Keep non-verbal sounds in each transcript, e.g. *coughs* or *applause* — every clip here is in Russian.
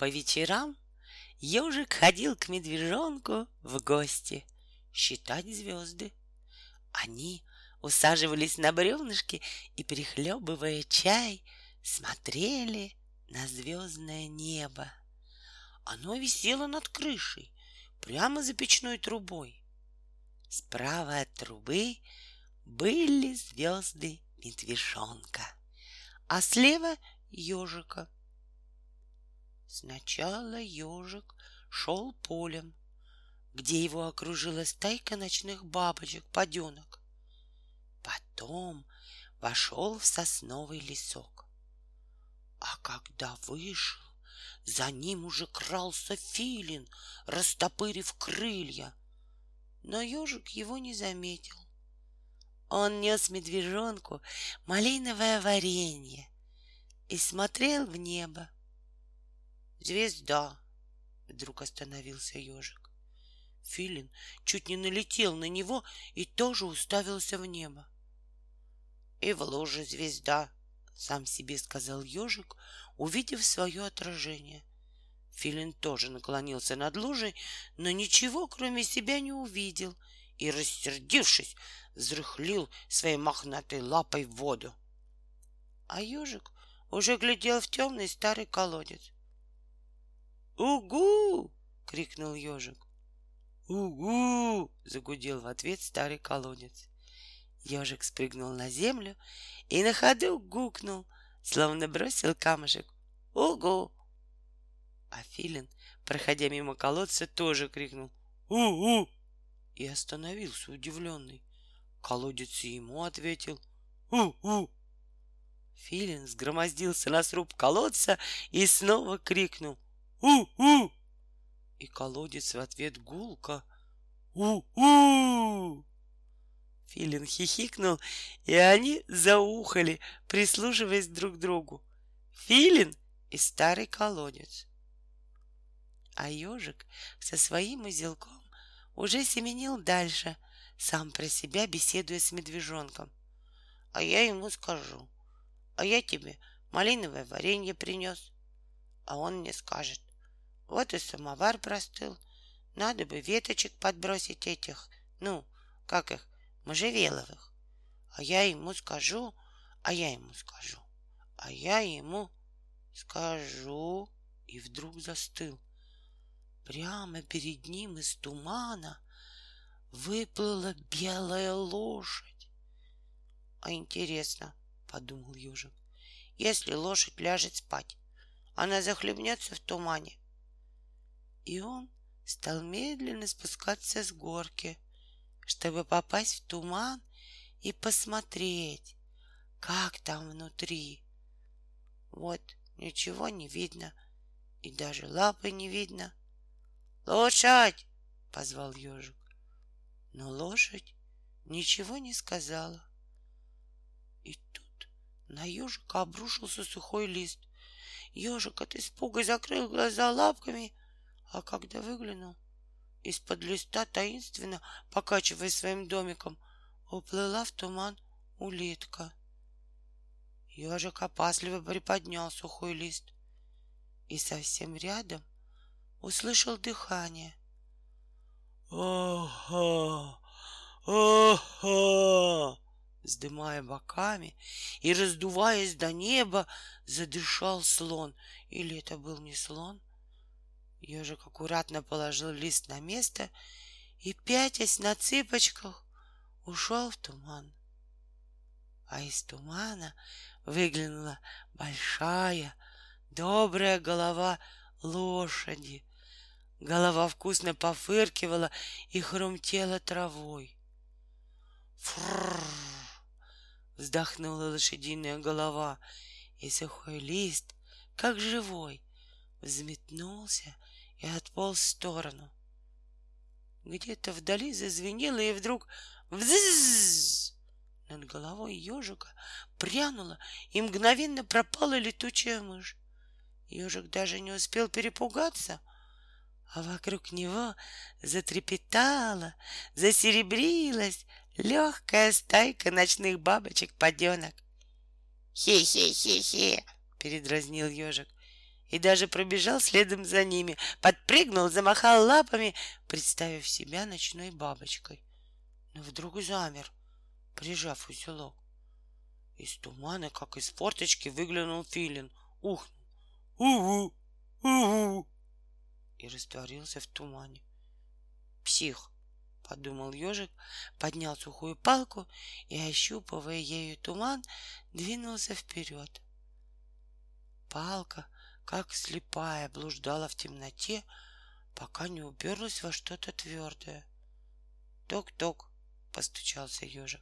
По вечерам ежик ходил к медвежонку в гости считать звезды. Они усаживались на бревнышке и, прихлебывая чай, смотрели на звездное небо. Оно висело над крышей, прямо за печной трубой. Справа от трубы были звезды медвежонка, а слева ежика. Сначала ежик шел полем, где его окружила стайка ночных бабочек-паденок. Потом вошел в сосновый лесок. А когда вышел, за ним уже крался филин, растопырив крылья. Но ежик его не заметил. Он нес медвежонку малиновое варенье и смотрел в небо. Звезда! Вдруг остановился ежик. Филин чуть не налетел на него и тоже уставился в небо. И в луже звезда, сам себе сказал ежик, увидев свое отражение. Филин тоже наклонился над лужей, но ничего, кроме себя, не увидел и, рассердившись, взрыхлил своей мохнатой лапой воду. А ежик уже глядел в темный старый колодец. «Угу!» — крикнул ежик. «Угу!» — загудел в ответ старый колодец. Ежик спрыгнул на землю и на ходу гукнул, словно бросил камушек. «Угу!» А Филин, проходя мимо колодца, тоже крикнул «У-у!» и остановился удивленный. Колодец ему ответил «У-у!» Филин сгромоздился на сруб колодца и снова крикнул «У-у!» И колодец в ответ гулко «У-у!» Филин хихикнул, и они заухали, прислушиваясь друг к другу. Филин и старый колодец. А ежик со своим узелком уже семенил дальше, сам про себя беседуя с медвежонком. А я ему скажу, а я тебе малиновое варенье принес. А он мне скажет, вот и самовар простыл, надо бы веточек подбросить этих, ну, как их, можжевеловых. А я ему скажу, а я ему скажу, а я ему скажу, и вдруг застыл. Прямо перед ним из тумана выплыла белая лошадь. А интересно, подумал ежик, если лошадь ляжет спать, она захлебнется в тумане. И он стал медленно спускаться с горки, чтобы попасть в туман и посмотреть, как там внутри. Вот ничего не видно, и даже лапы не видно. «Лошадь!» — позвал ежик. Но лошадь ничего не сказала. И тут на ежика обрушился сухой лист. Ежик от испуга закрыл глаза лапками, а когда выглянул, из-под листа таинственно, покачивая своим домиком, уплыла в туман улитка. Ежик опасливо приподнял сухой лист и совсем рядом услышал дыхание. «Ага! Ага!» Вздымая боками и раздуваясь до неба, задышал слон. Или это был не слон? Ежик аккуратно положил лист на место и, пятясь на цыпочках, ушел в туман. А из тумана выглянула большая, добрая голова лошади. Голова вкусно пофыркивала и хрумтела травой. Фрррр! Вздохнула лошадиная голова, и сухой лист, как живой, взметнулся и отполз в сторону. Где-то вдали зазвенело, и вдруг взззз! Над головой ежика прянула, и мгновенно пропала летучая мышь. Ежик даже не успел перепугаться, а вокруг него затрепетала, засеребрилась легкая стайка ночных бабочек-поденок. «Хе-хе-хе-хе!» — передразнил ежик и даже пробежал следом за ними, подпрыгнул, замахал лапами, представив себя ночной бабочкой. Но вдруг замер, прижав узелок. Из тумана, как из форточки, выглянул филин. «У-у! У-у!» и растворился в тумане. «Псих!» — подумал ежик, поднял сухую палку и, ощупывая ею туман, двинулся вперед. Палка — как слепая блуждала в темноте, пока не уперлась во что-то твердое. Ток-ток, постучался ежик.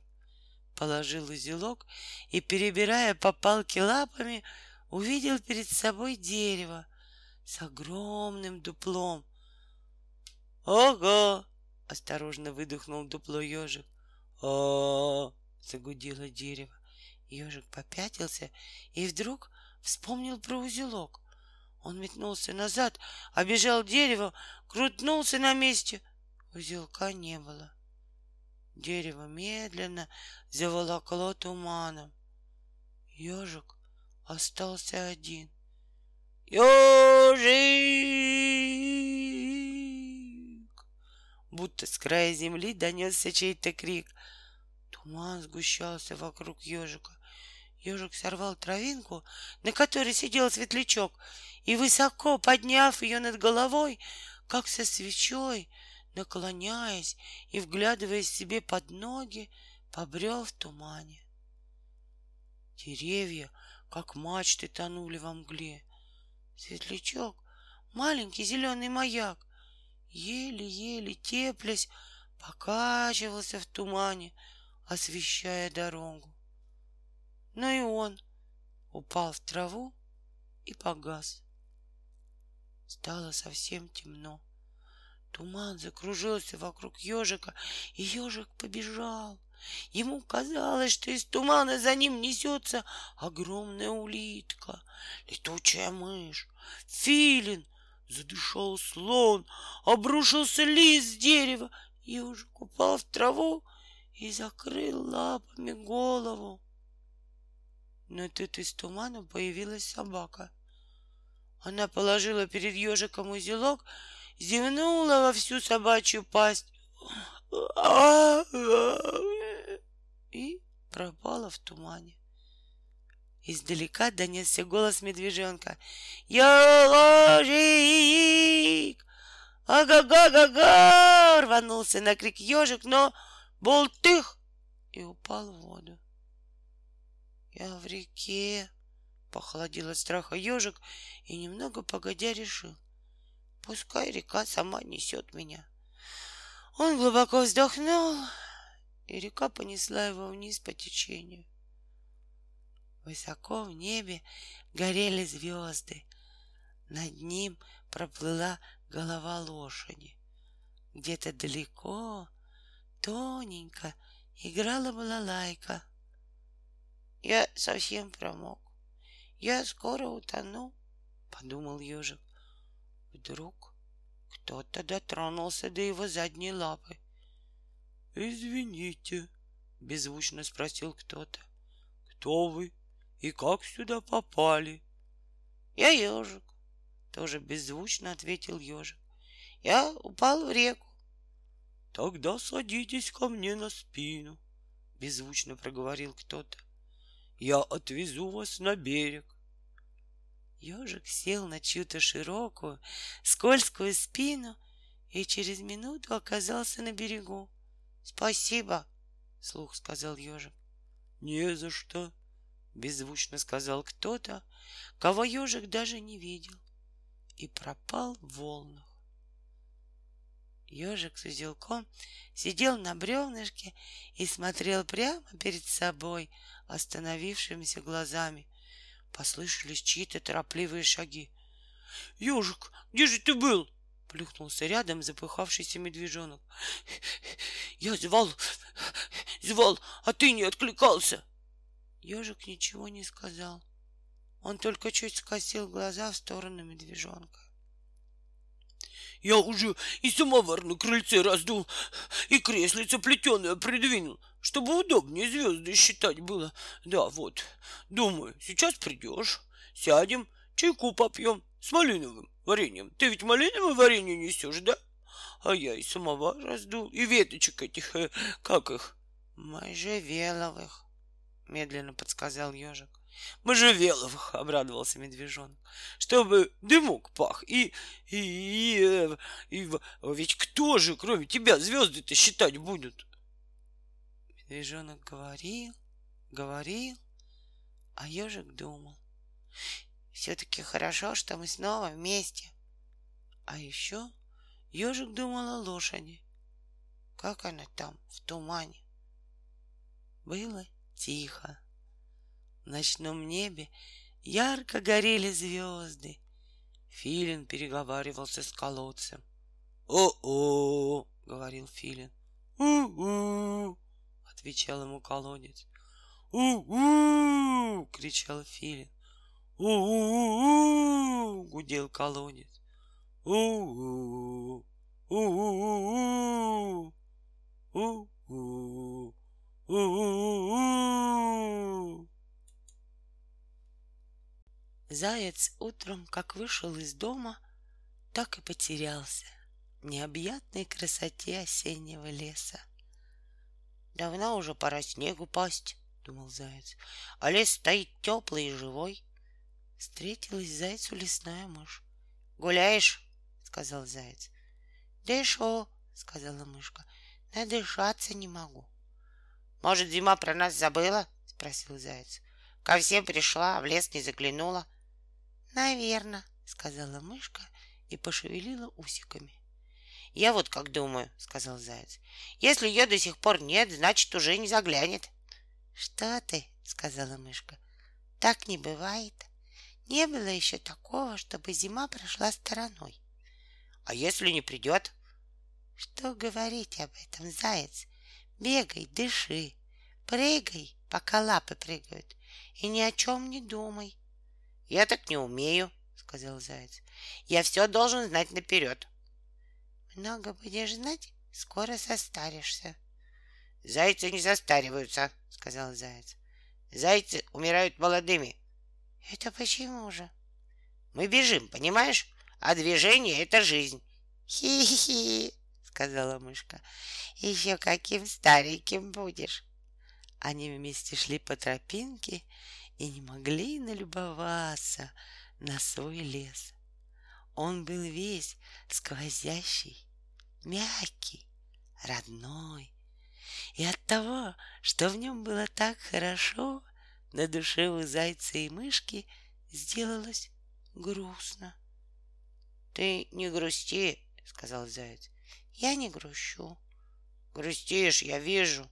Положил узелок и, перебирая по палке лапами, увидел перед собой дерево с огромным дуплом. «Ого!» — осторожно выдохнул дупло ежик. о загудело дерево. Ежик попятился и вдруг вспомнил про узелок. Он метнулся назад, обежал дерево, крутнулся на месте. Узелка не было. Дерево медленно заволокло туманом. Ежик остался один. Ежик! Будто с края земли донесся чей-то крик. Туман сгущался вокруг ежика. Ежик сорвал травинку, на которой сидел светлячок, и, высоко подняв ее над головой, как со свечой, наклоняясь и вглядываясь себе под ноги, побрел в тумане. Деревья, как мачты, тонули во мгле. Светлячок, маленький зеленый маяк, еле-еле теплясь, покачивался в тумане, освещая дорогу. Но и он упал в траву и погас. Стало совсем темно. Туман закружился вокруг ежика, и ежик побежал. Ему казалось, что из тумана за ним несется огромная улитка, летучая мышь, филин, задышал слон, обрушился лист с дерева, ежик упал в траву и закрыл лапами голову. Но тут из тумана появилась собака — она положила перед ежиком узелок, зевнула во всю собачью пасть и пропала в тумане. Издалека донесся голос медвежонка. «Ёложик! Ага-га-га-га!» Рванулся на крик ежик, но болтых и упал в воду. «Я в реке!» Похолодел от страха ежик и немного погодя решил. Пускай река сама несет меня. Он глубоко вздохнул, и река понесла его вниз по течению. Высоко в небе горели звезды. Над ним проплыла голова лошади. Где-то далеко, тоненько, играла балалайка. Я совсем промок. Я скоро утону, подумал ежик. Вдруг кто-то дотронулся до его задней лапы. Извините, беззвучно спросил кто-то. Кто вы и как сюда попали? Я ежик, тоже беззвучно ответил ежик. Я упал в реку. Тогда садитесь ко мне на спину, беззвучно проговорил кто-то. Я отвезу вас на берег. Ежик сел на чью-то широкую, скользкую спину и через минуту оказался на берегу. Спасибо, слух сказал ежик. Не за что, беззвучно сказал кто-то, кого ежик даже не видел, и пропал в волнах. Ежик с узелком сидел на бревнышке и смотрел прямо перед собой остановившимися глазами. Послышались чьи-то торопливые шаги. «Ежик, где же ты был?» Плюхнулся рядом запыхавшийся медвежонок. «Я звал, звал, а ты не откликался!» Ежик ничего не сказал. Он только чуть скосил глаза в сторону медвежонка. Я уже и самовар на крыльце раздул, и креслица плетеное придвинул, чтобы удобнее звезды считать было. Да, вот, думаю, сейчас придешь, сядем, чайку попьем, с малиновым вареньем. Ты ведь малиновое варенье несешь, да? А я и самовар раздул, и веточек этих, э, как их? Можжевеловых, медленно подсказал ежик. Можжевеловых, обрадовался медвежонок, чтобы дымок пах. И, и, и, и, и ведь кто же, кроме тебя, звезды-то считать будут? Медвежонок говорил, говорил, а ежик думал. Все-таки хорошо, что мы снова вместе. А еще ежик думал о лошади. Как она там, в тумане? Было тихо. Ночном небе ярко горели звезды. Филин переговаривался с колодцем. «О-о!» — говорил Филин. «У-у!» — отвечал ему колодец. «У-у!» — кричал Филин. У-у-у! гудел колодец. У-у! У-у-у! У-у! У-у-у! Заяц утром, как вышел из дома, так и потерялся в необъятной красоте осеннего леса. Давно уже пора снегу пасть, думал заяц, а лес стоит теплый и живой. Встретилась зайцу лесная мышь. «Гуляешь?» — сказал заяц. «Дышу», — сказала мышка. «Надышаться не могу». «Может, зима про нас забыла?» — спросил заяц. «Ко всем пришла, а в лес не заглянула». «Наверно», — сказала мышка и пошевелила усиками. «Я вот как думаю», — сказал заяц. «Если ее до сих пор нет, значит, уже не заглянет». «Что ты?» — сказала мышка. «Так не бывает». Не было еще такого, чтобы зима прошла стороной. А если не придет? Что говорить об этом, заяц? Бегай, дыши, прыгай, пока лапы прыгают, и ни о чем не думай. Я так не умею, сказал заяц. Я все должен знать наперед. Много будешь знать, скоро состаришься. Зайцы не состариваются, сказал заяц. Зайцы умирают молодыми. Это почему же? Мы бежим, понимаешь? А движение — это жизнь. Хи-хи, сказала мышка. Еще каким стареньким будешь. Они вместе шли по тропинке и не могли налюбоваться на свой лес. Он был весь сквозящий, мягкий, родной. И от того, что в нем было так хорошо, на душе у зайца и мышки сделалось грустно. Ты не грусти, сказал заяц. Я не грущу. Грустишь, я вижу.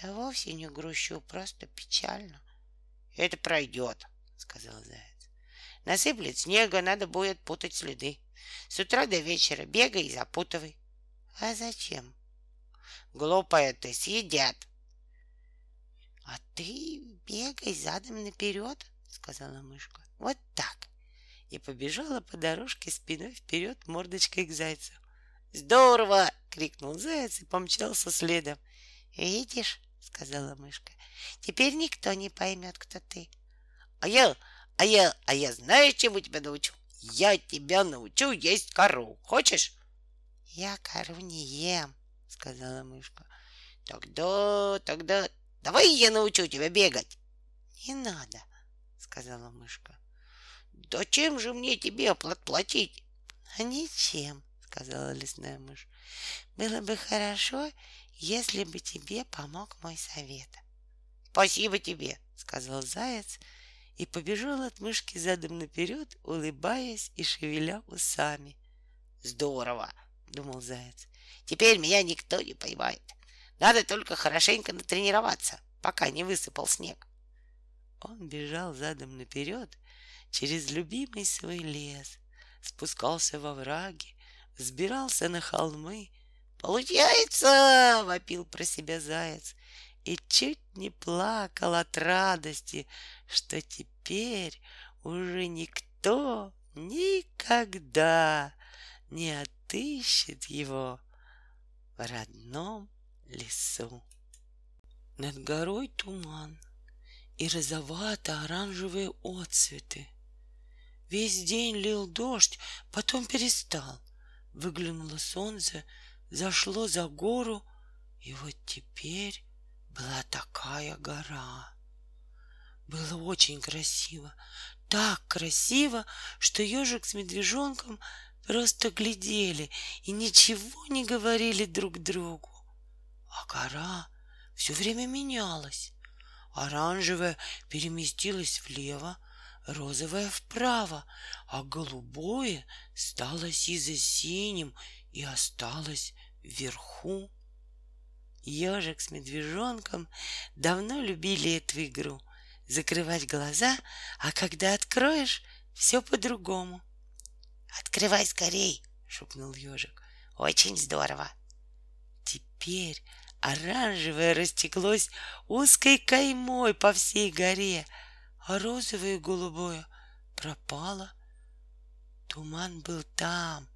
Да вовсе не грущу, просто печально. Это пройдет, сказал заяц. Насыплет снега, надо будет путать следы. С утра до вечера бегай и запутывай. А зачем? Глупая ты, съедят. А ты бегай задом наперед, сказала мышка. Вот так. И побежала по дорожке спиной вперед мордочкой к зайцу. Здорово! крикнул заяц и помчался следом. Видишь, сказала мышка, теперь никто не поймет, кто ты. А я, а я, а я знаю, чему тебя научу. Я тебя научу есть кору. Хочешь? Я кору не ем, сказала мышка. Тогда, тогда, Давай я научу тебя бегать. Не надо, сказала мышка. Да чем же мне тебе платить? А ничем, сказала лесная мышь. Было бы хорошо, если бы тебе помог мой совет. Спасибо тебе, сказал заяц и побежал от мышки задом наперед, улыбаясь и шевеля усами. Здорово, думал заяц. Теперь меня никто не поймает. Надо только хорошенько натренироваться, пока не высыпал снег. Он бежал задом наперед через любимый свой лес, спускался во враги, взбирался на холмы. «Получается!» — вопил про себя заяц и чуть не плакал от радости, что теперь уже никто никогда не отыщет его в родном лесу. Над горой туман и розовато-оранжевые отцветы. Весь день лил дождь, потом перестал. Выглянуло солнце, зашло за гору, и вот теперь была такая гора. Было очень красиво, так красиво, что ежик с медвежонком просто глядели и ничего не говорили друг другу. А гора все время менялась. Оранжевая переместилась влево, розовое вправо, а голубое стало сизо-синим и осталось вверху. Ежик с медвежонком давно любили эту игру — закрывать глаза, а когда откроешь, все по-другому. «Открывай скорей!» — шепнул ежик. «Очень здорово!» Теперь оранжевое растеклось узкой каймой по всей горе — а розовое и голубое пропало. Туман был там,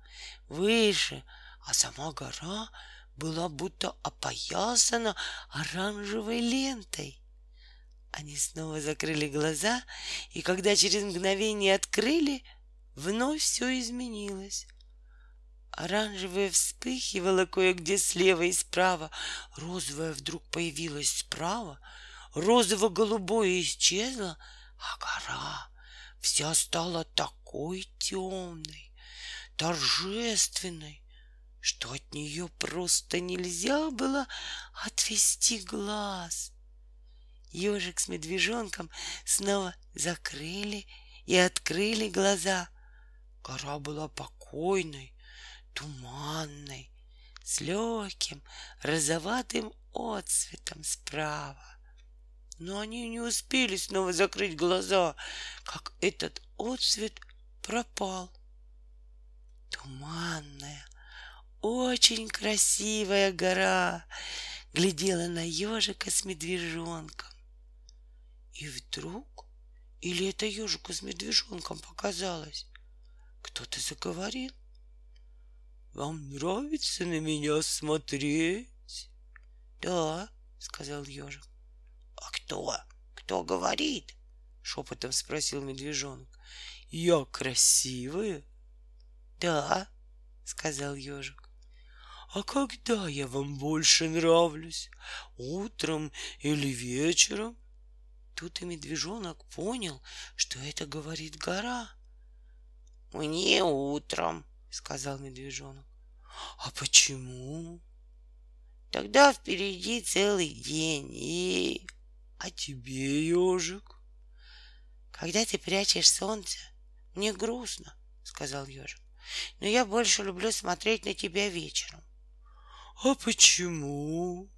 выше, а сама гора была будто опоясана оранжевой лентой. Они снова закрыли глаза, и когда через мгновение открыли, вновь все изменилось. Оранжевое вспыхивало кое-где слева и справа, розовое вдруг появилось справа, розово-голубое исчезло — а гора вся стала такой темной, торжественной, что от нее просто нельзя было отвести глаз. Ежик с медвежонком снова закрыли и открыли глаза. Гора была покойной, туманной, с легким розоватым отцветом справа. Но они не успели снова закрыть глаза, как этот отцвет пропал. Туманная, очень красивая гора глядела на ежика с медвежонком. И вдруг, или это ежику с медвежонком показалось, кто-то заговорил. Вам нравится на меня смотреть? Да, сказал ежик. «А кто? Кто говорит?» — шепотом спросил медвежонок. «Я красивая?» «Да», — сказал ежик. «А когда я вам больше нравлюсь? Утром или вечером?» Тут и медвежонок понял, что это говорит гора. «Мне утром», — сказал медвежонок. «А почему?» «Тогда впереди целый день, и а тебе, ежик? Когда ты прячешь солнце, мне грустно, сказал ежик. Но я больше люблю смотреть на тебя вечером. А почему?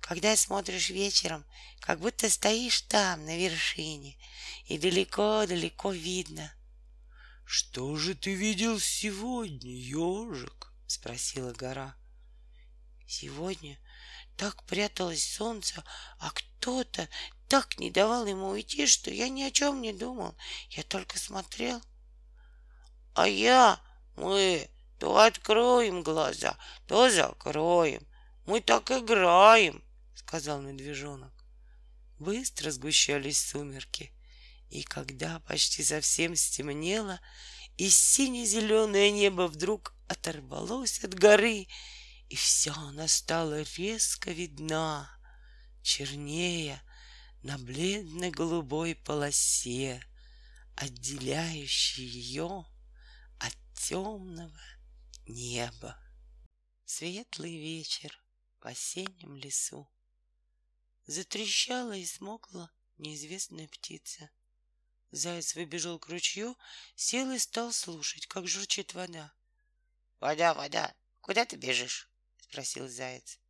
Когда смотришь вечером, как будто стоишь там, на вершине, и далеко-далеко видно. Что же ты видел сегодня, ежик? спросила гора. Сегодня так пряталось солнце, а кто-то так не давал ему уйти, что я ни о чем не думал. Я только смотрел. А я, мы то откроем глаза, то закроем. Мы так играем, сказал медвежонок. Быстро сгущались сумерки, и когда почти совсем стемнело, и сине-зеленое небо вдруг оторвалось от горы и вся она стала резко видна, чернее на бледно-голубой полосе, отделяющей ее от темного неба. Светлый вечер в осеннем лесу. Затрещала и смокла неизвестная птица. Заяц выбежал к ручью, сел и стал слушать, как журчит вода. «Вода, вода, куда ты бежишь?» спросил заяц.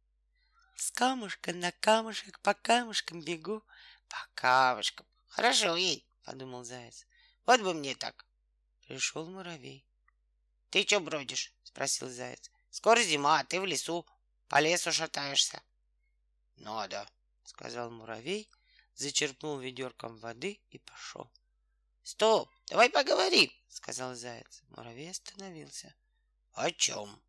С камушка на камушек по камушкам бегу. По камушкам. Хорошо, ей, подумал заяц. Вот бы мне так. Пришел муравей. Ты что бродишь? Спросил заяц. Скоро зима, а ты в лесу. По лесу шатаешься. Надо, сказал муравей, зачерпнул ведерком воды и пошел. Стоп, давай поговорим, сказал заяц. Муравей остановился. О чем?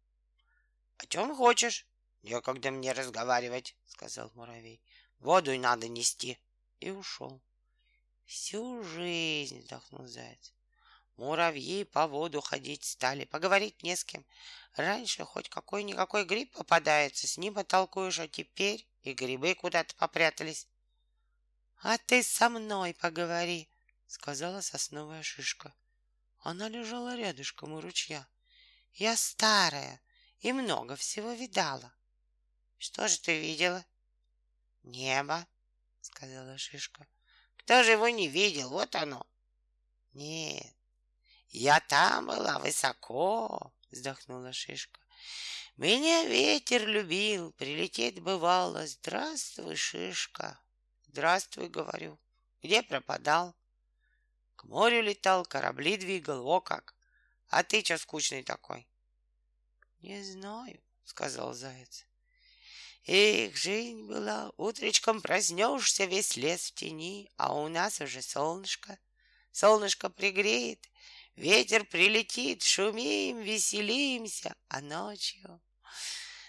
О чем хочешь? Некогда мне разговаривать, сказал муравей. Воду надо нести. И ушел. Всю жизнь, вздохнул заяц. Муравьи по воду ходить стали, поговорить не с кем. Раньше хоть какой-никакой гриб попадается, с ним оттолкуешь, а теперь и грибы куда-то попрятались. — А ты со мной поговори, — сказала сосновая шишка. Она лежала рядышком у ручья. — Я старая и много всего видала. — Что же ты видела? — Небо, — сказала шишка. — Кто же его не видел? Вот оно. — Нет, я там была высоко, вздохнула шишка. Меня ветер любил, прилететь бывало. Здравствуй, шишка. Здравствуй, говорю. Где пропадал? К морю летал, корабли двигал, о как. А ты что скучный такой? Не знаю, сказал заяц. Эх, жизнь была, утречком проснешься, весь лес в тени, а у нас уже солнышко. Солнышко пригреет, Ветер прилетит, шумим, веселимся, а ночью...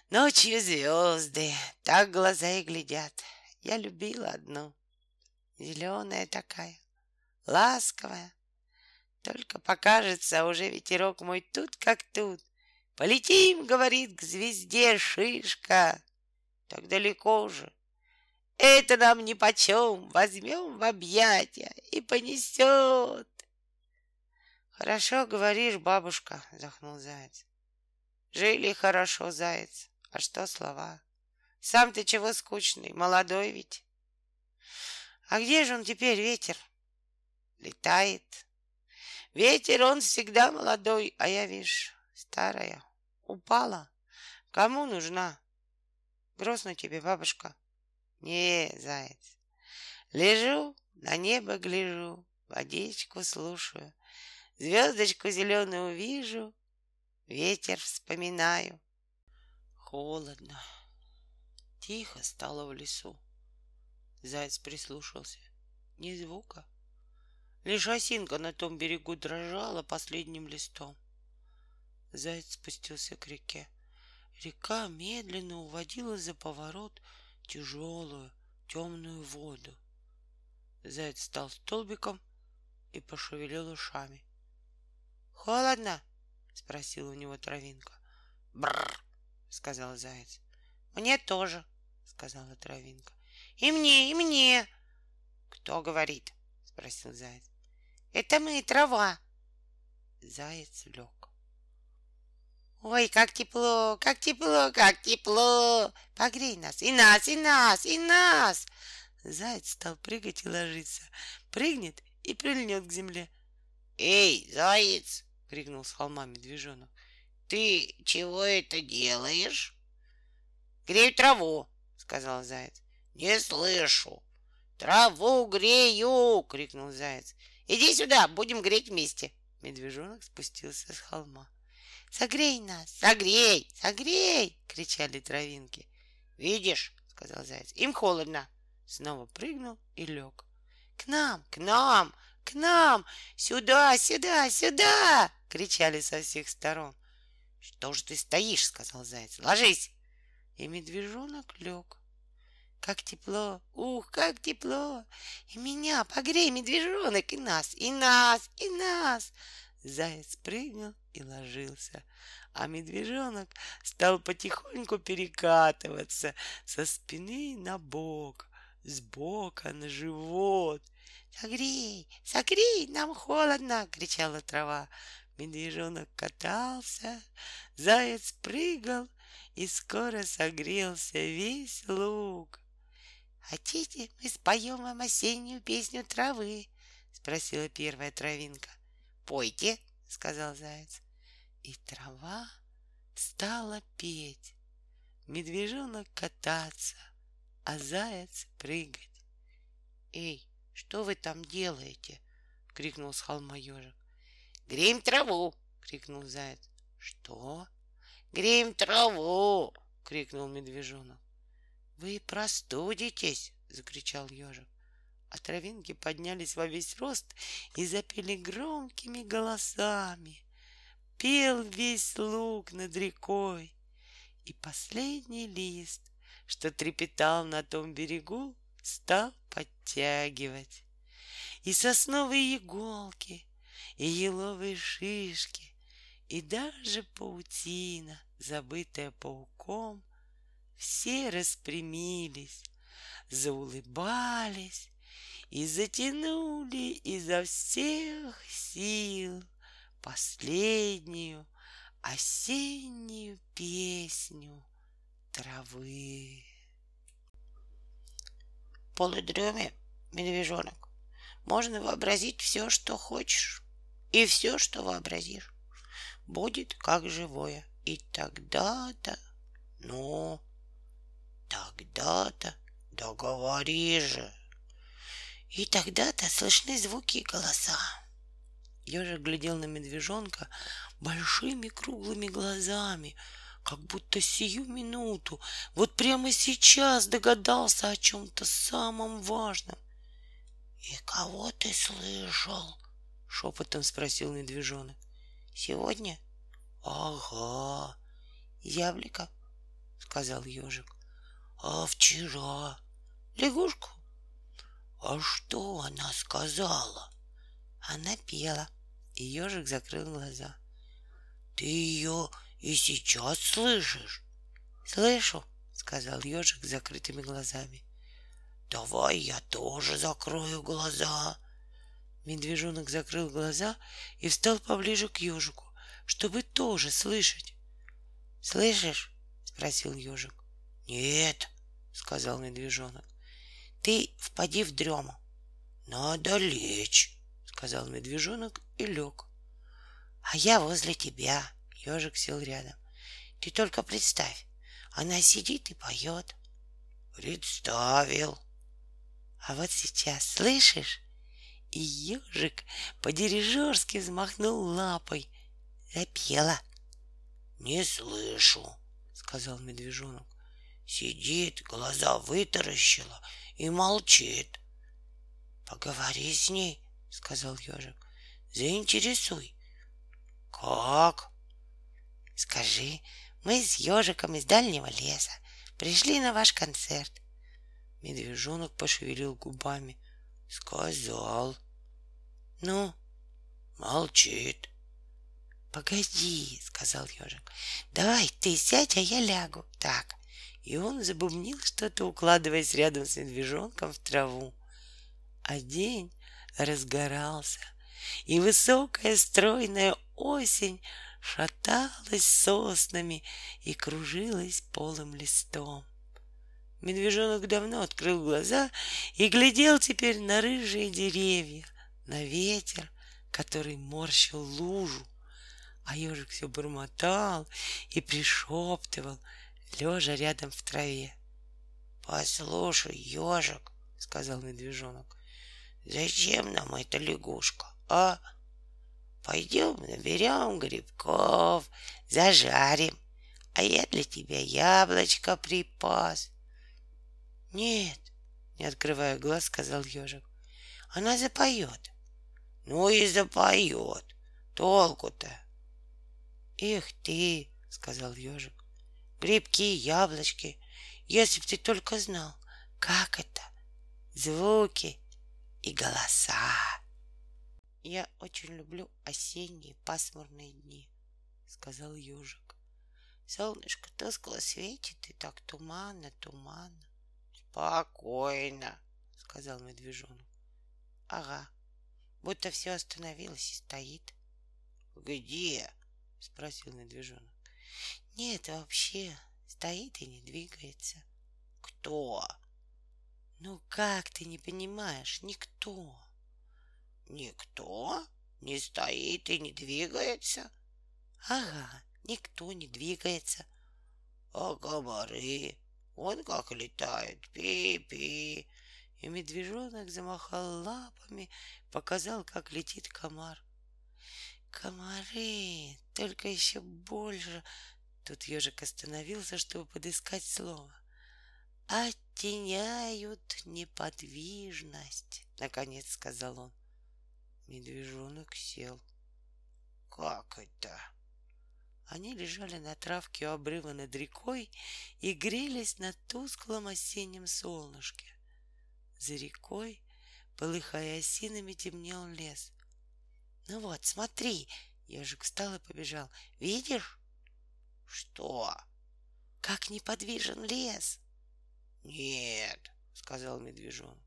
Ночью звезды, так глаза и глядят. Я любила одну, зеленая такая, ласковая. Только покажется уже ветерок мой тут как тут. Полетим, говорит, к звезде шишка. Так далеко уже. Это нам ни почем, возьмем в объятия и понесет. Хорошо говоришь, бабушка, вздохнул заяц. Жили хорошо, заяц. А что слова? Сам ты чего скучный, молодой ведь. А где же он теперь, ветер? Летает. Ветер, он всегда молодой, а я, видишь, старая. Упала. Кому нужна? Грустно тебе, бабушка? Не, заяц. Лежу, на небо гляжу, водичку слушаю. Звездочку зеленую вижу, ветер вспоминаю. Холодно. Тихо стало в лесу. Заяц прислушался. Ни звука. Лишь осинка на том берегу дрожала последним листом. Заяц спустился к реке. Река медленно уводила за поворот тяжелую темную воду. Заяц стал столбиком и пошевелил ушами. Холодно? спросил у него травинка. Бррр, сказал заяц. Мне тоже, сказала травинка. И мне, и мне. Кто говорит? спросил заяц. Это мы, трава. Заяц лег. Ой, как тепло, как тепло, как тепло! Погрей нас, и нас, и нас, и нас! Заяц стал прыгать и ложиться. Прыгнет и прильнет к земле. Эй, заяц, — крикнул с холма медвежонок. — Ты чего это делаешь? — Грею траву, — сказал заяц. — Не слышу. — Траву грею! — крикнул заяц. — Иди сюда, будем греть вместе. Медвежонок спустился с холма. — Согрей нас! Согрей! Согрей! — кричали травинки. — Видишь, — сказал заяц, — им холодно. Снова прыгнул и лег. — К нам, к нам! К нам! Сюда, сюда, сюда! кричали со всех сторон. Что же ты стоишь? сказал заяц. Ложись! И медвежонок лег. Как тепло! Ух, как тепло! И меня погрей, медвежонок, и нас, и нас, и нас! Заяц прыгнул и ложился, а медвежонок стал потихоньку перекатываться со спины на бок, с бока на живот — «Согрей, согрей, нам холодно!» — кричала трава. Медвежонок катался, заяц прыгал, и скоро согрелся весь луг. «Хотите, мы споем вам осеннюю песню травы?» — спросила первая травинка. «Пойте!» — сказал заяц. И трава стала петь, медвежонок кататься, а заяц прыгать. «Эй, что вы там делаете? крикнул с холма ежик. Греем траву! крикнул заяц. Что? Греем траву! крикнул медвежонок. Вы простудитесь! закричал ежик. А травинки поднялись во весь рост и запели громкими голосами. Пел весь луг над рекой, и последний лист, что трепетал на том берегу, стал подтягивать. И сосновые иголки, и еловые шишки, и даже паутина, забытая пауком, все распрямились, заулыбались и затянули изо всех сил последнюю осеннюю песню травы. Полудреме, медвежонок, можно вообразить все, что хочешь, и все, что вообразишь, будет как живое. И тогда-то, ну, тогда-то, договори же. И тогда-то слышны звуки и голоса. Ежик глядел на медвежонка большими круглыми глазами, как будто сию минуту, вот прямо сейчас догадался о чем-то самом важном. — И кого ты слышал? — шепотом спросил медвежонок. — Сегодня? — Ага. — Зяблика? — сказал ежик. — А вчера? — Лягушку. — А что она сказала? — Она пела. И ежик закрыл глаза. — Ты ее и сейчас слышишь? Слышу, сказал ежик с закрытыми глазами. Давай я тоже закрою глаза. Медвежонок закрыл глаза и встал поближе к ежику, чтобы тоже слышать. Слышишь? спросил ежик. Нет, сказал медвежонок. Ты впади в дрему. Надо лечь, сказал медвежонок и лег. А я возле тебя, Ежик сел рядом. Ты только представь, она сидит и поет. Представил. А вот сейчас, слышишь? И ежик по-дирижерски взмахнул лапой. Запела. Не слышу, сказал медвежонок. Сидит, глаза вытаращила и молчит. Поговори с ней, сказал ежик. Заинтересуй. Как? Скажи, мы с ежиком из дальнего леса пришли на ваш концерт. Медвежонок пошевелил губами. Сказал. Ну? Молчит. Погоди, сказал ежик. Давай ты сядь, а я лягу. Так. И он забубнил что-то, укладываясь рядом с медвежонком в траву. А день разгорался, и высокая стройная осень шаталась соснами и кружилась полым листом. Медвежонок давно открыл глаза и глядел теперь на рыжие деревья, на ветер, который морщил лужу, а ежик все бормотал и пришептывал, лежа рядом в траве. — Послушай, ежик, — сказал медвежонок, — зачем нам эта лягушка, а? — Пойдем наберем грибков, зажарим, а я для тебя яблочко припас. Нет, не открывая глаз, сказал ежик. Она запоет. Ну и запоет. Толку-то. Эх ты, сказал ежик. Грибки, яблочки. Если б ты только знал, как это. Звуки и голоса. Я очень люблю осенние пасмурные дни, сказал ежик. Солнышко тускло светит, и так туманно, туманно. Спокойно, сказал медвежонок. Ага, будто все остановилось и стоит. Где? спросил медвежонок. Нет, вообще, стоит и не двигается. Кто? Ну как ты не понимаешь? Никто. Никто не стоит и не двигается? Ага, никто не двигается. А комары, он как летает, пи-пи. И медвежонок замахал лапами, показал, как летит комар. Комары, только еще больше. Тут ежик остановился, чтобы подыскать слово. Оттеняют неподвижность, наконец сказал он. Медвежонок сел. Как это? Они лежали на травке у обрыва над рекой и грелись на тусклом осеннем солнышке. За рекой, полыхая осинами, темнел лес. Ну вот, смотри. Ежик встал и побежал. Видишь? Что? Как неподвижен лес. Нет, сказал медвежонок.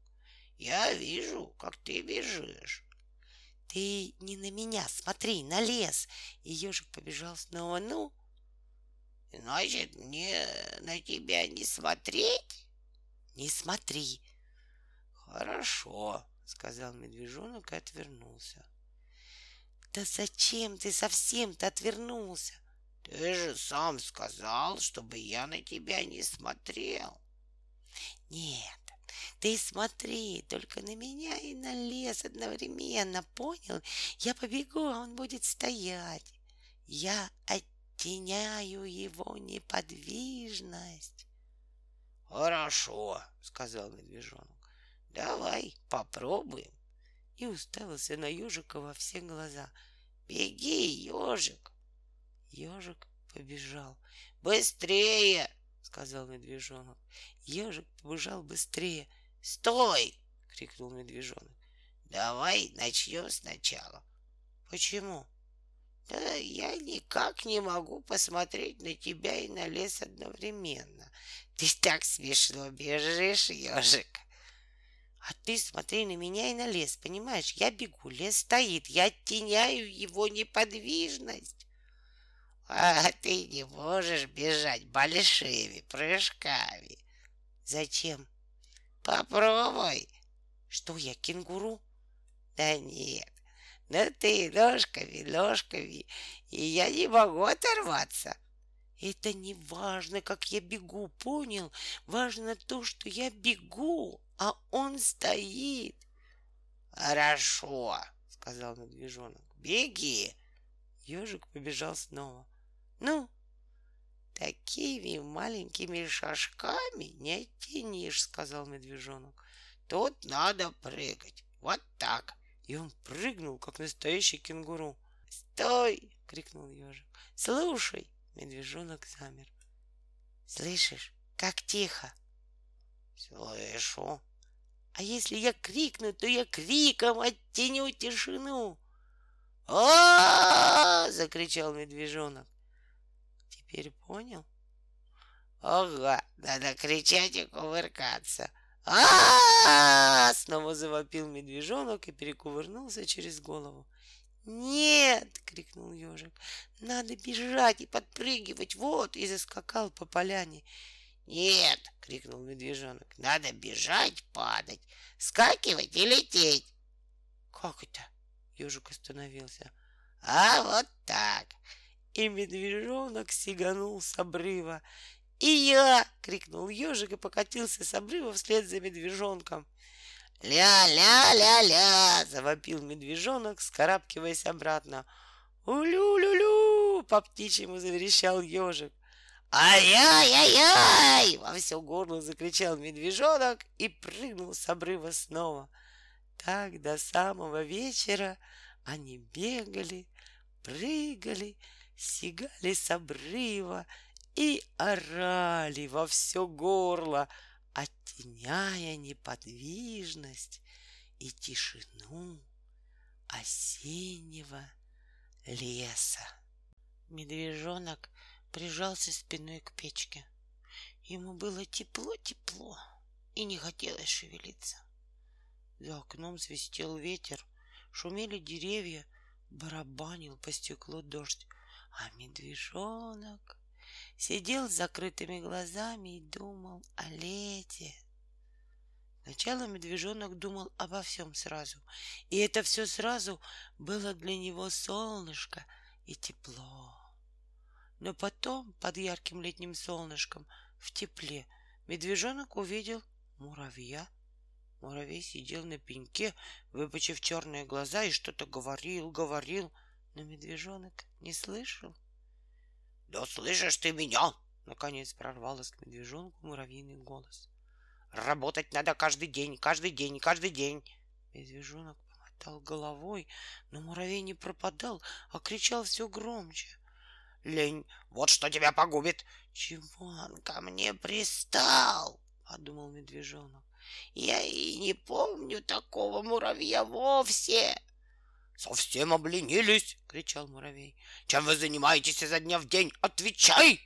Я вижу, как ты бежишь. Ты не на меня, смотри, на лес. И ежик побежал снова. Ну, Значит, мне на тебя не смотреть? не смотри. Хорошо, сказал медвежонок и отвернулся. Да зачем ты совсем-то отвернулся? Ты же сам сказал, чтобы я на тебя не смотрел. Нет, ты смотри, только на меня и на лес одновременно, понял? Я побегу, а он будет стоять. Я оттеняю его неподвижность. Хорошо, сказал медвежонок. Давай попробуем. И уставился на ежика во все глаза. Беги, ежик. Ежик побежал. Быстрее, сказал медвежонок. Ежик побежал быстрее. стой, крикнул медвежонок. давай начнем сначала. Почему? Да я никак не могу посмотреть на тебя и на лес одновременно. Ты так смешно бежишь, ежик. А ты смотри на меня и на лес, понимаешь? Я бегу, лес стоит, я оттеняю его неподвижность. А ты не можешь бежать большими прыжками. Зачем? Попробуй. Что я, кенгуру? Да нет, но ты ножками, ножками, и я не могу оторваться. Это не важно, как я бегу, понял? Важно то, что я бегу, а он стоит. Хорошо, сказал медвежонок. Беги. Ежик побежал снова. Ну, Такими маленькими шажками не оттянешь, сказал медвежонок. тут надо прыгать. Вот так. И он прыгнул, как настоящий кенгуру. Стой! крикнул ежик. Слушай, медвежонок замер. Слышишь, как тихо? Слышу. А если я крикну, то я криком оттеню тишину. а закричал медвежонок. Теперь понял? Ага, надо кричать и кувыркаться. а Снова завопил медвежонок и перекувырнулся через голову. «Нет!» — крикнул ежик. «Надо бежать и подпрыгивать, вот!» И заскакал по поляне. «Нет!» — крикнул медвежонок. «Надо бежать, падать, скакивать и лететь!» «Как это?» — ежик остановился. «А вот так!» И медвежонок сиганул с обрыва. «И я!» — крикнул ежик и покатился с обрыва вслед за медвежонком. «Ля-ля-ля-ля!» — завопил медвежонок, скарабкиваясь обратно. «Улю-лю-лю!» — по птичьему заверещал ежик. «Ай-яй-яй-яй!» Во все горло закричал медвежонок и прыгнул с обрыва снова. Так до самого вечера они бегали, прыгали, сигали с обрыва и орали во все горло — оттеняя неподвижность и тишину осеннего леса. Медвежонок прижался спиной к печке. Ему было тепло-тепло и не хотелось шевелиться. За окном свистел ветер, шумели деревья, барабанил по стеклу дождь, а медвежонок сидел с закрытыми глазами и думал о лете. Сначала медвежонок думал обо всем сразу, и это все сразу было для него солнышко и тепло. Но потом, под ярким летним солнышком, в тепле, медвежонок увидел муравья. Муравей сидел на пеньке, выпучив черные глаза, и что-то говорил, говорил, но медвежонок не слышал. «Да слышишь ты меня?» Наконец прорвалось к медвежонку муравьиный голос. «Работать надо каждый день, каждый день, каждый день!» Медвежонок помотал головой, но муравей не пропадал, а кричал все громче. «Лень, вот что тебя погубит!» «Чего он ко мне пристал?» — подумал медвежонок. «Я и не помню такого муравья вовсе!» Совсем обленились, кричал муравей. Чем вы занимаетесь изо дня в день? Отвечай!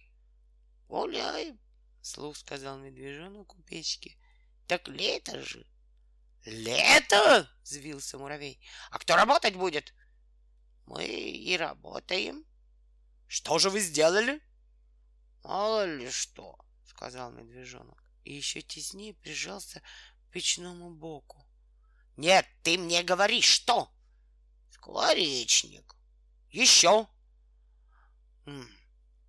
Гуляем, слух сказал медвежонок у печки. Так лето же. Лето? Взвился муравей. А кто работать будет? Мы и работаем. Что же вы сделали? Мало ли что, сказал медвежонок и еще теснее прижался к печному боку. Нет, ты мне говори, что? Скворечник. Еще?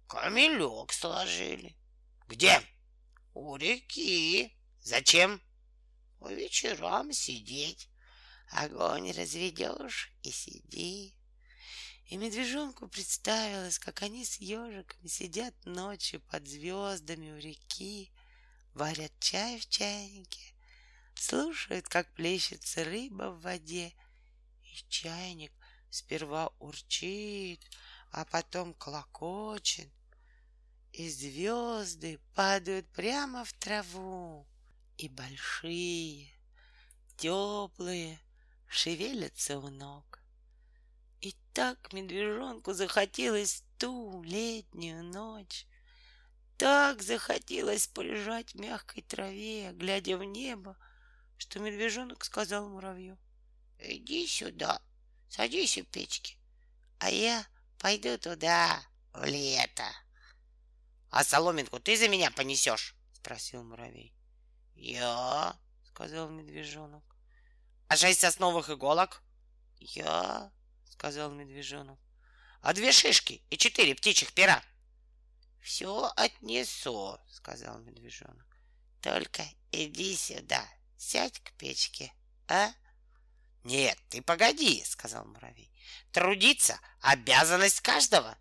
Камелек сложили. Где? У реки. Зачем? По вечерам сидеть. Огонь разведешь и сиди. И медвежонку представилось, как они с ежиком сидят ночью под звездами у реки, варят чай в чайнике, слушают, как плещется рыба в воде, и чайник сперва урчит, а потом колокочет, и звезды падают прямо в траву, и большие, теплые, шевелятся у ног. И так медвежонку захотелось ту летнюю ночь, так захотелось полежать в мягкой траве, глядя в небо, что медвежонок сказал муравью. — Иди сюда, садись у печки, а я пойду туда, в лето. — А соломинку ты за меня понесешь? — спросил муравей. — Я, — сказал медвежонок. — А шесть сосновых иголок? — Я, сказал медвежонок. А две шишки и четыре птичьих пера. Все отнесу, сказал медвежонок. Только иди сюда, сядь к печке, а? Нет, ты погоди, сказал муравей. Трудиться — обязанность каждого.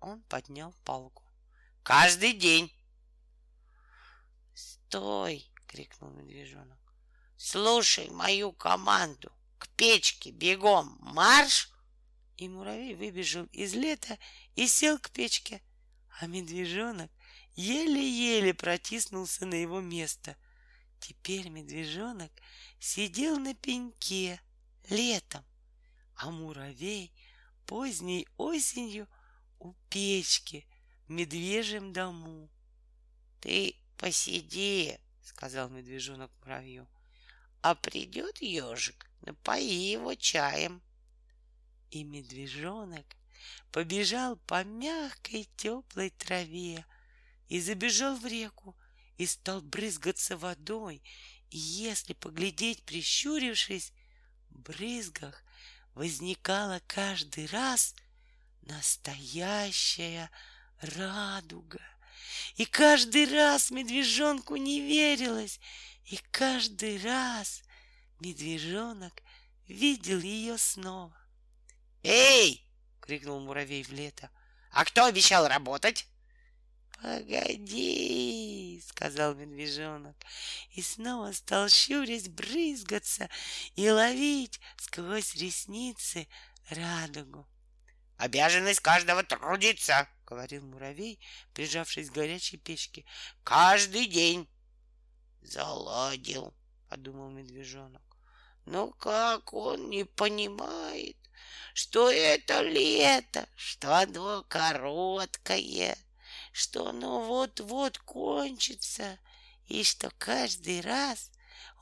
Он поднял палку. Каждый день. Стой, крикнул медвежонок. Слушай мою команду. К печке бегом марш! И муравей выбежал из лета и сел к печке, а медвежонок еле-еле протиснулся на его место. Теперь медвежонок сидел на пеньке летом, а муравей поздней осенью у печки в медвежьем дому. — Ты посиди, — сказал медвежонок муравью, — а придет ежик, напои его чаем. — и медвежонок побежал по мягкой теплой траве и забежал в реку и стал брызгаться водой. И если поглядеть, прищурившись, брызгах возникала каждый раз настоящая радуга. И каждый раз медвежонку не верилось, и каждый раз медвежонок видел ее снова. «Эй!» — крикнул муравей в лето. «А кто обещал работать?» «Погоди!» — сказал медвежонок. И снова стал щурясь брызгаться и ловить сквозь ресницы радугу. «Обязанность каждого трудиться!» — говорил муравей, прижавшись к горячей печке. «Каждый день!» «Заладил!» — подумал медвежонок. «Ну как он не понимает?» что это лето, что оно короткое, что оно вот-вот кончится, и что каждый раз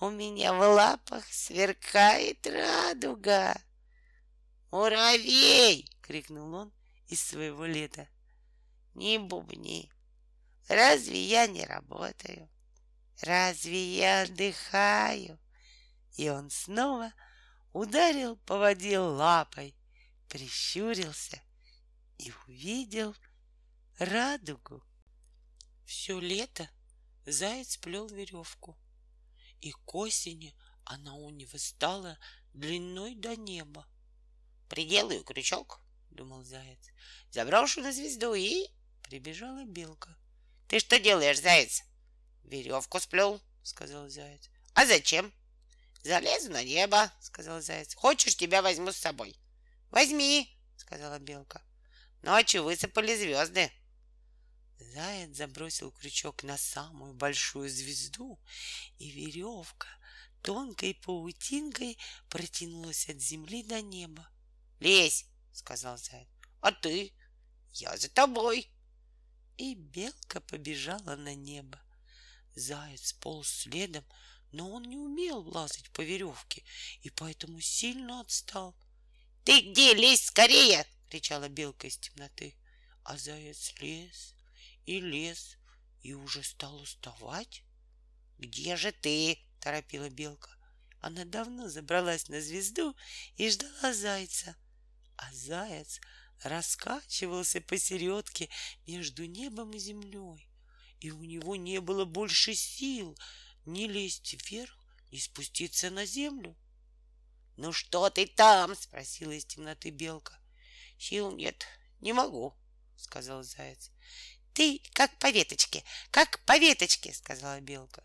у меня в лапах сверкает радуга. «Муравей!» — крикнул он из своего лета. «Не бубни! Разве я не работаю? Разве я отдыхаю?» И он снова ударил по воде лапой, прищурился и увидел радугу. Все лето заяц плел веревку, и к осени она у него стала длиной до неба. «Приделаю крючок», — думал заяц, — «заброшу на звезду и...» Прибежала белка. «Ты что делаешь, заяц?» «Веревку сплел», — сказал заяц. «А зачем?» «Залезу на небо», — сказал заяц. «Хочешь, тебя возьму с собой?» Возьми, сказала белка. Ночью высыпали звезды. Заяц забросил крючок на самую большую звезду, и веревка тонкой паутинкой протянулась от земли до неба. Лезь, сказал заяц. А ты? Я за тобой. И белка побежала на небо. Заяц полз следом, но он не умел лазать по веревке и поэтому сильно отстал. Ты где? Лезь скорее! кричала белка из темноты. А заяц лез и лез и уже стал уставать. Где же ты? торопила белка. Она давно забралась на звезду и ждала зайца. А заяц раскачивался посередке между небом и землей, и у него не было больше сил ни лезть вверх, ни спуститься на землю. — Ну что ты там? — спросила из темноты белка. — Сил нет, не могу, — сказал заяц. — Ты как по веточке, как по веточке, — сказала белка.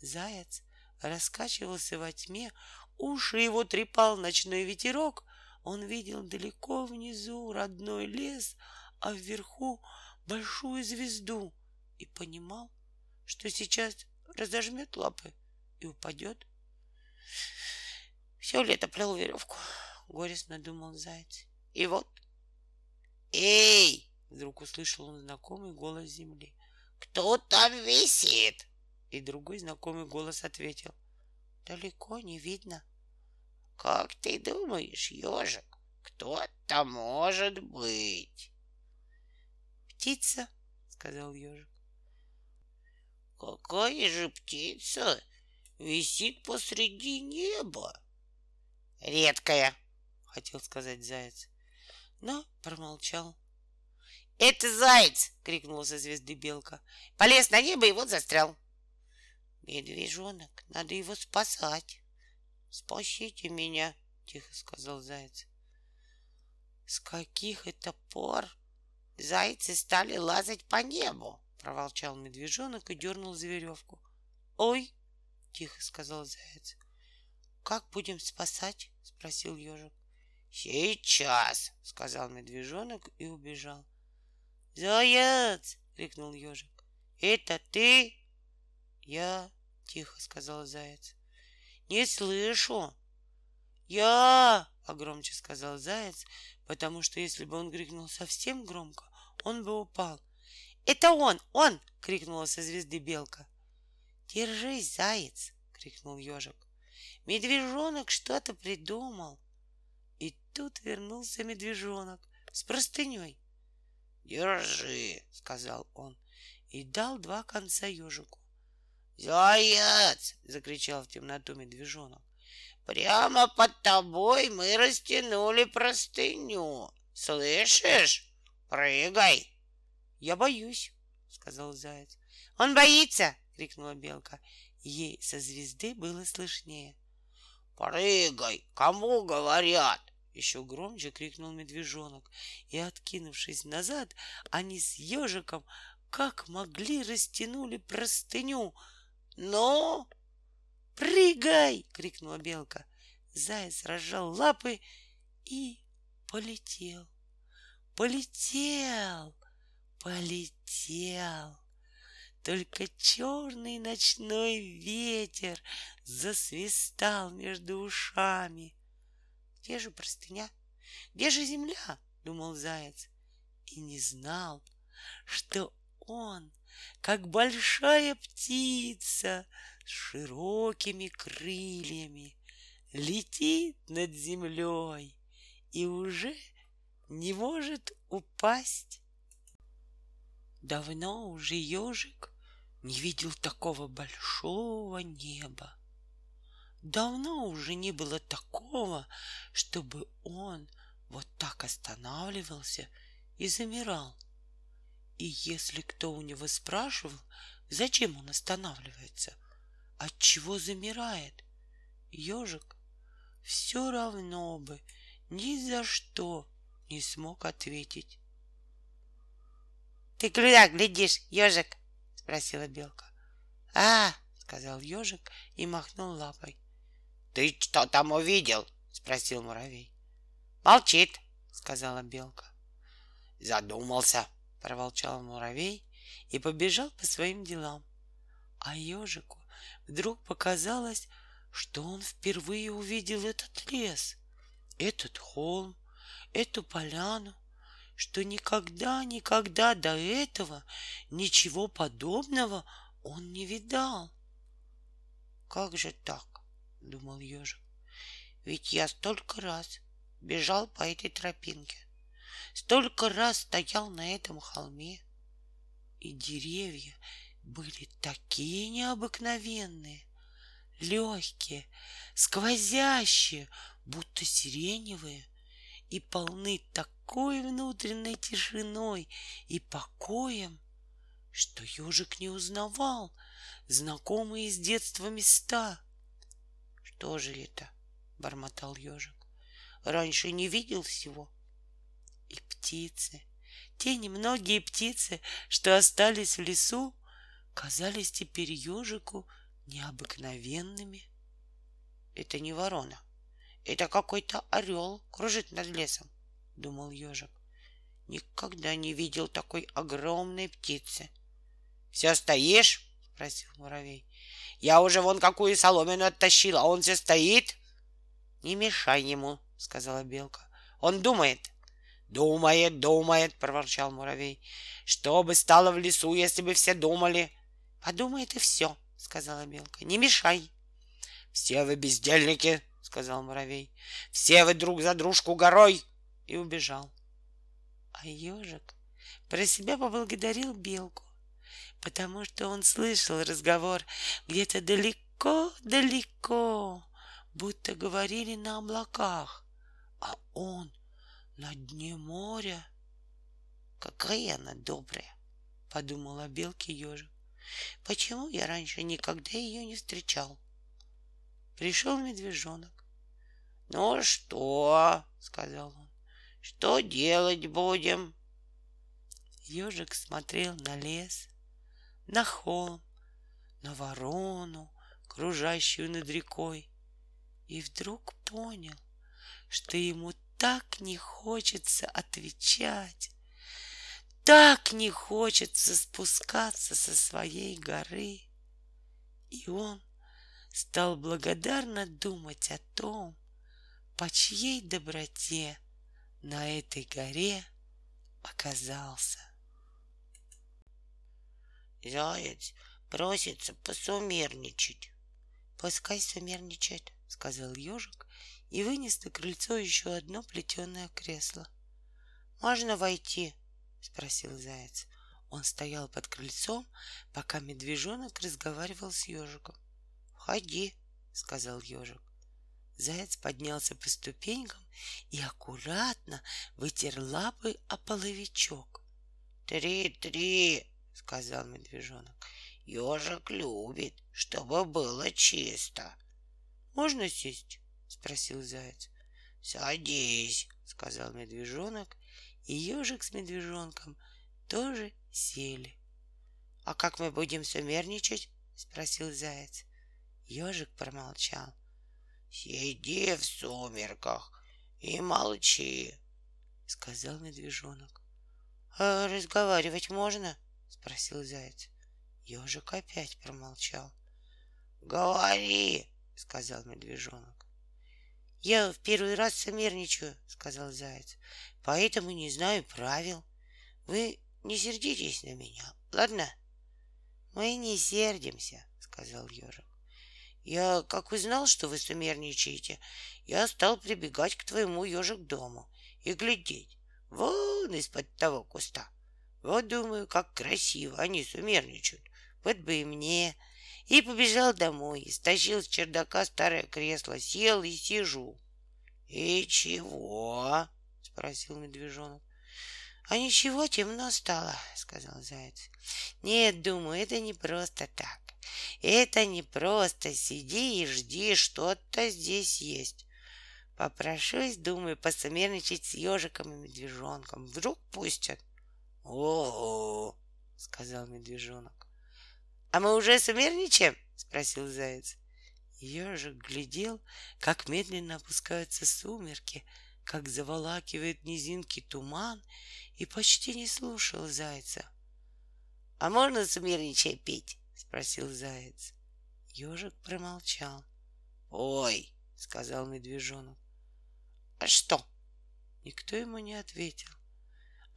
Заяц раскачивался во тьме, уши его трепал ночной ветерок. Он видел далеко внизу родной лес, а вверху большую звезду и понимал, что сейчас разожмет лапы и упадет. Все лето плел веревку, горестно думал заяц. И вот, эй, вдруг услышал он знакомый голос земли. Кто там висит? И другой знакомый голос ответил. Далеко не видно. Как ты думаешь, ежик, кто там может быть? Птица, сказал ежик. Какая же птица висит посреди неба? Редкая, хотел сказать заяц, но промолчал. Это заяц! крикнула со звезды белка. Полез на небо и вот застрял. Медвежонок, надо его спасать. Спасите меня, тихо сказал заяц. С каких это пор зайцы стали лазать по небу? проворчал медвежонок и дернул за веревку. Ой, тихо сказал заяц. Как будем спасать? спросил ежик. Сейчас, сказал медвежонок и убежал. Заяц! крикнул ежик. Это ты? Я, тихо сказал заяц. Не слышу. Я, погромче сказал заяц, потому что если бы он крикнул совсем громко, он бы упал. Это он, он! крикнула со звезды белка. Держись, заяц! крикнул ежик. Медвежонок что-то придумал. И тут вернулся медвежонок с простыней. Держи, сказал он и дал два конца ежику. «Заяц!» — закричал в темноту медвежонок. «Прямо под тобой мы растянули простыню. Слышишь? Прыгай!» «Я боюсь», — сказал заяц. «Он боится!» — крикнула белка. Ей со звезды было слышнее. «Прыгай! Кому говорят?» Еще громче крикнул медвежонок, и, откинувшись назад, они с ежиком как могли растянули простыню, ну, прыгай! крикнула белка. Заяц разжал лапы и полетел. Полетел, полетел. Только черный ночной ветер засвистал между ушами. Где же простыня? Где же земля? Думал заяц и не знал, что он как большая птица с широкими крыльями, летит над землей и уже не может упасть. Давно уже ежик не видел такого большого неба. Давно уже не было такого, чтобы он вот так останавливался и замирал — и если кто у него спрашивал, зачем он останавливается, от чего замирает, ежик все равно бы ни за что не смог ответить. Ты куда глядишь, ежик? спросила белка. А, сказал ежик и махнул лапой. Ты что там увидел? спросил муравей. Молчит, сказала белка. Задумался, проворчал муравей и побежал по своим делам. А ежику вдруг показалось, что он впервые увидел этот лес, этот холм, эту поляну, что никогда, никогда до этого ничего подобного он не видал. Как же так? Думал ежик. Ведь я столько раз бежал по этой тропинке, столько раз стоял на этом холме, и деревья были такие необыкновенные, легкие, сквозящие, будто сиреневые, и полны такой внутренней тишиной и покоем, что ежик не узнавал знакомые с детства места. Что же это? бормотал ежик. Раньше не видел всего. И птицы, те немногие птицы, что остались в лесу, казались теперь ежику необыкновенными. Это не ворона, это какой-то орел кружит над лесом, думал ежик. Никогда не видел такой огромной птицы. Все стоишь? Спросил муравей. Я уже вон какую соломину оттащил, а он все стоит. Не мешай ему, сказала белка. Он думает. Думает, думает, проворчал муравей. Что бы стало в лесу, если бы все думали? Подумает и все, сказала белка. Не мешай. Все вы бездельники, сказал муравей. Все вы друг за дружку горой. И убежал. А ежик про себя поблагодарил белку, потому что он слышал разговор где-то далеко-далеко будто говорили на облаках, а он на дне моря. Какая она добрая, подумала белки ежик. Почему я раньше никогда ее не встречал? Пришел медвежонок. Ну что, сказал он, что делать будем? Ежик смотрел на лес, на холм, на ворону, кружащую над рекой, и вдруг понял, что ему так не хочется отвечать, так не хочется спускаться со своей горы. И он стал благодарно думать о том, по чьей доброте на этой горе оказался. Заяц просится посумерничать. Пускай сумерничает, — сказал ежик и вынес на крыльцо еще одно плетеное кресло. «Можно войти?» — спросил заяц. Он стоял под крыльцом, пока медвежонок разговаривал с ежиком. «Входи», — сказал ежик. Заяц поднялся по ступенькам и аккуратно вытер лапы о половичок. «Три-три», — сказал медвежонок. «Ежик любит, чтобы было чисто». Можно сесть? спросил заяц. Садись, сказал медвежонок, и ежик с медвежонком тоже сели. А как мы будем сумерничать? спросил заяц. Ежик промолчал. Сиди в сумерках и молчи, сказал медвежонок. А разговаривать можно? Спросил заяц. Ежик опять промолчал. Говори, — сказал медвежонок. «Я в первый раз сомерничаю», — сказал заяц, — «поэтому не знаю правил. Вы не сердитесь на меня, ладно?» «Мы не сердимся», — сказал ежик. «Я, как узнал, что вы сумерничаете, я стал прибегать к твоему ежик дому и глядеть вон из-под того куста. Вот думаю, как красиво они сумерничают. Вот бы и мне и побежал домой, стащил с чердака старое кресло, сел и сижу. — И чего? — спросил медвежонок. — А ничего, темно стало, — сказал заяц. — Нет, думаю, это не просто так. Это не просто сиди и жди, что-то здесь есть. Попрошусь, думаю, посомерничать с ежиком и медвежонком. Вдруг пустят. — О, — сказал медвежонок. — А мы уже сумерничаем? — спросил заяц. Ежик глядел, как медленно опускаются сумерки, как заволакивает низинки туман, и почти не слушал зайца. — А можно сумерничая петь? — спросил заяц. Ежик промолчал. — Ой, — сказал медвежонок. — А что? Никто ему не ответил.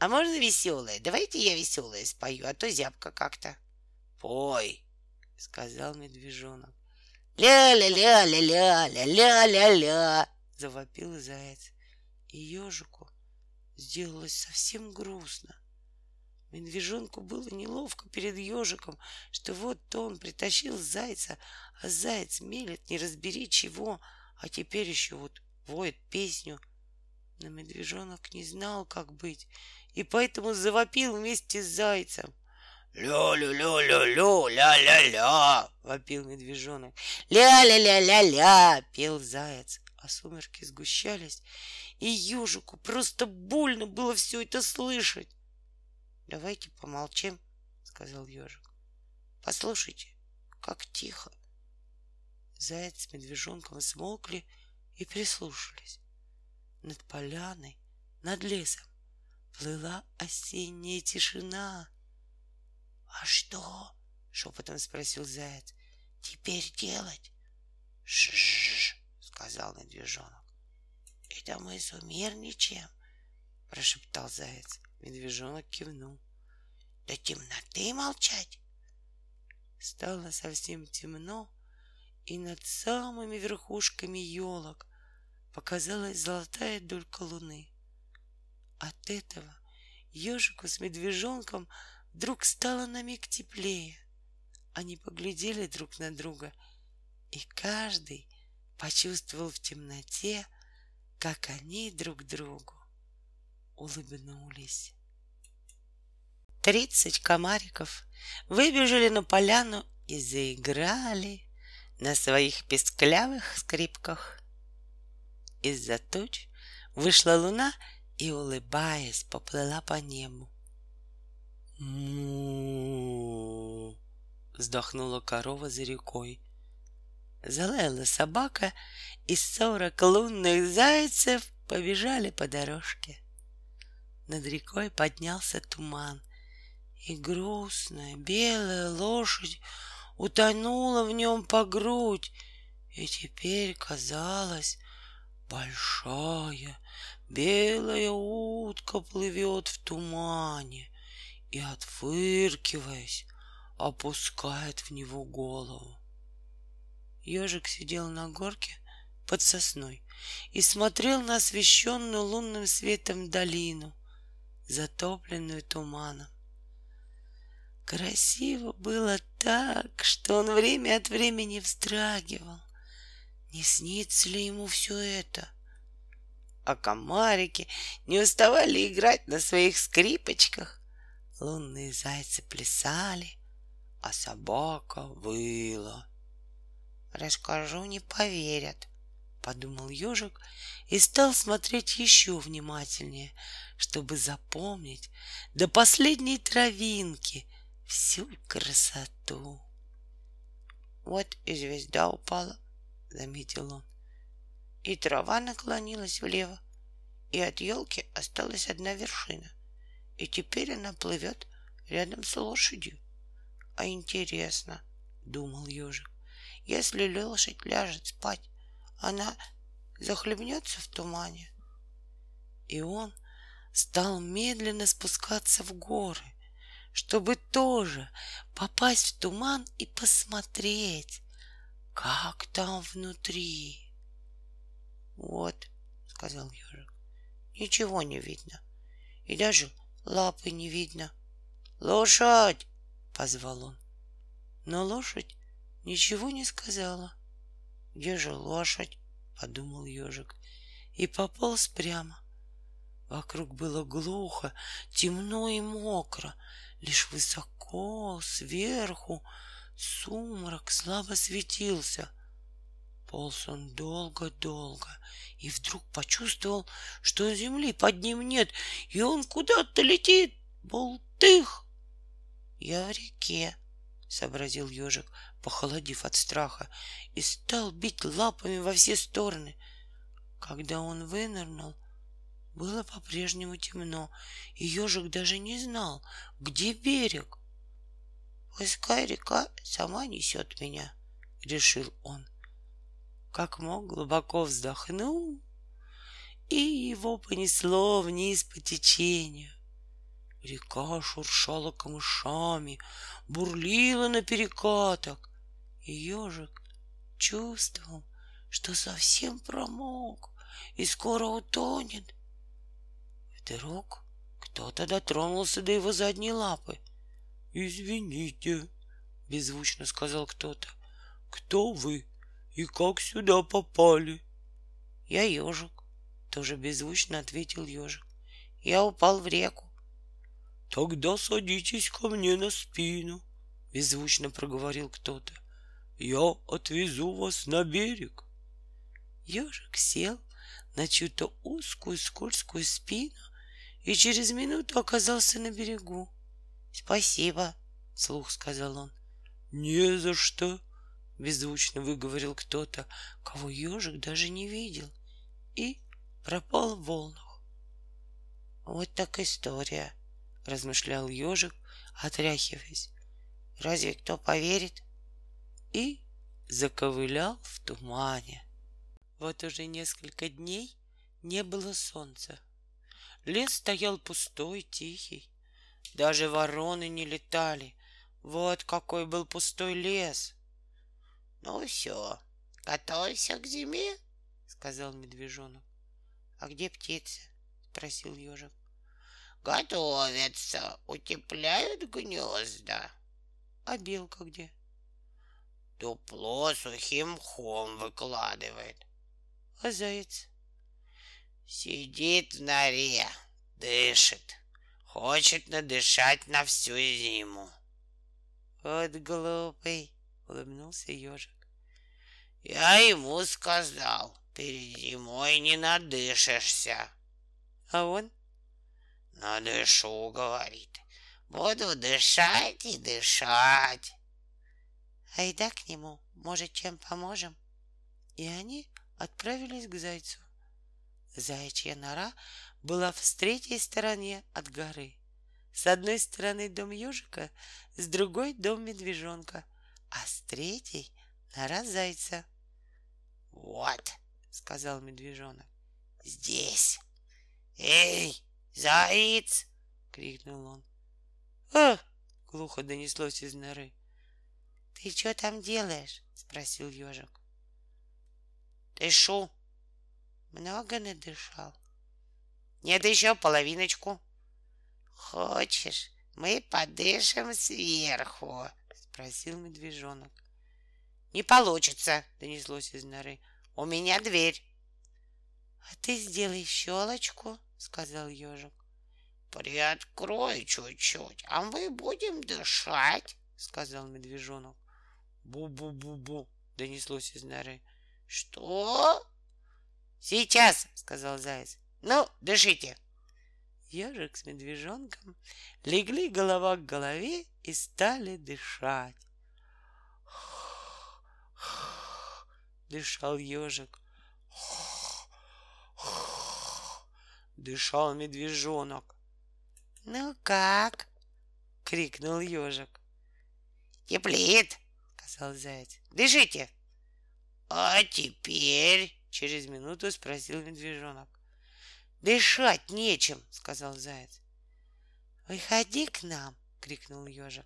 А можно веселое? Давайте я веселое спою, а то зябко как-то. Пой, сказал медвежонок. Ля-ля-ля-ля-ля-ля-ля-ля-ля, завопил заяц. И ежику сделалось совсем грустно. Медвежонку было неловко перед ежиком, что вот он притащил зайца, а заяц мелет не разбери чего, а теперь еще вот воет песню. Но медвежонок не знал, как быть, и поэтому завопил вместе с зайцем. «Лю-лю-лю-лю-лю, ля-ля-ля!» — вопил медвежонок. «Ля-ля-ля-ля-ля!» — пел заяц, а сумерки сгущались, и ежику просто больно было все это слышать. Давайте помолчим, сказал ежик. Послушайте, как тихо. Заяц с медвежонком смолкли и прислушались. Над поляной, над лесом плыла осенняя тишина. А что? шепотом спросил заяц. Теперь делать? Ш-ш-ш, сказал медвежонок. Это мы сумерничаем, прошептал заяц. Медвежонок кивнул. До темноты молчать? Стало совсем темно, и над самыми верхушками елок показалась золотая долька луны. От этого ежику с медвежонком вдруг стало на миг теплее. Они поглядели друг на друга, и каждый почувствовал в темноте, как они друг другу улыбнулись. Тридцать комариков выбежали на поляну и заиграли на своих песклявых скрипках. Из-за туч вышла луна и, улыбаясь, поплыла по небу. му вздохнула корова за рекой. Залаяла собака, и сорок лунных зайцев побежали по дорожке. Над рекой поднялся туман, и грустная белая лошадь утонула в нем по грудь, и теперь казалось, большая белая утка плывет в тумане и, отфыркиваясь, опускает в него голову. Ежик сидел на горке под сосной и смотрел на освещенную лунным светом долину — затопленную туманом. Красиво было так, что он время от времени вздрагивал. Не снится ли ему все это? А комарики не уставали играть на своих скрипочках. Лунные зайцы плясали, а собака выла. Расскажу, не поверят, подумал ежик и стал смотреть еще внимательнее, чтобы запомнить до последней травинки всю красоту. Вот и звезда упала, заметил он. И трава наклонилась влево, и от елки осталась одна вершина. И теперь она плывет рядом с лошадью. А интересно, думал ежик, если лошадь ляжет спать, она захлебнется в тумане. И он стал медленно спускаться в горы, чтобы тоже попасть в туман и посмотреть, как там внутри. Вот, сказал ежик, ничего не видно, и даже лапы не видно. Лошадь! позвал он. Но лошадь ничего не сказала. Где же лошадь? подумал ежик и пополз прямо. Вокруг было глухо, темно и мокро, лишь высоко, сверху, сумрак слабо светился. Полз он долго-долго и вдруг почувствовал, что земли под ним нет, и он куда-то летит. Болтых! Я в реке, сообразил ежик, похолодев от страха, и стал бить лапами во все стороны. Когда он вынырнул, было по-прежнему темно, и ежик даже не знал, где берег. «Пускай река сама несет меня», — решил он. Как мог, глубоко вздохнул и его понесло вниз по течению. Река шуршала камышами, бурлила на перекатах, и ежик чувствовал, что совсем промок и скоро утонет. Вдруг кто-то дотронулся до его задней лапы. «Извините», — беззвучно сказал кто-то, — «кто вы и как сюда попали?» «Я ежик», — тоже беззвучно ответил ежик. «Я упал в реку». «Тогда садитесь ко мне на спину», — беззвучно проговорил кто-то. «Я отвезу вас на берег». Ежик сел на чью-то узкую скользкую спину и через минуту оказался на берегу. «Спасибо», — слух сказал он. «Не за что», — беззвучно выговорил кто-то, кого ежик даже не видел, и пропал в волнах. «Вот так история», — размышлял ежик, отряхиваясь. «Разве кто поверит?» И заковылял в тумане. Вот уже несколько дней не было солнца. Лес стоял пустой, тихий. Даже вороны не летали. Вот какой был пустой лес. — Ну все, готовься к зиме, — сказал медвежонок. — А где птицы? — спросил ежик. — Готовятся, утепляют гнезда. — А белка где? — Дупло сухим мхом выкладывает. — А заяц? — Сидит в норе, дышит. Хочет надышать на всю зиму. Вот глупый, улыбнулся ежик. Я ему сказал, перед зимой не надышишься. А он? Надышу, говорит. Буду дышать и дышать. Айда к нему, может, чем поможем? И они отправились к зайцу. Заячья нора была в третьей стороне от горы. С одной стороны дом ежика, с другой дом медвежонка, а с третьей нора зайца. Вот, сказал медвежонок, здесь. Эй, заяц! крикнул он. А! глухо донеслось из норы. Ты что там делаешь? спросил ежик. Дышу. Много надышал? Нет, еще половиночку. Хочешь, мы подышим сверху? Спросил медвежонок. Не получится, донеслось из норы. У меня дверь. А ты сделай щелочку, сказал ежик. Приоткрой чуть-чуть, а мы будем дышать, сказал медвежонок. Бу-бу-бу-бу, донеслось из норы. Что? Сейчас, сказал заяц. Ну, дышите. Ежик с медвежонком легли голова к голове и стали дышать. Дышал ежик. Дышал медвежонок. Ну как? крикнул ежик. Теплеет, сказал заяц. Дышите. А теперь Через минуту спросил медвежонок. Дышать нечем, сказал заяц. Выходи к нам, крикнул ежик.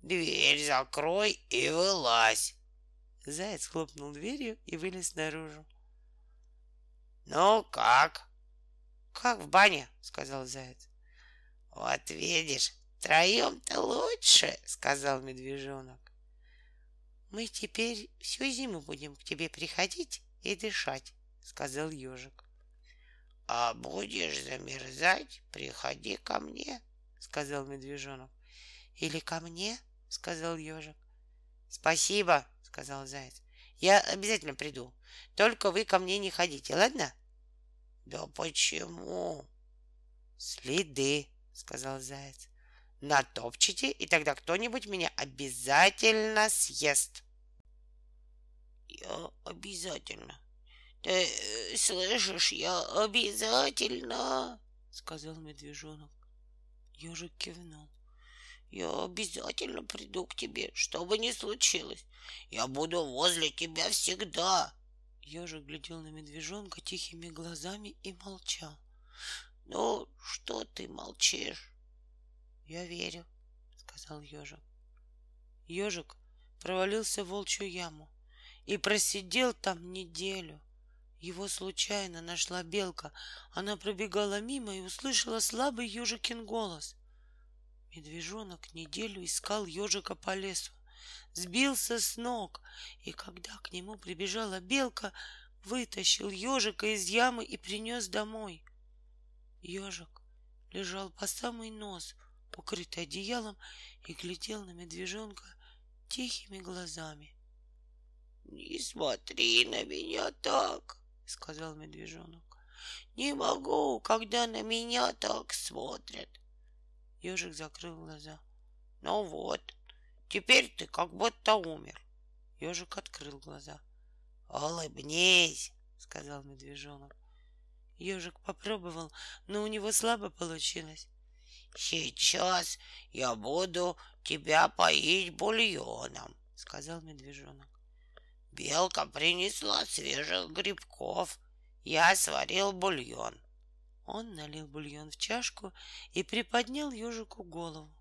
Дверь закрой и вылазь. Заяц хлопнул дверью и вылез наружу. Ну как? Как в бане, сказал заяц. Вот видишь, троем-то лучше, сказал медвежонок. Мы теперь всю зиму будем к тебе приходить и дышать, сказал ежик. А будешь замерзать, приходи ко мне, сказал медвежонок. Или ко мне, сказал ежик. Спасибо, сказал заяц. Я обязательно приду. Только вы ко мне не ходите, ладно? Да почему? Следы, сказал заяц. Натопчите, и тогда кто-нибудь меня обязательно съест. Я обязательно. Ты э, слышишь, я обязательно, сказал медвежонок. Ежик кивнул. Я обязательно приду к тебе, что бы ни случилось. Я буду возле тебя всегда. Ежик глядел на медвежонка тихими глазами и молчал. Ну, что ты молчишь? Я верю, сказал ежик. Ежик провалился в волчью яму и просидел там неделю. Его случайно нашла белка. Она пробегала мимо и услышала слабый ежикин голос. Медвежонок неделю искал ежика по лесу, сбился с ног, и когда к нему прибежала белка, вытащил ежика из ямы и принес домой. Ежик лежал по самый нос, укрытый одеялом, и глядел на медвежонка тихими глазами. — Не смотри на меня так, — сказал медвежонок. — Не могу, когда на меня так смотрят. Ежик закрыл глаза. — Ну вот, теперь ты как будто умер. Ежик открыл глаза. — Улыбнись, — сказал медвежонок. Ежик попробовал, но у него слабо получилось. Сейчас я буду тебя поить бульоном, сказал медвежонок. Белка принесла свежих грибков. Я сварил бульон. Он налил бульон в чашку и приподнял ежику голову.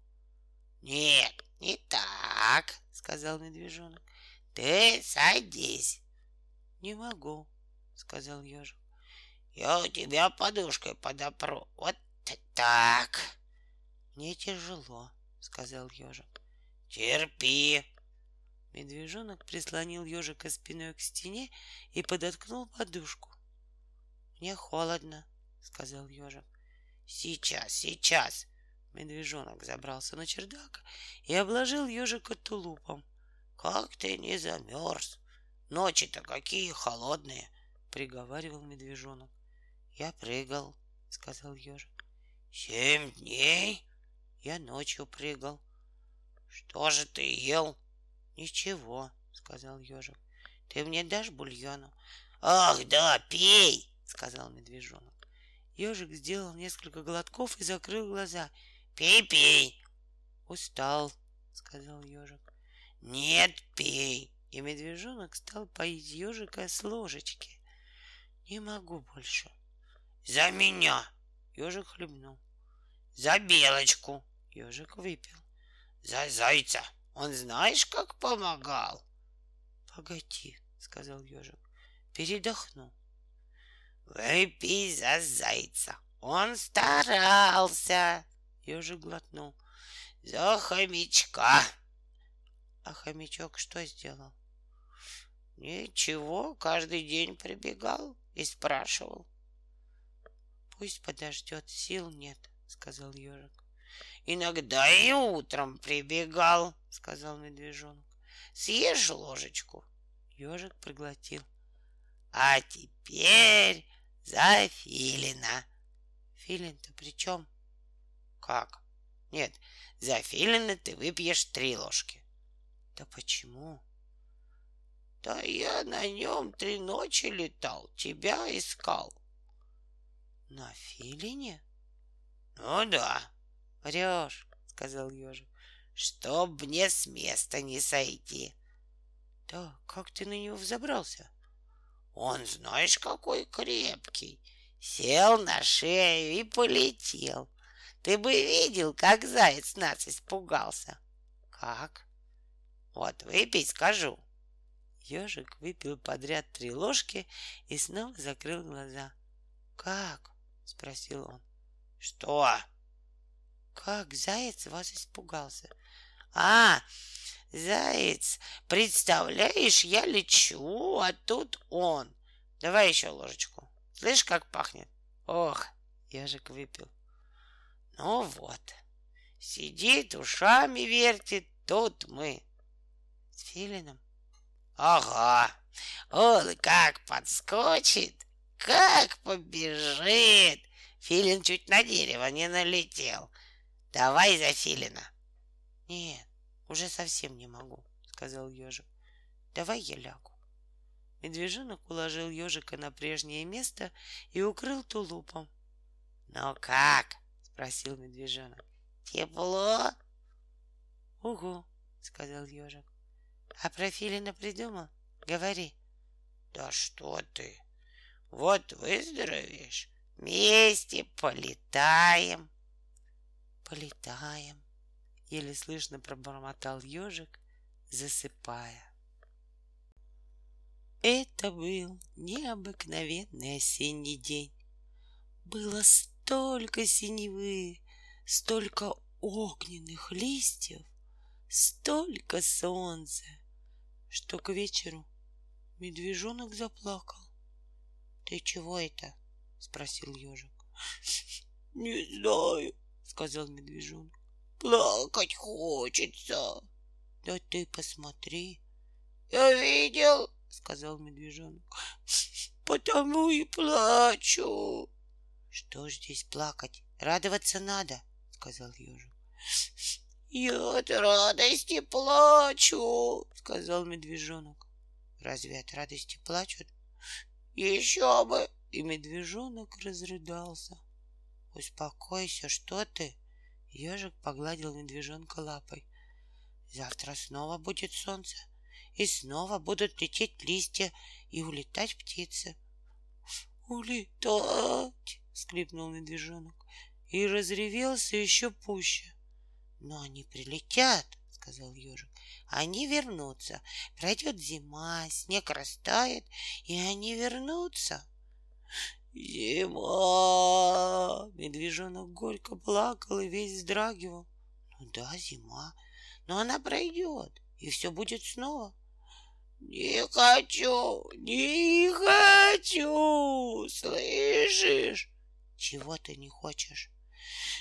Нет, не так, сказал медвежонок. Ты садись. Не могу, сказал ежик. Я у тебя подушкой подопру. Вот так. Мне тяжело, сказал ежик. Терпи. Медвежонок прислонил ежика спиной к стене и подоткнул подушку. Мне холодно, сказал ежик. Сейчас, сейчас. Медвежонок забрался на чердак и обложил ежика тулупом. Как ты не замерз? Ночи-то какие холодные, приговаривал медвежонок. Я прыгал, сказал ежик. Семь дней? Я ночью прыгал. Что же ты ел? Ничего, сказал ежик. Ты мне дашь бульону? Ах, да, пей, сказал медвежонок. Ежик сделал несколько глотков и закрыл глаза. Пей, пей. Устал, сказал ежик. Нет, пей. И медвежонок стал поить ежика с ложечки. Не могу больше, за меня. Ежик хлебнул. За белочку. Ежик выпил. За зайца. Он знаешь, как помогал? Погоди, сказал ежик. Передохну. Выпей за зайца. Он старался. Ежик глотнул. За хомячка. А хомячок что сделал? Ничего, каждый день прибегал и спрашивал, Пусть подождет, сил нет, сказал ежик. Иногда и утром прибегал, сказал медвежонок. Съешь ложечку. Ежик проглотил. А теперь за филина. Филин-то при чем? Как? Нет, за филина ты выпьешь три ложки. Да почему? Да я на нем три ночи летал, тебя искал. На филине? Ну да. Врешь, сказал ежик. Чтоб мне с места не сойти. Да как ты на него взобрался? Он, знаешь, какой крепкий. Сел на шею и полетел. Ты бы видел, как заяц нас испугался. Как? Вот выпей, скажу. Ежик выпил подряд три ложки и снова закрыл глаза. Как? — спросил он. — Что? — Как заяц вас испугался? — А, заяц, представляешь, я лечу, а тут он. Давай еще ложечку. Слышь, как пахнет? Ох, ежик выпил. Ну вот, сидит, ушами вертит, тут мы. С филином? Ага, он как подскочит, как побежит! Филин чуть на дерево не налетел. Давай за Филина. Нет, уже совсем не могу, сказал ежик. Давай я лягу. Медвежонок уложил ежика на прежнее место и укрыл тулупом. Ну как? спросил медвежонок. Тепло? Угу, сказал ежик. А про Филина придумал? Говори. Да что ты? Вот выздоровеешь, вместе полетаем. Полетаем, еле слышно пробормотал ежик, засыпая. Это был необыкновенный осенний день. Было столько синевы, столько огненных листьев, столько солнца, что к вечеру медвежонок заплакал. — Ты чего это? — спросил ежик. — Не знаю, — сказал медвежонок. — Плакать хочется. — Да ты посмотри. — Я видел, — сказал медвежонок. *laughs* — Потому и плачу. — Что ж здесь плакать? Радоваться надо, — сказал ежик. *laughs* — Я от радости плачу, — сказал медвежонок. — Разве от радости плачут? — Еще бы! И медвежонок разрыдался. — Успокойся, что ты? Ежик погладил медвежонка лапой. Завтра снова будет солнце, и снова будут лететь листья и улетать птицы. Улетать! скрипнул медвежонок и разревелся еще пуще. Но они прилетят, сказал ежик. Они вернутся. Пройдет зима, снег растает, и они вернутся. Зима! Медвежонок горько плакал и весь вздрагивал. Ну да, зима, но она пройдет, и все будет снова. Не хочу, не хочу, слышишь? Чего ты не хочешь?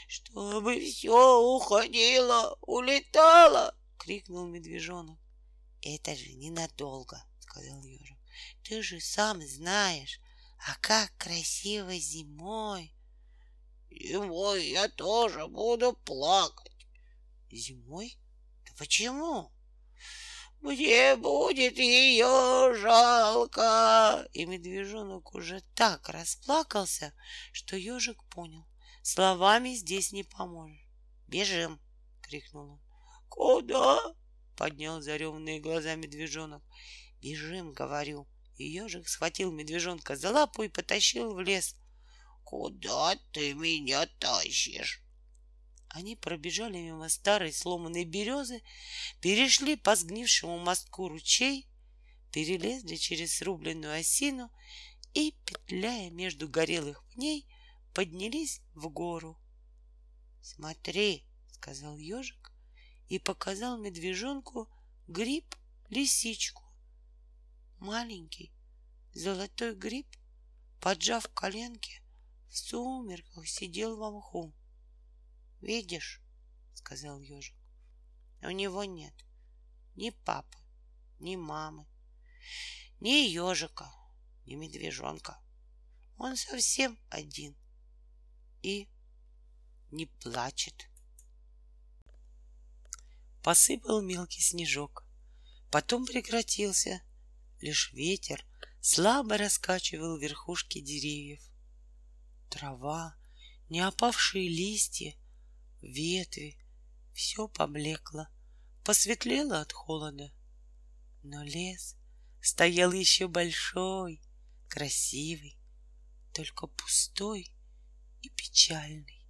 Чтобы все уходило, улетало, крикнул медвежонок. Это же ненадолго, сказал ежик. Ты же сам знаешь, а как красиво зимой. Зимой я тоже буду плакать. Зимой? Да почему? Мне будет ее жалко. И медвежонок уже так расплакался, что ежик понял. Словами здесь не поможешь. Бежим, крикнул он. Куда? Поднял зареванные глаза медвежонок. Бежим, говорю. И ежик схватил медвежонка за лапу и потащил в лес. Куда ты меня тащишь? Они пробежали мимо старой сломанной березы, перешли по сгнившему мостку ручей, перелезли через срубленную осину и, петляя между горелых пней, поднялись в гору. «Смотри!» — сказал ежик и показал медвежонку гриб-лисичку. Маленький золотой гриб, поджав коленки, в сумерках сидел в мху. Видишь, сказал ежик, у него нет ни папы, ни мамы, ни ежика, ни медвежонка. Он совсем один и не плачет. Посыпал мелкий снежок, потом прекратился. Лишь ветер слабо раскачивал верхушки деревьев. Трава, не опавшие листья ветви, все поблекло, посветлело от холода. Но лес стоял еще большой, красивый, только пустой и печальный.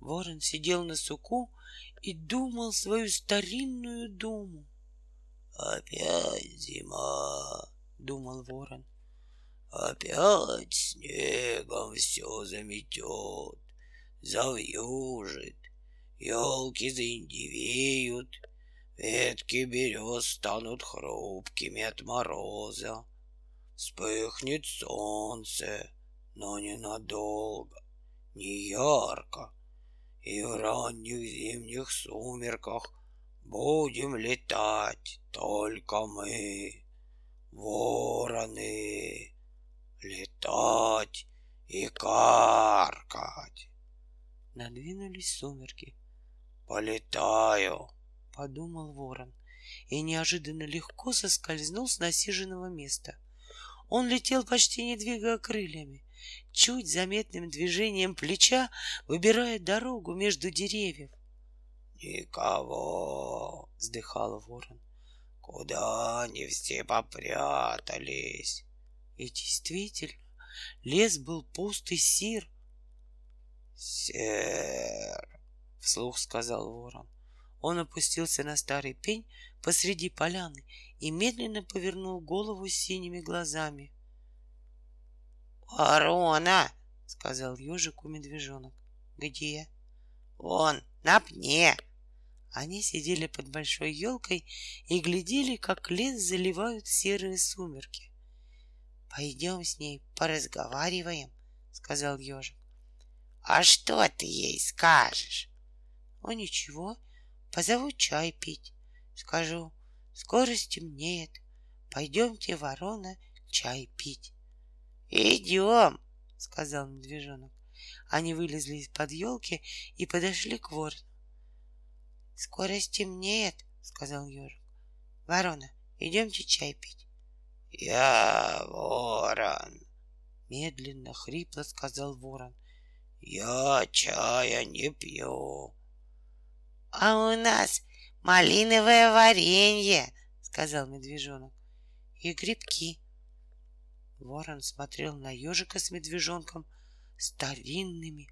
Ворон сидел на суку и думал свою старинную думу. «Опять зима!» — думал ворон. «Опять снегом все заметет завьюжит, елки заиндивеют, ветки берез станут хрупкими от мороза. Вспыхнет солнце, но ненадолго, не ярко, и в ранних зимних сумерках будем летать только мы, вороны, летать и каркать. Надвинулись сумерки. «Полетаю!» — подумал ворон и неожиданно легко соскользнул с насиженного места. Он летел почти не двигая крыльями, чуть заметным движением плеча выбирая дорогу между деревьев. «Никого!» — вздыхал ворон. «Куда они все попрятались?» И действительно, лес был пуст и сир. «Сер!» — вслух сказал ворон. Он опустился на старый пень посреди поляны и медленно повернул голову синими глазами. «Ворона!» — сказал ежику медвежонок. «Где?» «Он, на пне!» Они сидели под большой елкой и глядели, как лес заливают серые сумерки. «Пойдем с ней поразговариваем», — сказал ежик. «А что ты ей скажешь?» «О, ничего, позову чай пить. Скажу, скоро стемнеет. Пойдемте, ворона, чай пить». «Идем», — сказал медвежонок. Они вылезли из-под елки и подошли к ворону. Скоро стемнеет, сказал ежик. Ворона, идемте чай пить. Я ворон, медленно, хрипло сказал ворон. Я чая не пью. А у нас малиновое варенье, сказал медвежонок. И грибки. Ворон смотрел на ежика с медвежонком старинными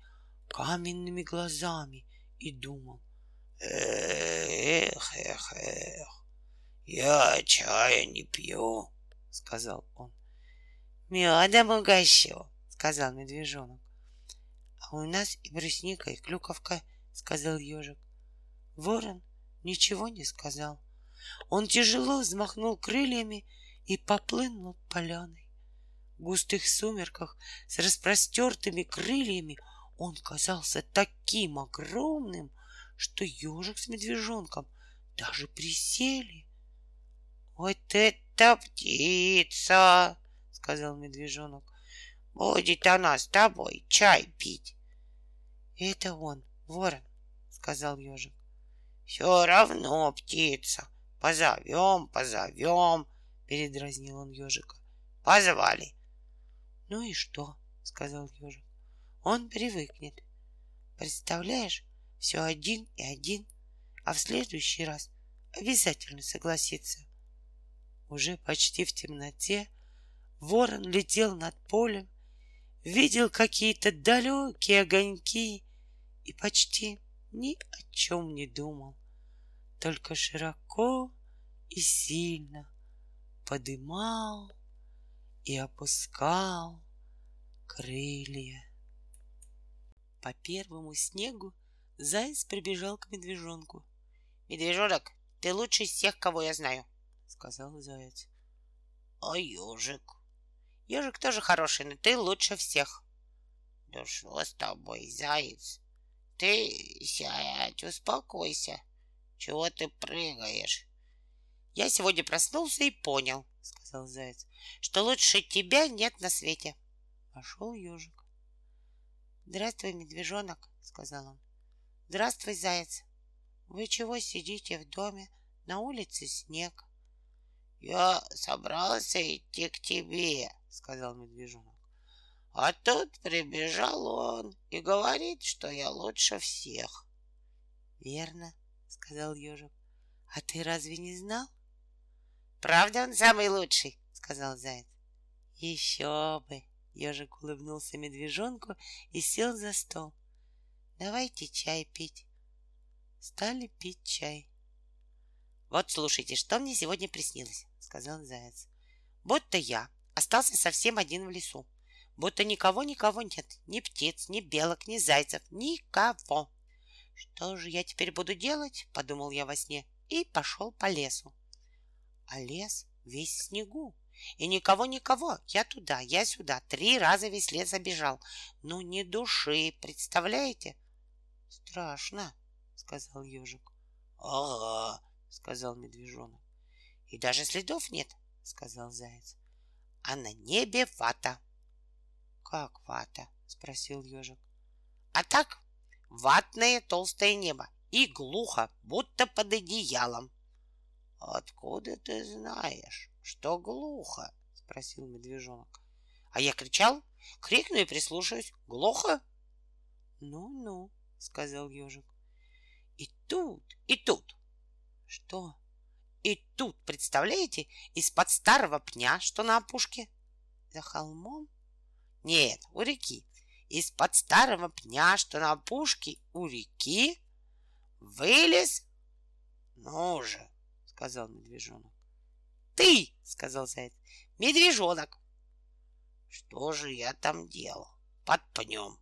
каменными глазами и думал — Эх, эх, эх, я чая не пью, сказал он. Медом угощу, сказал медвежонок. А у нас и брусника, и клюковка, сказал ежик. Ворон ничего не сказал. Он тяжело взмахнул крыльями и поплыл над поляной. Густых сумерках с распростертыми крыльями он казался таким огромным, что ежик с медвежонком даже присели. Вот это птица, сказал медвежонок. Будет она с тобой чай пить. Это он, ворон, сказал ежик. Все равно птица. Позовем, позовем, передразнил он ежика. Позвали. Ну и что? сказал ежик. Он привыкнет. Представляешь, все один и один, а в следующий раз обязательно согласится. Уже почти в темноте ворон летел над полем, видел какие-то далекие огоньки и почти ни о чем не думал, только широко и сильно подымал и опускал крылья. По первому снегу Заяц прибежал к медвежонку. «Медвежонок, ты лучший из всех, кого я знаю», — сказал заяц. «А ежик?» «Ежик тоже хороший, но ты лучше всех». «Да что с тобой, заяц? Ты сядь, успокойся. Чего ты прыгаешь?» «Я сегодня проснулся и понял», — сказал заяц, «что лучше тебя нет на свете». Пошел ежик. «Здравствуй, медвежонок», — сказал он. Здравствуй, заяц. Вы чего сидите в доме? На улице снег. Я собрался идти к тебе, сказал медвежонок. А тут прибежал он и говорит, что я лучше всех. Верно, сказал ежик. А ты разве не знал? Правда, он самый лучший, сказал заяц. Еще бы! Ежик улыбнулся медвежонку и сел за стол. Давайте чай пить. Стали пить чай. Вот слушайте, что мне сегодня приснилось, сказал заяц. Будто я остался совсем один в лесу. Будто никого-никого нет. Ни птиц, ни белок, ни зайцев. Никого. Что же я теперь буду делать? Подумал я во сне и пошел по лесу. А лес весь в снегу. И никого-никого. Я туда, я сюда. Три раза весь лес обежал. Ну, ни души, представляете? Страшно, сказал ежик. Ага, сказал медвежонок. И даже следов нет, сказал заяц. А на небе вата. Как вата? спросил ежик. А так, ватное толстое небо и глухо, будто под одеялом. Откуда ты знаешь, что глухо? спросил медвежонок. А я кричал, крикну и прислушаюсь. Глухо? Ну-ну, сказал ежик. И тут, и тут. Что? И тут, представляете, из-под старого пня, что на опушке, За холмом? Нет, у реки. Из-под старого пня, что на опушке у реки, вылез... Ну же, сказал медвежонок. Ты, сказал заяц, медвежонок. Что же я там делал? Под пнем.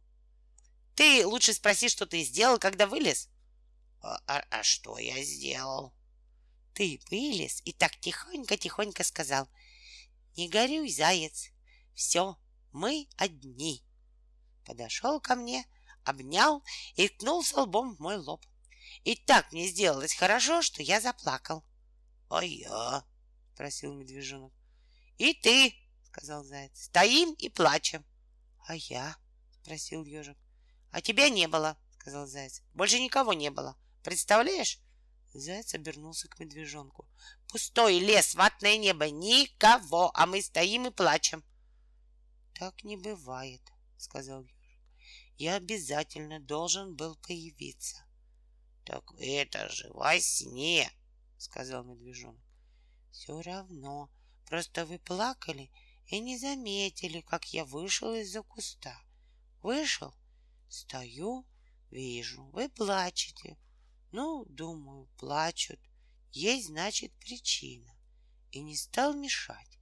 Ты лучше спроси, что ты сделал, когда вылез. А, а, а что я сделал? Ты вылез и так тихонько-тихонько сказал. Не горюй, заяц. Все, мы одни. Подошел ко мне, обнял и ткнулся лбом в мой лоб. И так мне сделалось хорошо, что я заплакал. — А я? — спросил медвежонок. — И ты, — сказал заяц, — стоим и плачем. — А я? — спросил ежик. — А тебя не было, — сказал заяц. — Больше никого не было. Представляешь? Заяц обернулся к медвежонку. Пустой лес, ватное небо, никого, а мы стоим и плачем. Так не бывает, сказал ежик. Я обязательно должен был появиться. Так это же во сне, сказал медвежонок. Все равно, просто вы плакали и не заметили, как я вышел из-за куста. Вышел, стою, вижу, вы плачете. Ну, думаю, плачут. Есть, значит, причина. И не стал мешать.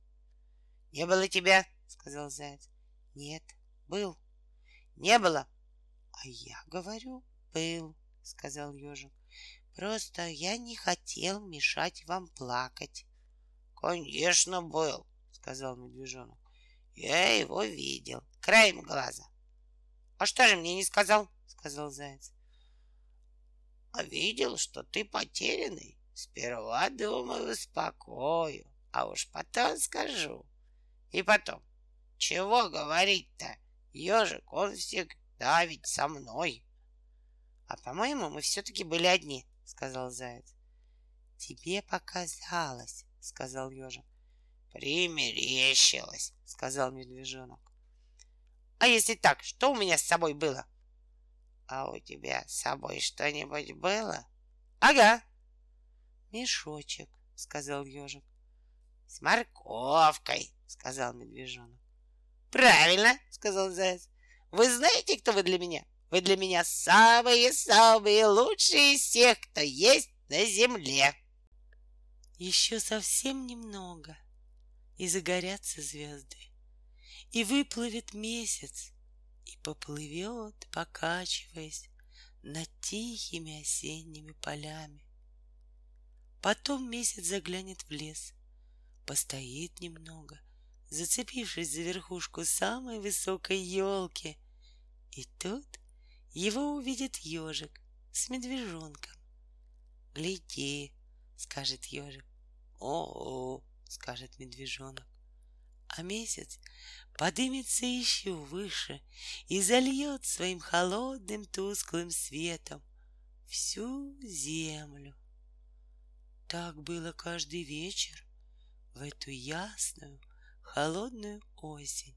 — Не было тебя, — сказал заяц. — Нет, был. — Не было. — А я говорю, был, — сказал ежик. — Просто я не хотел мешать вам плакать. — Конечно, был, — сказал медвежонок. — Я его видел, краем глаза. — А что же мне не сказал? — сказал заяц а видел, что ты потерянный. Сперва думаю, успокою, а уж потом скажу. И потом, чего говорить-то? Ежик, он всегда ведь со мной. А по-моему, мы все-таки были одни, сказал заяц. Тебе показалось, сказал ежик. Примерещилось, сказал медвежонок. А если так, что у меня с собой было? А у тебя с собой что-нибудь было? Ага. Мешочек, сказал ежик. С морковкой, сказал медвежонок. Правильно, сказал заяц. Вы знаете, кто вы для меня? Вы для меня самые-самые лучшие из всех, кто есть на земле. Еще совсем немного, и загорятся звезды, и выплывет месяц, и поплывет, покачиваясь над тихими осенними полями. Потом месяц заглянет в лес, постоит немного, зацепившись за верхушку самой высокой елки, и тут его увидит ежик с медвежонком. «Гляди!» — скажет ежик. «О-о!» — скажет медвежонок а месяц подымется еще выше и зальет своим холодным тусклым светом всю землю. Так было каждый вечер в эту ясную, холодную осень.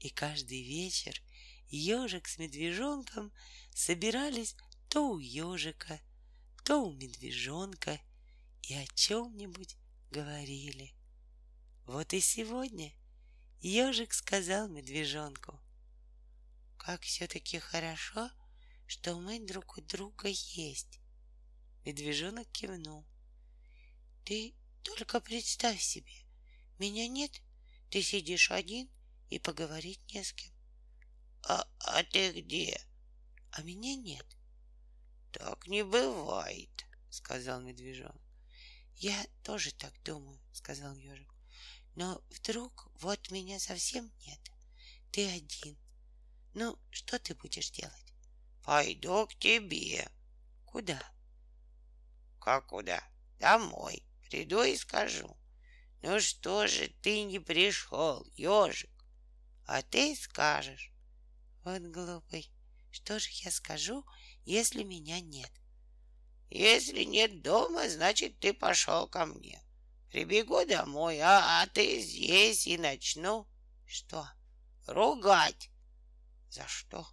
И каждый вечер ежик с медвежонком собирались то у ежика, то у медвежонка и о чем-нибудь говорили. Вот и сегодня ежик сказал медвежонку, «Как все-таки хорошо, что мы друг у друга есть». Медвежонок кивнул. «Ты только представь себе, меня нет, ты сидишь один и поговорить не с кем». «А, а ты где?» «А меня нет». «Так не бывает», — сказал медвежонок. «Я тоже так думаю», — сказал ежик. Но вдруг вот меня совсем нет. Ты один. Ну, что ты будешь делать? Пойду к тебе. Куда? Как куда? Домой. Приду и скажу. Ну что же ты не пришел, ежик? А ты скажешь. Вот глупый. Что же я скажу, если меня нет? Если нет дома, значит, ты пошел ко мне. Прибегу домой, а, а ты здесь и начну. Что? Ругать. За что?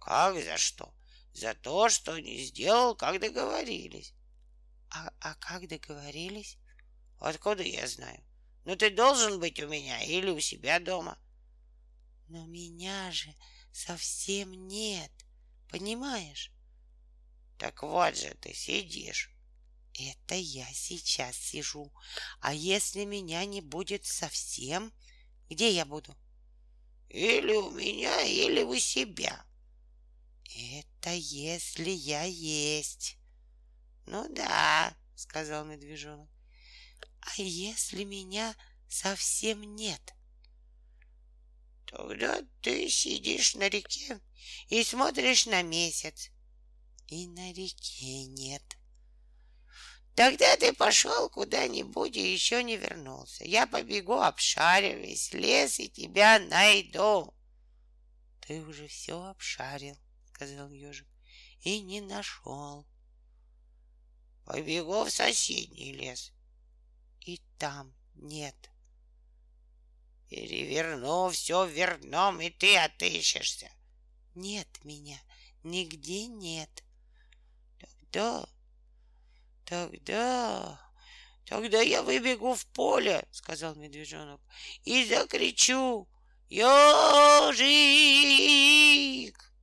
Как за что? За то, что не сделал, как договорились. А, а как договорились? Откуда я знаю? Ну ты должен быть у меня или у себя дома. Но меня же совсем нет, понимаешь? Так вот же ты сидишь. Это я сейчас сижу. А если меня не будет совсем, где я буду? Или у меня, или у себя. Это если я есть. Ну да, сказал медвежонок. А если меня совсем нет? Тогда ты сидишь на реке и смотришь на месяц. И на реке нет. Тогда ты пошел куда-нибудь и еще не вернулся. Я побегу, обшарю весь лес и тебя найду. Ты уже все обшарил, сказал ежик, и не нашел. Побегу в соседний лес. И там нет. Переверну все верном, и ты отыщешься. Нет меня, нигде нет. Тогда, тогда, тогда я выбегу в поле, сказал медвежонок, и закричу «Ежик!»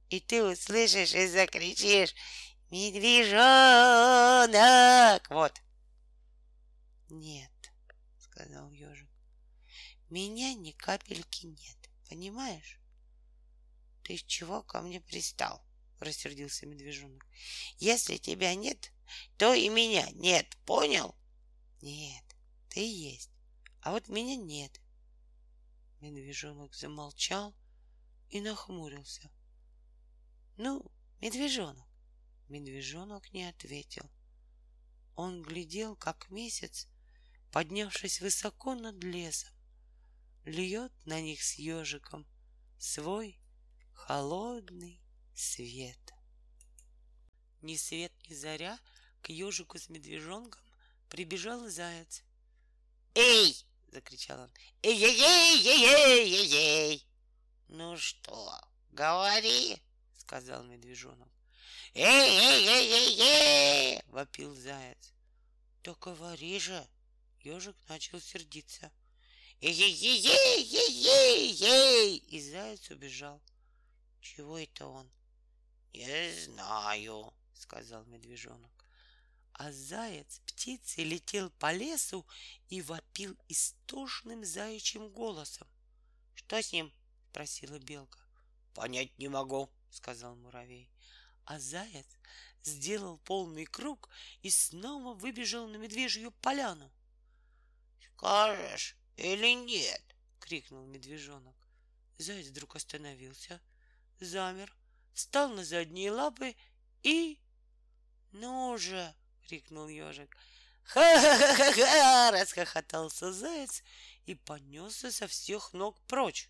И ты услышишь и закричишь «Медвежонок!» Вот. Нет, сказал ежик, меня ни капельки нет, понимаешь? Ты чего ко мне пристал? Рассердился медвежонок. Если тебя нет, то и меня нет, понял? Нет, ты есть, а вот меня нет. Медвежонок замолчал и нахмурился. Ну, медвежонок. Медвежонок не ответил. Он глядел, как месяц, поднявшись высоко над лесом, льет на них с ежиком свой холодный свет. Ни свет, ни заря к ежику с медвежонком прибежал заяц. «Эй!» — закричал он. «Эй-ей-ей-ей-ей-ей!» «Ну что, говори!» — сказал медвежонок. «Эй-ей-ей-ей-ей!» — вопил заяц. «Да говори же!» — ежик начал сердиться. «Ей-ей-ей-ей-ей!» И заяц убежал. Чего это он? Не знаю, сказал медвежонок. А заяц птицей летел по лесу и вопил истошным заячьим голосом. Что с ним? спросила белка. Понять не могу, сказал муравей. А заяц сделал полный круг и снова выбежал на медвежью поляну. Скажешь или нет? крикнул медвежонок. Заяц вдруг остановился, замер, встал на задние лапы и... «Ну же!» — крикнул ежик. «Ха-ха-ха-ха!» — расхохотался заяц и понесся со всех ног прочь.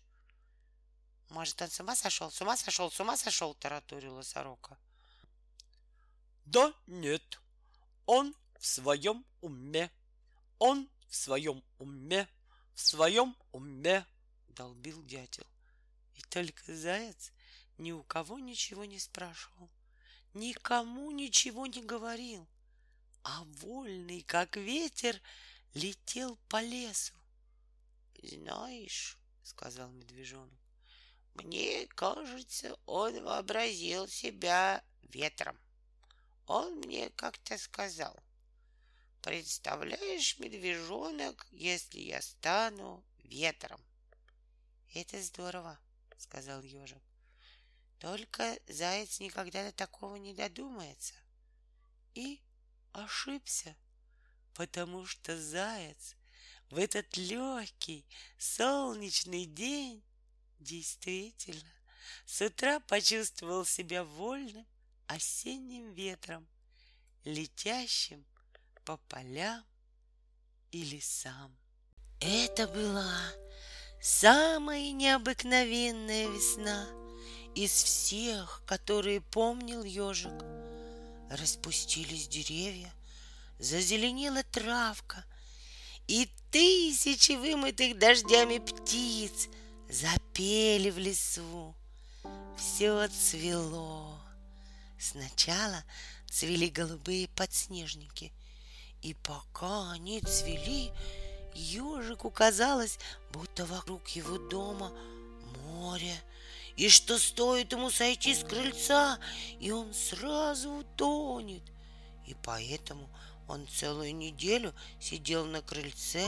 «Может, он с ума сошел, с ума сошел, с ума сошел?» — тараторила сорока. «Да нет, он в своем уме, он в своем уме, в своем уме!» — долбил дятел. И только заяц ни у кого ничего не спрашивал, никому ничего не говорил, а вольный, как ветер, летел по лесу. Знаешь, сказал медвежонок, мне кажется, он вообразил себя ветром. Он мне как-то сказал, представляешь, медвежонок, если я стану ветром. Это здорово, сказал ежик. Только заяц никогда до такого не додумается. И ошибся, потому что заяц в этот легкий солнечный день действительно с утра почувствовал себя вольным осенним ветром, летящим по полям и лесам. Это была самая необыкновенная весна — из всех, которые помнил ежик. Распустились деревья, зазеленела травка, и тысячи вымытых дождями птиц запели в лесу. Все цвело. Сначала цвели голубые подснежники, и пока они цвели, ежику казалось, будто вокруг его дома море, и что стоит ему сойти с крыльца, и он сразу утонет. И поэтому он целую неделю сидел на крыльце,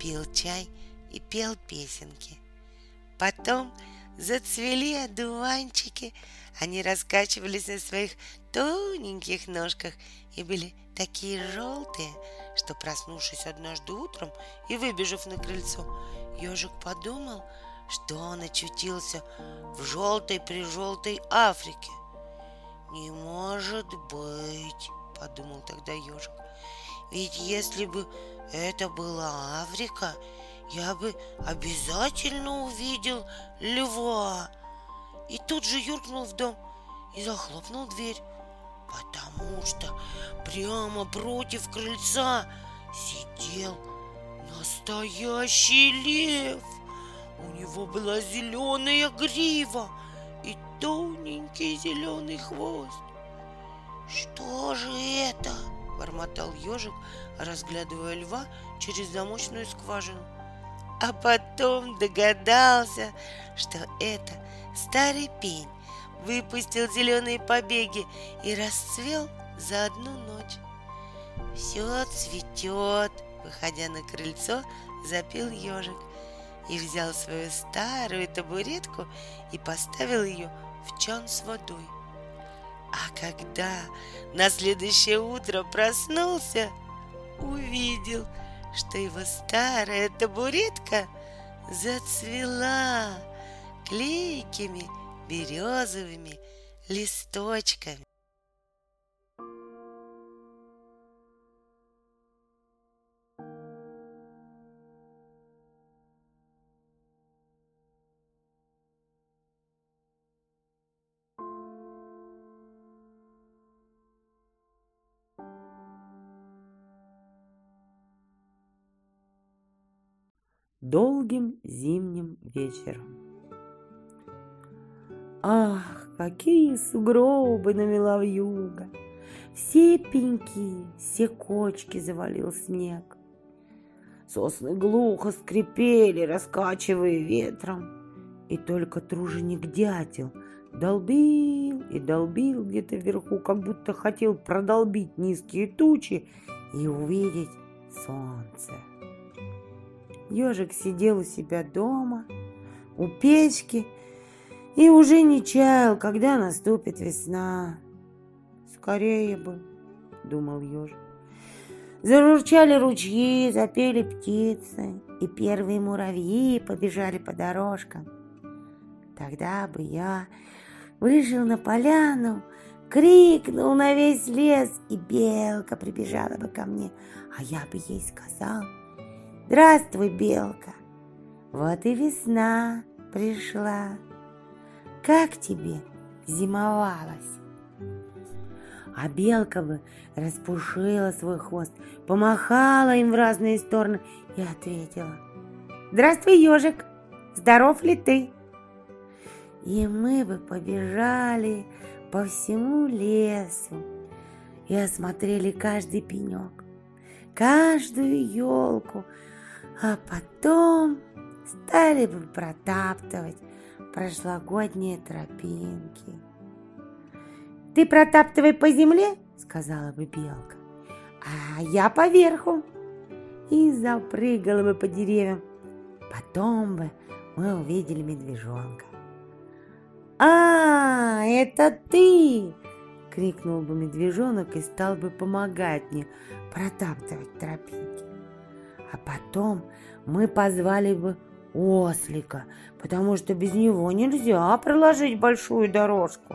пил чай и пел песенки. Потом зацвели одуванчики, они раскачивались на своих тоненьких ножках и были такие желтые, что, проснувшись однажды утром и выбежав на крыльцо, ежик подумал, что он очутился в желтой при желтой Африке. «Не может быть!» — подумал тогда ежик. «Ведь если бы это была Африка, я бы обязательно увидел льва!» И тут же юркнул в дом и захлопнул дверь потому что прямо против крыльца сидел настоящий лев. У него была зеленая грива и тоненький зеленый хвост. Что же это? бормотал ежик, разглядывая льва через замочную скважину. А потом догадался, что это старый пень, выпустил зеленые побеги и расцвел за одну ночь. Все цветет, выходя на крыльцо, запел ежик и взял свою старую табуретку и поставил ее в чан с водой. А когда на следующее утро проснулся, увидел, что его старая табуретка зацвела клейкими березовыми листочками. долгим зимним вечером. Ах, какие сугробы намела вьюга! Все пеньки, все кочки завалил снег. Сосны глухо скрипели, раскачивая ветром. И только труженик-дятел долбил и долбил где-то вверху, как будто хотел продолбить низкие тучи и увидеть солнце. Ежик сидел у себя дома, у печки и уже не чаял, когда наступит весна. Скорее бы, думал ежик. Зарурчали ручьи, запели птицы, и первые муравьи побежали по дорожкам. Тогда бы я вышел на поляну, крикнул на весь лес, и белка прибежала бы ко мне, а я бы ей сказал, «Здравствуй, белка, вот и весна пришла» как тебе зимовалось?» А белка бы распушила свой хвост, помахала им в разные стороны и ответила. «Здравствуй, ежик! Здоров ли ты?» И мы бы побежали по всему лесу и осмотрели каждый пенек, каждую елку, а потом стали бы протаптывать прошлогодние тропинки. «Ты протаптывай по земле», — сказала бы белка, «а я поверху». И запрыгала бы по деревьям. Потом бы мы увидели медвежонка. «А, это ты!» — крикнул бы медвежонок и стал бы помогать мне протаптывать тропинки. А потом мы позвали бы ослика, потому что без него нельзя проложить большую дорожку.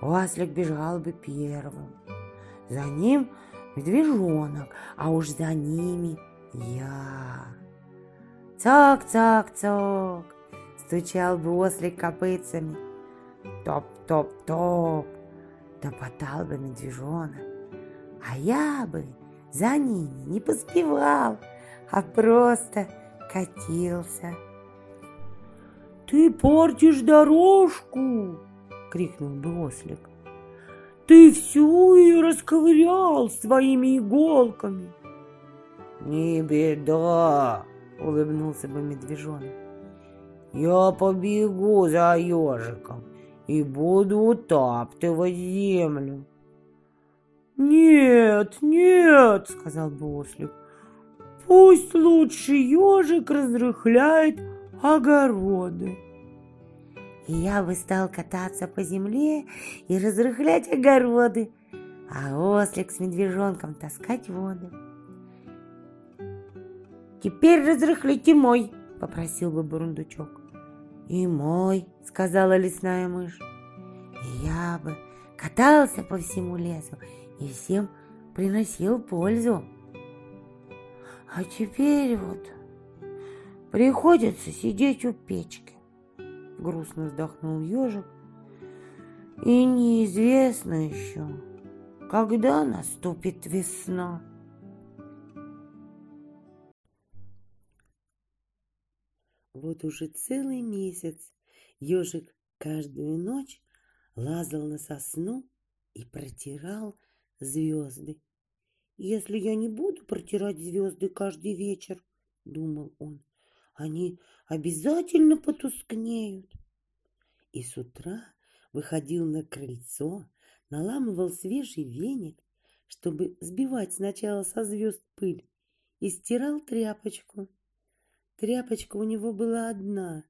Ослик бежал бы первым. За ним медвежонок, а уж за ними я. Цок-цок-цок, стучал бы ослик копытцами. Топ-топ-топ, топотал бы медвежонок. А я бы за ними не поспевал, а просто катился. «Ты портишь дорожку!» — крикнул бы ослик. «Ты всю ее расковырял своими иголками!» Не беда, улыбнулся бы медвежонок. Я побегу за ежиком и буду утаптывать землю. «Нет, нет!» — сказал бы ослик. «Пусть лучше ежик разрыхляет огороды». И я бы стал кататься по земле и разрыхлять огороды, а ослик с медвежонком таскать воду. «Теперь разрыхлите мой!» — попросил бы бурундучок. «И мой!» — сказала лесная мышь. И я бы катался по всему лесу и всем приносил пользу. А теперь вот приходится сидеть у печки. Грустно вздохнул ежик. И неизвестно еще, когда наступит весна. Вот уже целый месяц ежик каждую ночь лазал на сосну и протирал звезды. Если я не буду протирать звезды каждый вечер, думал он, они обязательно потускнеют. И с утра выходил на крыльцо, наламывал свежий веник, чтобы сбивать сначала со звезд пыль, и стирал тряпочку. Тряпочка у него была одна,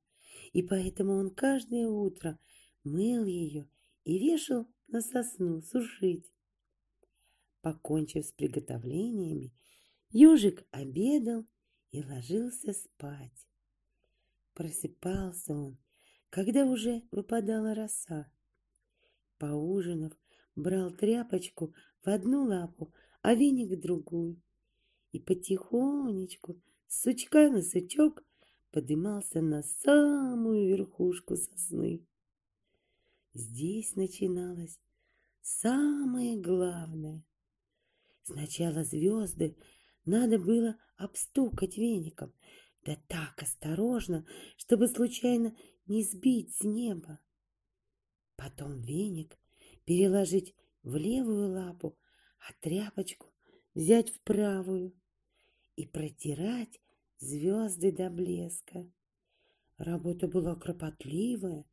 и поэтому он каждое утро мыл ее и вешал на сосну сушить. Покончив с приготовлениями, ежик обедал и ложился спать. Просыпался он, когда уже выпадала роса. Поужинав, брал тряпочку в одну лапу, а веник в другую. И потихонечку, с сучка на сучок, подымался на самую верхушку сосны. Здесь начиналось самое главное. Сначала звезды надо было обстукать веником, да так осторожно, чтобы случайно не сбить с неба. Потом веник переложить в левую лапу, а тряпочку взять в правую и протирать звезды до блеска. Работа была кропотливая,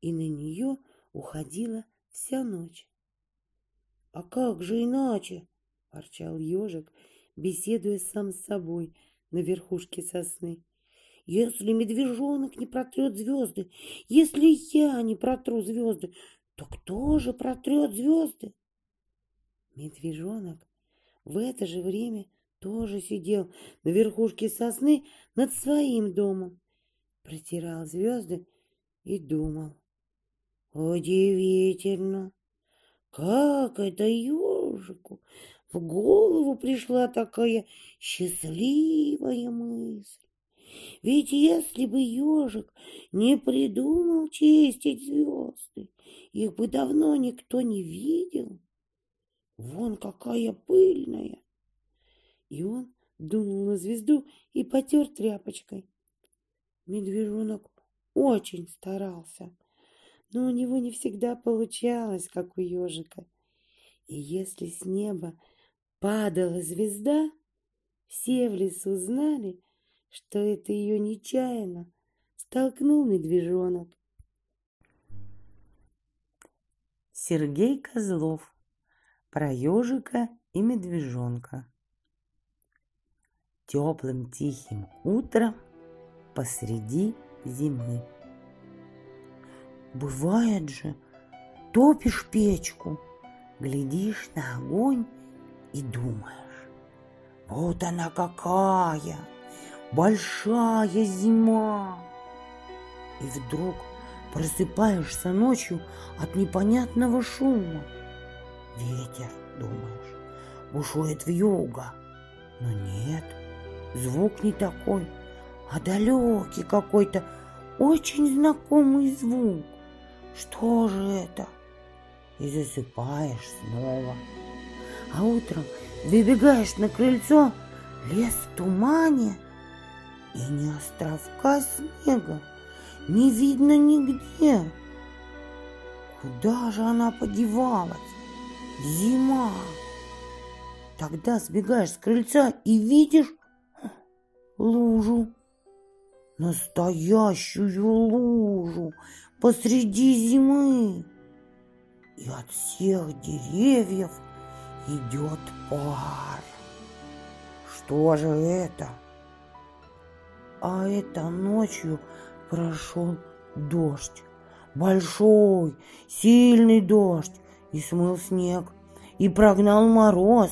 и на нее уходила вся ночь. — А как же иначе? — ворчал ежик, беседуя сам с собой на верхушке сосны. «Если медвежонок не протрет звезды, если я не протру звезды, то кто же протрет звезды?» Медвежонок в это же время тоже сидел на верхушке сосны над своим домом, протирал звезды и думал. Удивительно, как это ежику в голову пришла такая счастливая мысль. Ведь если бы ежик не придумал чистить звезды, их бы давно никто не видел. Вон какая пыльная. И он дунул на звезду и потер тряпочкой. Медвежонок очень старался, но у него не всегда получалось, как у ежика. И если с неба падала звезда, все в лесу знали, что это ее нечаянно столкнул медвежонок. Сергей Козлов про ежика и медвежонка. Теплым тихим утром посреди зимы. Бывает же, топишь печку, глядишь на огонь и думаешь, вот она какая, большая зима. И вдруг просыпаешься ночью от непонятного шума. Ветер, думаешь, бушует в юго. Но нет, звук не такой, а далекий какой-то, очень знакомый звук. Что же это? И засыпаешь снова. А утром выбегаешь на крыльцо, лес в тумане, и ни островка снега не видно нигде. Куда же она подевалась? Зима. Тогда сбегаешь с крыльца и видишь лужу, настоящую лужу посреди зимы. И от всех деревьев идет пар. Что же это? А это ночью прошел дождь. Большой, сильный дождь. И смыл снег, и прогнал мороз.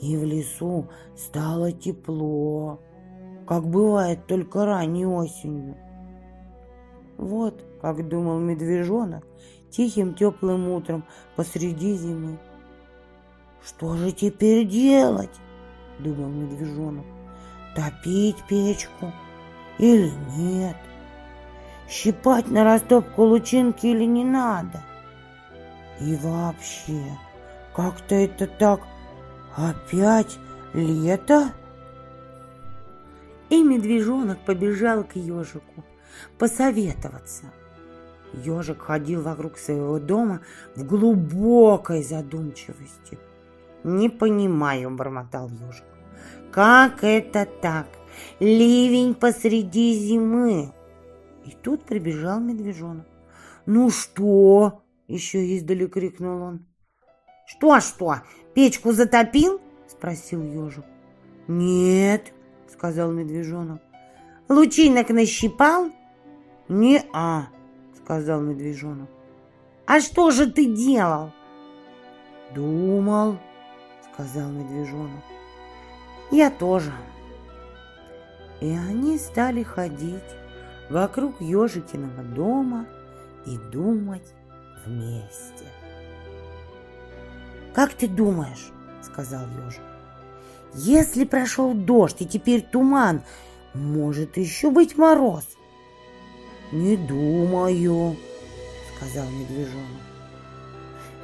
И в лесу стало тепло, как бывает только ранней осенью. Вот, как думал медвежонок, тихим теплым утром посреди зимы. Что же теперь делать? Думал медвежонок. Топить печку или нет? Щипать на растопку лучинки или не надо? И вообще, как-то это так опять лето? И медвежонок побежал к ежику посоветоваться. Ежик ходил вокруг своего дома в глубокой задумчивости. «Не понимаю», — бормотал ежик. «Как это так? Ливень посреди зимы!» И тут прибежал медвежонок. «Ну что?» — еще издали крикнул он. «Что-что, печку затопил?» — спросил ежик. «Нет», — сказал медвежонок. «Лучинок нащипал?» «Не-а», — сказал медвежонок. «А что же ты делал?» «Думал», — сказал медвежонок. «Я тоже». И они стали ходить вокруг ежикиного дома и думать вместе. «Как ты думаешь?» — сказал ежик. «Если прошел дождь и теперь туман, может еще быть мороз?» «Не думаю», — сказал медвежонок.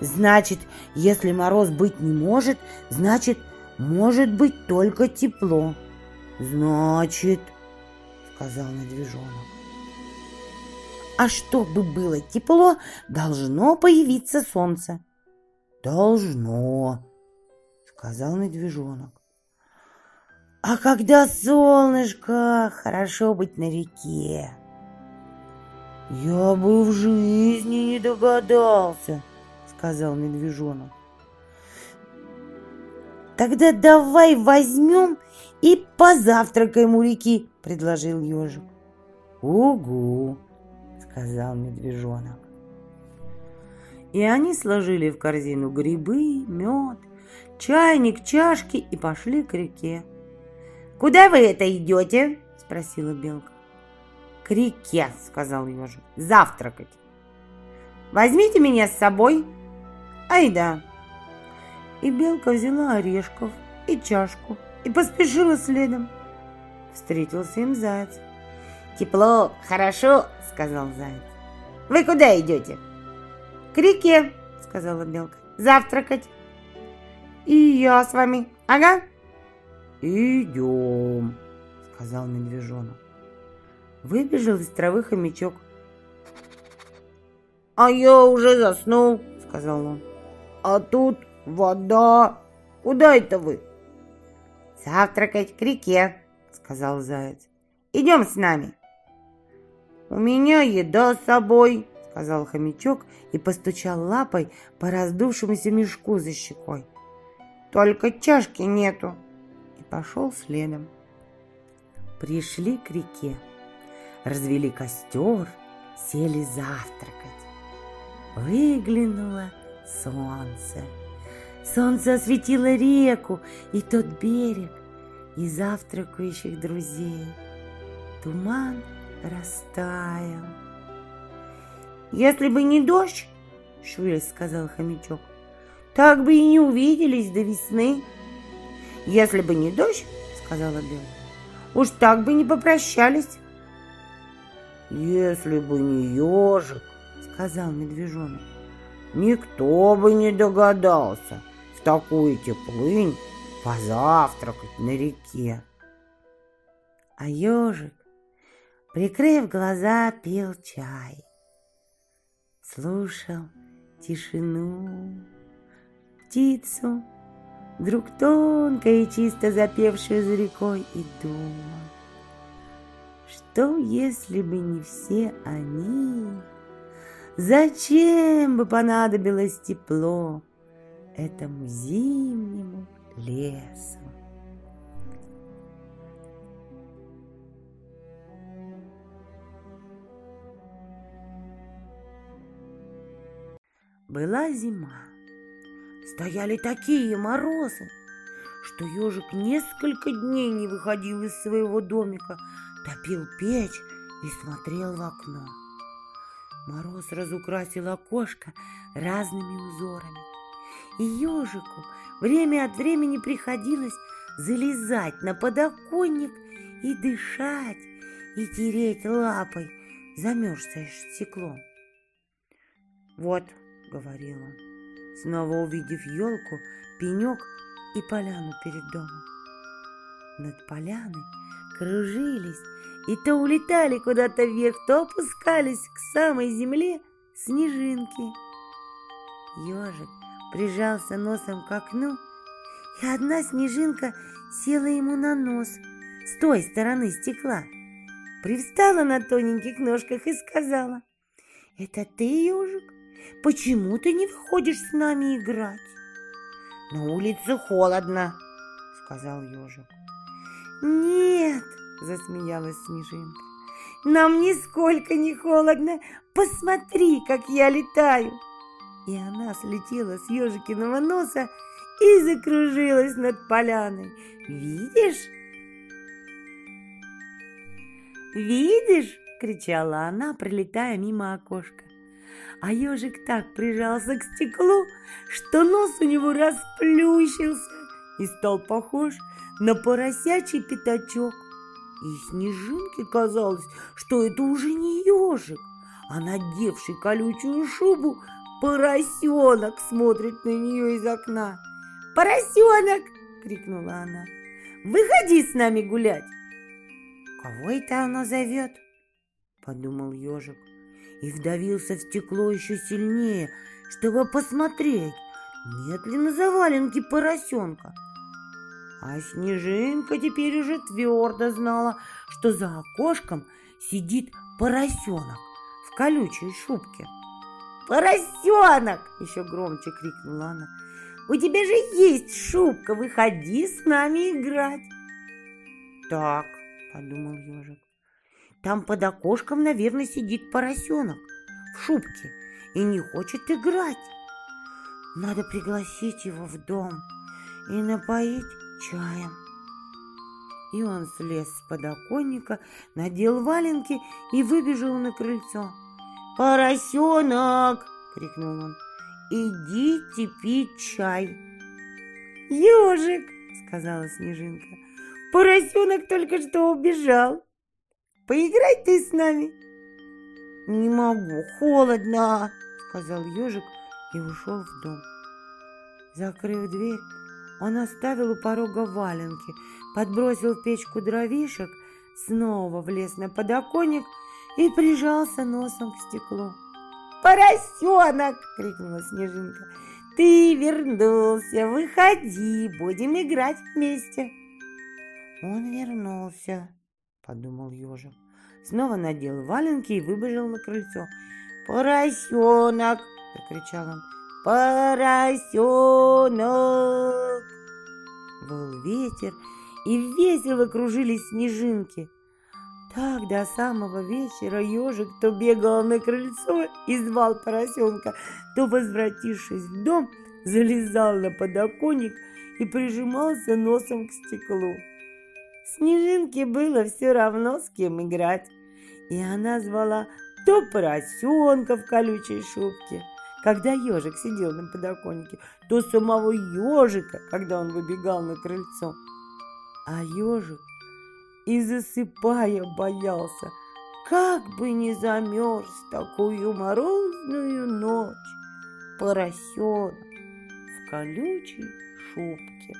«Значит, если мороз быть не может, значит, может быть только тепло». «Значит», — сказал медвежонок. «А чтобы было тепло, должно появиться солнце». «Должно», — сказал медвежонок. «А когда солнышко, хорошо быть на реке». «Я бы в жизни не догадался», — сказал медвежонок. «Тогда давай возьмем и позавтракаем у реки», — предложил ежик. «Угу», — сказал медвежонок. И они сложили в корзину грибы, мед, чайник, чашки и пошли к реке. «Куда вы это идете?» — спросила белка. «К реке», — сказал ежик, — «завтракать». «Возьмите меня с собой». «Ай да». И белка взяла орешков и чашку и поспешила следом. Встретился им заяц. «Тепло, хорошо», — сказал заяц. «Вы куда идете?» «К реке», — сказала белка. «Завтракать». «И я с вами. Ага». «Идем», — сказал медвежонок. Выбежал из травы хомячок. «А я уже заснул», — сказал он. «А тут вода. Куда это вы?» «Завтракать к реке», — сказал заяц. «Идем с нами». «У меня еда с собой», — сказал хомячок и постучал лапой по раздувшемуся мешку за щекой. «Только чашки нету» и пошел следом. Пришли к реке развели костер, сели завтракать. Выглянуло солнце. Солнце осветило реку и тот берег, и завтракающих друзей. Туман растаял. «Если бы не дождь, — швырясь сказал хомячок, — так бы и не увиделись до весны. Если бы не дождь, — сказала Белка, — уж так бы не попрощались. «Если бы не ежик, — сказал медвежонок, — никто бы не догадался в такую теплынь позавтракать на реке». А ежик, прикрыв глаза, пил чай, слушал тишину, птицу, вдруг тонко и чисто запевшую за рекой, и думал. что если бы не все они? Зачем бы понадобилось тепло этому зимнему лесу? Была зима. Стояли такие морозы, что ежик несколько дней не выходил из своего домика, топил печь и смотрел в окно. Мороз разукрасил окошко разными узорами. И ежику время от времени приходилось залезать на подоконник и дышать, и тереть лапой замерзшее стекло. «Вот», — говорил он, снова увидев елку, пенек и поляну перед домом. Над поляной кружились и то улетали куда-то вверх, то опускались к самой земле снежинки. Ежик прижался носом к окну, и одна снежинка села ему на нос с той стороны стекла. Привстала на тоненьких ножках и сказала, «Это ты, ежик? Почему ты не выходишь с нами играть?» «На улице холодно», — сказал ежик. «Нет», — засмеялась Снежинка, «нам нисколько не холодно. Посмотри, как я летаю!» И она слетела с ежикиного носа и закружилась над поляной. «Видишь?» «Видишь?» — кричала она, пролетая мимо окошка. А ежик так прижался к стеклу, что нос у него расплющился и стал похож на поросячий пятачок. И снежинке казалось, что это уже не ежик, а надевший колючую шубу поросенок смотрит на нее из окна. «Поросенок!» — крикнула она. «Выходи с нами гулять!» «Кого это она зовет?» — подумал ежик и вдавился в стекло еще сильнее, чтобы посмотреть, нет ли на заваленке поросенка. А Снежинка теперь уже твердо знала, что за окошком сидит поросенок в колючей шубке. «Поросенок!» — еще громче крикнула она. «У тебя же есть шубка, выходи с нами играть!» «Так», — подумал ежик, — «там под окошком, наверное, сидит поросенок в шубке и не хочет играть. Надо пригласить его в дом и напоить чаем. И он слез с подоконника, надел валенки и выбежал на крыльцо. «Поросенок!» — крикнул он. «Идите пить чай!» «Ежик!» — сказала Снежинка. «Поросенок только что убежал. Поиграй ты с нами!» «Не могу, холодно!» — сказал ежик и ушел в дом. Закрыв дверь, он оставил у порога валенки, подбросил в печку дровишек, снова влез на подоконник и прижался носом к стеклу. «Поросенок!» — крикнула Снежинка. «Ты вернулся! Выходи, будем играть вместе!» «Он вернулся!» — подумал ежик. Снова надел валенки и выбежал на крыльцо. «Поросенок!» — закричал он. «Поросенок!» Был ветер, и весело кружились снежинки. Так до самого вечера ежик то бегал на крыльцо и звал поросенка, то, возвратившись в дом, залезал на подоконник и прижимался носом к стеклу. Снежинке было все равно, с кем играть, и она звала то поросенка в колючей шубке, когда ежик сидел на подоконнике, то самого ежика, когда он выбегал на крыльцо. А ежик и засыпая боялся, как бы не замерз такую морозную ночь поросенок в колючей шубке.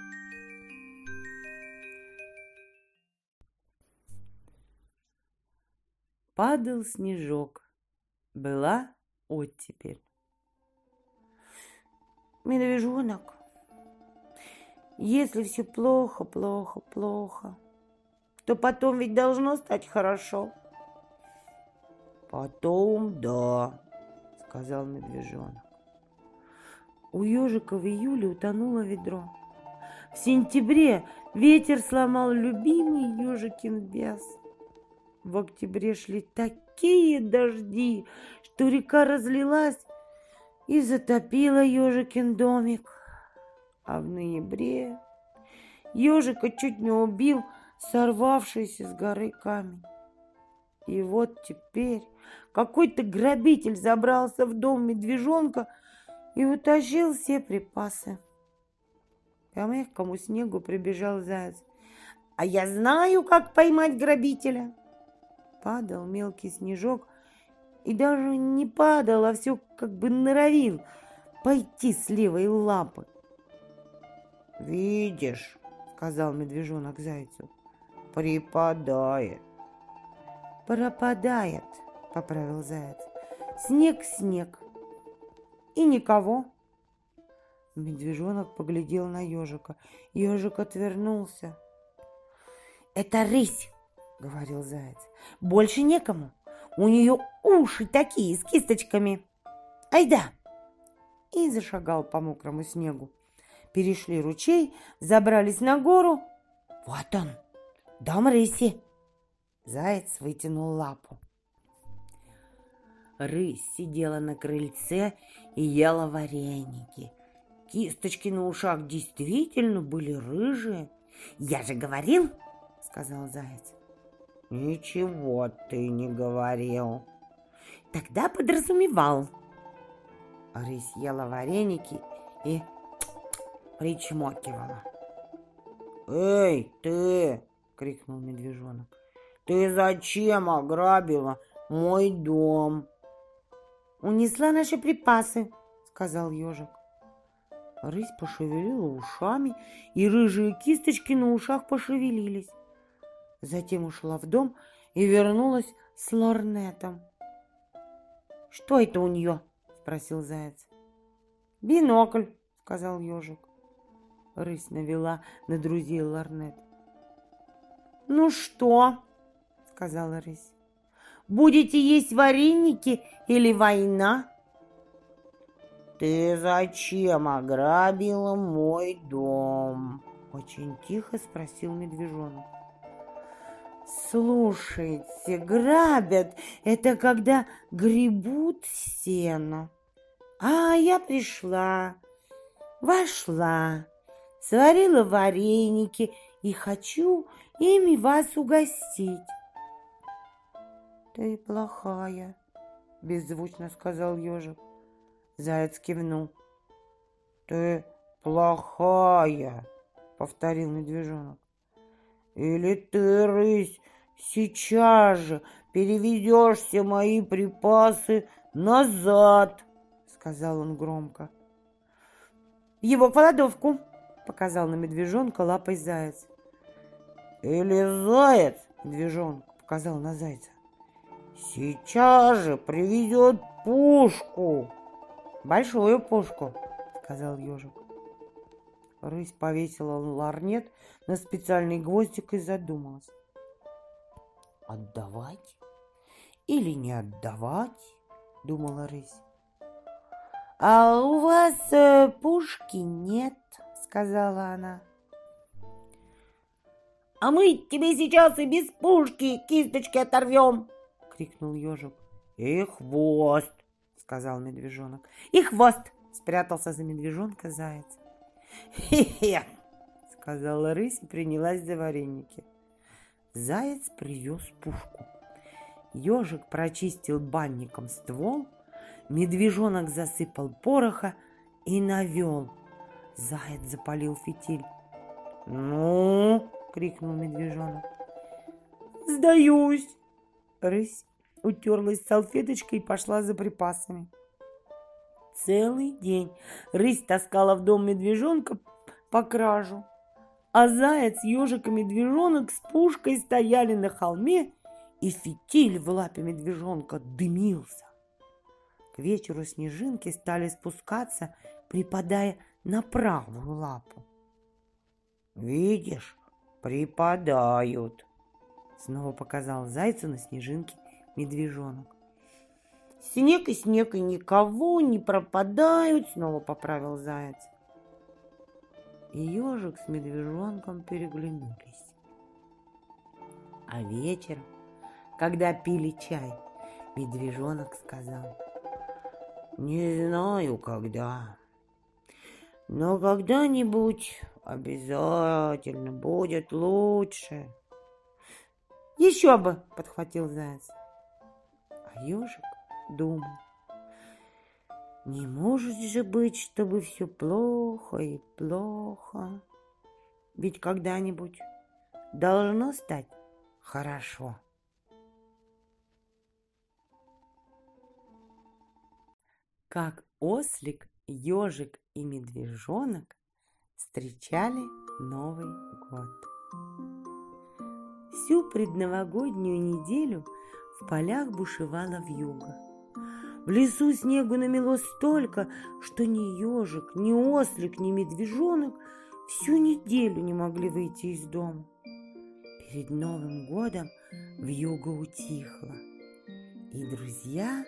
Падал снежок, была оттепель медвежонок, если все плохо, плохо, плохо, то потом ведь должно стать хорошо. Потом да, сказал медвежонок. У ежика в июле утонуло ведро. В сентябре ветер сломал любимый ежикин бес. В октябре шли такие дожди, что река разлилась и затопила ежикин домик. А в ноябре ежика чуть не убил сорвавшийся с горы камень. И вот теперь какой-то грабитель забрался в дом медвежонка и утащил все припасы. По мягкому снегу прибежал заяц. «А я знаю, как поймать грабителя!» Падал мелкий снежок, и даже не падал, а все как бы норовил пойти с левой лапы. «Видишь», — сказал медвежонок зайцу, — «припадает». «Пропадает», — поправил заяц. «Снег, снег. И никого». Медвежонок поглядел на ежика. Ежик отвернулся. «Это рысь!» — говорил заяц. «Больше некому. У нее уши такие, с кисточками. Айда!» И зашагал по мокрому снегу. Перешли ручей, забрались на гору. «Вот он, дом рыси!» Заяц вытянул лапу. Рысь сидела на крыльце и ела вареники — Кисточки на ушах действительно были рыжие. «Я же говорил!» — сказал заяц. «Ничего ты не говорил». «Тогда подразумевал». Рысь ела вареники и причмокивала. «Эй, ты!» — крикнул медвежонок. «Ты зачем ограбила мой дом?» «Унесла наши припасы», — сказал ежик. Рысь пошевелила ушами, и рыжие кисточки на ушах пошевелились. Затем ушла в дом и вернулась с лорнетом. «Что это у нее?» — спросил заяц. «Бинокль», — сказал ежик. Рысь навела на друзей лорнет. «Ну что?» — сказала рысь. «Будете есть вареники или война?» «Ты зачем ограбила мой дом?» Очень тихо спросил медвежонок. Слушайте, грабят — это когда гребут сено. А я пришла, вошла, сварила вареники и хочу ими вас угостить. Ты плохая, беззвучно сказал ежик. Заяц кивнул. «Ты плохая», — повторил медвежонок. «Или ты, рысь, сейчас же переведешь все мои припасы назад», — сказал он громко. «Его кладовку», — показал на медвежонка лапой заяц. «Или заяц», — медвежонок показал на зайца. «Сейчас же привезет пушку». Большую пушку, сказал ежик. Рысь повесила ларнет на специальный гвоздик и задумалась. Отдавать или не отдавать? Думала рысь. А у вас э, пушки нет, сказала она. А мы тебе сейчас и без пушки кисточки оторвем, крикнул ежик. И хвост, сказал медвежонок. И хвост! Спрятался за медвежонка заяц. Хе-хе! сказала рысь и принялась за вареники. Заяц привез пушку. Ежик прочистил банником ствол, медвежонок засыпал пороха и навел. Заяц запалил фитиль. «Ну?» — крикнул медвежонок. «Сдаюсь!» Рысь утерлась салфеточкой и пошла за припасами. Целый день рысь таскала в дом медвежонка по кражу, а заяц, ежик и медвежонок с пушкой стояли на холме, и фитиль в лапе медвежонка дымился. К вечеру снежинки стали спускаться, припадая на правую лапу. «Видишь, припадают», Снова показал зайцу на снежинке медвежонок. Снег и снег, и никого не пропадают, снова поправил заяц. И ежик с медвежонком переглянулись. А вечером, когда пили чай, медвежонок сказал, «Не знаю, когда, но когда-нибудь обязательно будет лучше». «Еще бы!» — подхватил заяц. А ежик думал, не может же быть, чтобы все плохо и плохо. Ведь когда-нибудь должно стать хорошо. Как ослик, ежик и медвежонок встречали Новый год. Всю предновогоднюю неделю в полях бушевала вьюга. В лесу снегу намело столько, что ни ежик, ни ослик, ни медвежонок всю неделю не могли выйти из дома. Перед Новым годом вьюга утихла, и друзья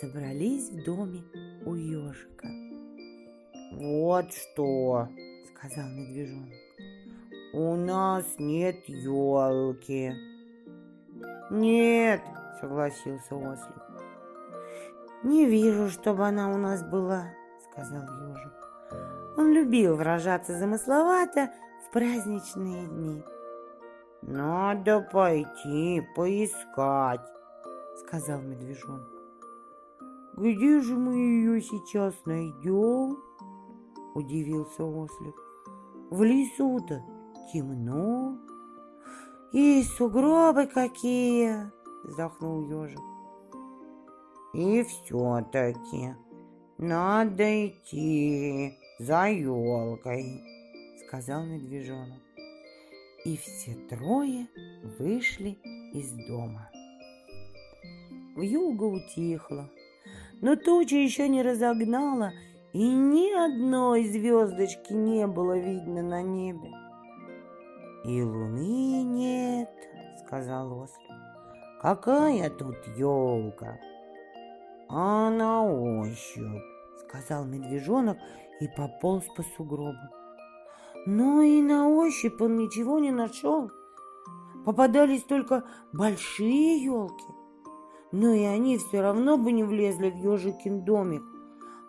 собрались в доме у ежика. «Вот что!» — сказал медвежонок. «У нас нет елки!» «Нет!» — согласился ослик. «Не вижу, чтобы она у нас была», — сказал ежик. Он любил выражаться замысловато в праздничные дни. «Надо пойти поискать», — сказал медвежонок. «Где же мы ее сейчас найдем?» — удивился ослик. «В лесу-то темно. И сугробы какие!» — вздохнул ежик. «И все-таки надо идти за елкой», — сказал медвежонок и все трое вышли из дома. Вьюга утихла, но туча еще не разогнала, и ни одной звездочки не было видно на небе. «И луны нет», — сказал ослик. «Какая тут елка?» «А на ощупь», — сказал медвежонок и пополз по сугробу. Но и на ощупь он ничего не нашел. Попадались только большие елки. Но и они все равно бы не влезли в ежикин домик.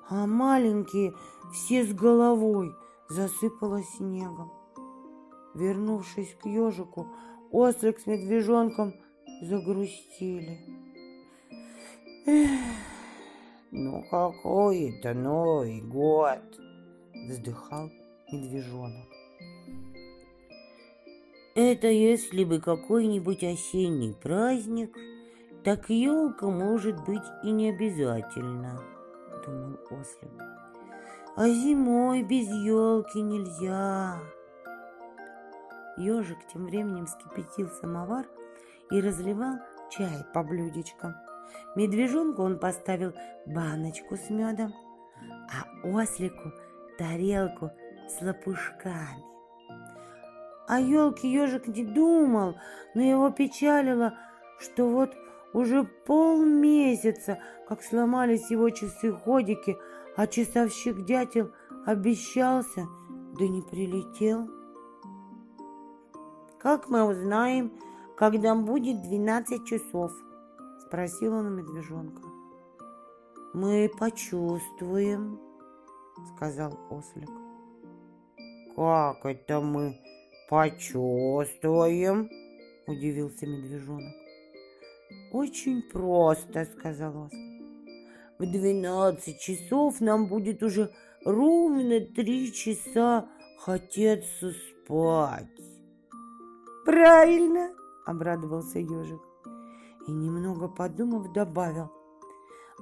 А маленькие все с головой засыпало снегом. Вернувшись к ежику, ослик с медвежонком загрустили. Эх, ну какой это Новый год! Вздыхал медвежонок. Это если бы какой-нибудь осенний праздник, так елка может быть и не обязательно, думал ослик. А зимой без елки нельзя. Ежик тем временем вскипятил самовар и разливал чай по блюдечкам. Медвежонку он поставил баночку с медом, а ослику тарелку с лопушками. О елке ежик не думал, но его печалило, что вот уже полмесяца, как сломались его часы-ходики, а часовщик дятел обещался, да не прилетел. «Как мы узнаем, когда будет двенадцать часов?» — спросил он у медвежонка. «Мы почувствуем», — сказал ослик. «Как это мы почувствуем?» – удивился медвежонок. «Очень просто», – сказал ослик. «В двенадцать часов нам будет уже ровно три часа хотеться спать». «Правильно!» – обрадовался ежик и, немного подумав, добавил.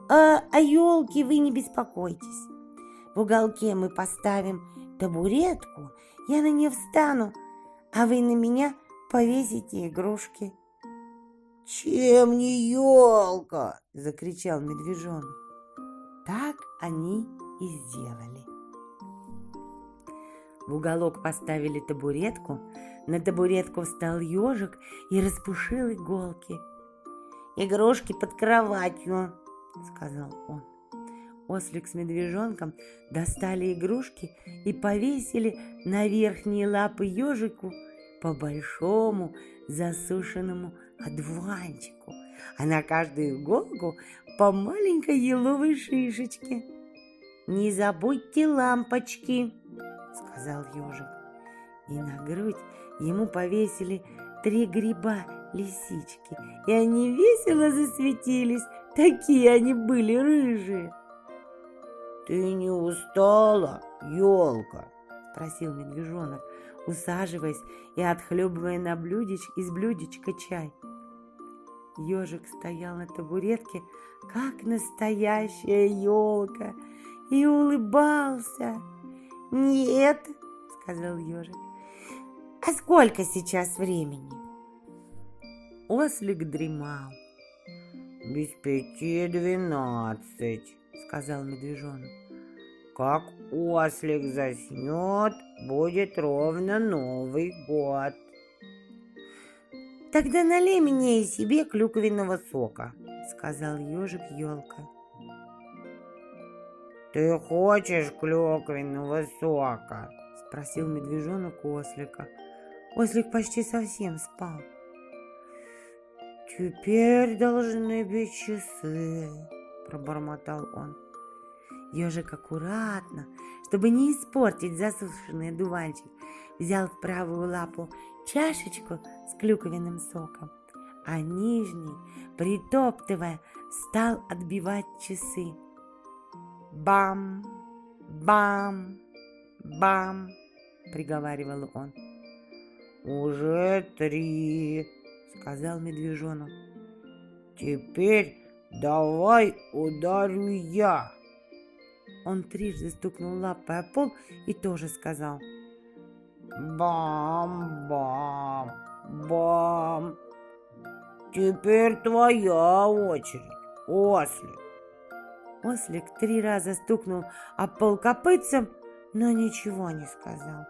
«А о елке вы не беспокойтесь. В уголке мы поставим табуретку, я на нее встану, а вы на меня повесите игрушки. «Чем не елка?» — закричал медвежонок. Так они и сделали. В уголок поставили табуретку, На табуретку встал ежик и распушил иголки. «Игрушки под кроватью», — сказал он. Ослик с медвежонком достали игрушки и повесили на верхние лапы ежику по большому засушенному одуванчику, а на каждую иголку по маленькой еловой шишечке. «Не забудьте лампочки», — сказал ежик. И на грудь ему повесили три гриба лисички, и они весело засветились, такие они были рыжие. «Ты не устала, елка?» — спросил медвежонок, усаживаясь и отхлебывая на блюдеч из блюдечка чай. Ежик стоял на табуретке, как настоящая елка, и улыбался. «Нет», — сказал ежик, — «а сколько сейчас времени?» Ослик дремал. «Без пяти двенадцать», — сказал медвежонок. «Как ослик заснет, будет ровно Новый год». «Тогда налей мне и себе клюквенного сока», — сказал ежик елка. «Ты хочешь клюквенного сока?» — спросил медвежонок ослика. Ослик почти совсем спал. «Теперь должны быть часы», — пробормотал он. Ежик аккуратно, чтобы не испортить засушенный дуванчик, взял в правую лапу чашечку с клюквенным соком, а нижний, притоптывая, стал отбивать часы. «Бам! Бам! Бам!» — приговаривал он. «Уже три!» Сказал медвежонок. Теперь давай ударю я. Он трижды стукнул лапой о пол и тоже сказал. Бам-бам, бам. Теперь твоя очередь, ослик. Ослик три раза стукнул о пол копытцем, но ничего не сказал.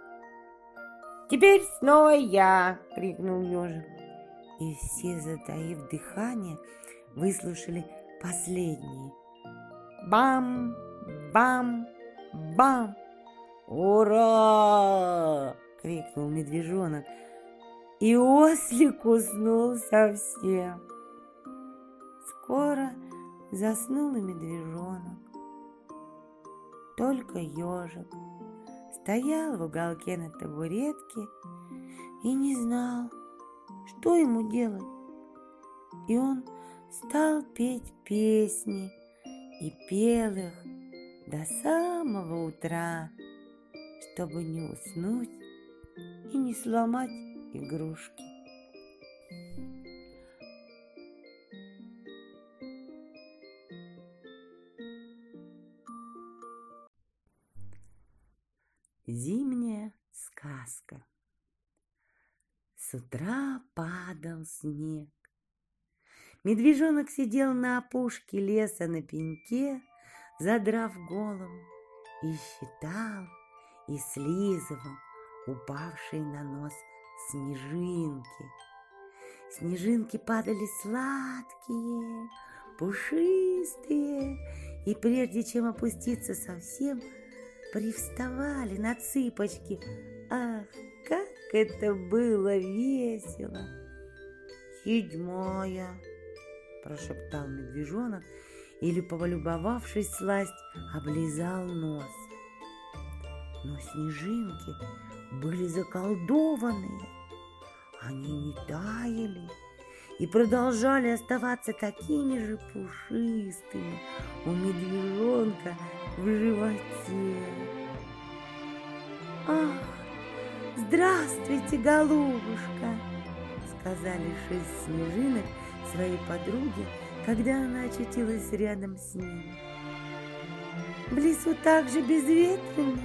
«Теперь снова я!» — крикнул ежик и все, затаив дыхание, выслушали последние. Бам! Бам! Бам! «Ура!» — крикнул медвежонок, и ослик уснул совсем. Скоро заснул и медвежонок. Только ежик стоял в уголке на табуретке и не знал, что ему делать? И он стал петь песни и пел их до самого утра, чтобы не уснуть и не сломать игрушки. Зимняя сказка с утра падал снег. Медвежонок сидел на опушке леса на пеньке, задрав голову, и считал, и слизывал упавшие на нос снежинки. Снежинки падали сладкие, пушистые, и прежде чем опуститься совсем, привставали на цыпочки. Это было весело! Седьмая, прошептал медвежонок, или, поволюбовавшись сласть, облизал нос. Но снежинки были заколдованные. Они не таяли и продолжали оставаться такими же пушистыми у медвежонка в животе. Ах, «Здравствуйте, голубушка!» Сказали шесть снежинок своей подруге, когда она очутилась рядом с ними. В лесу так же безветренно.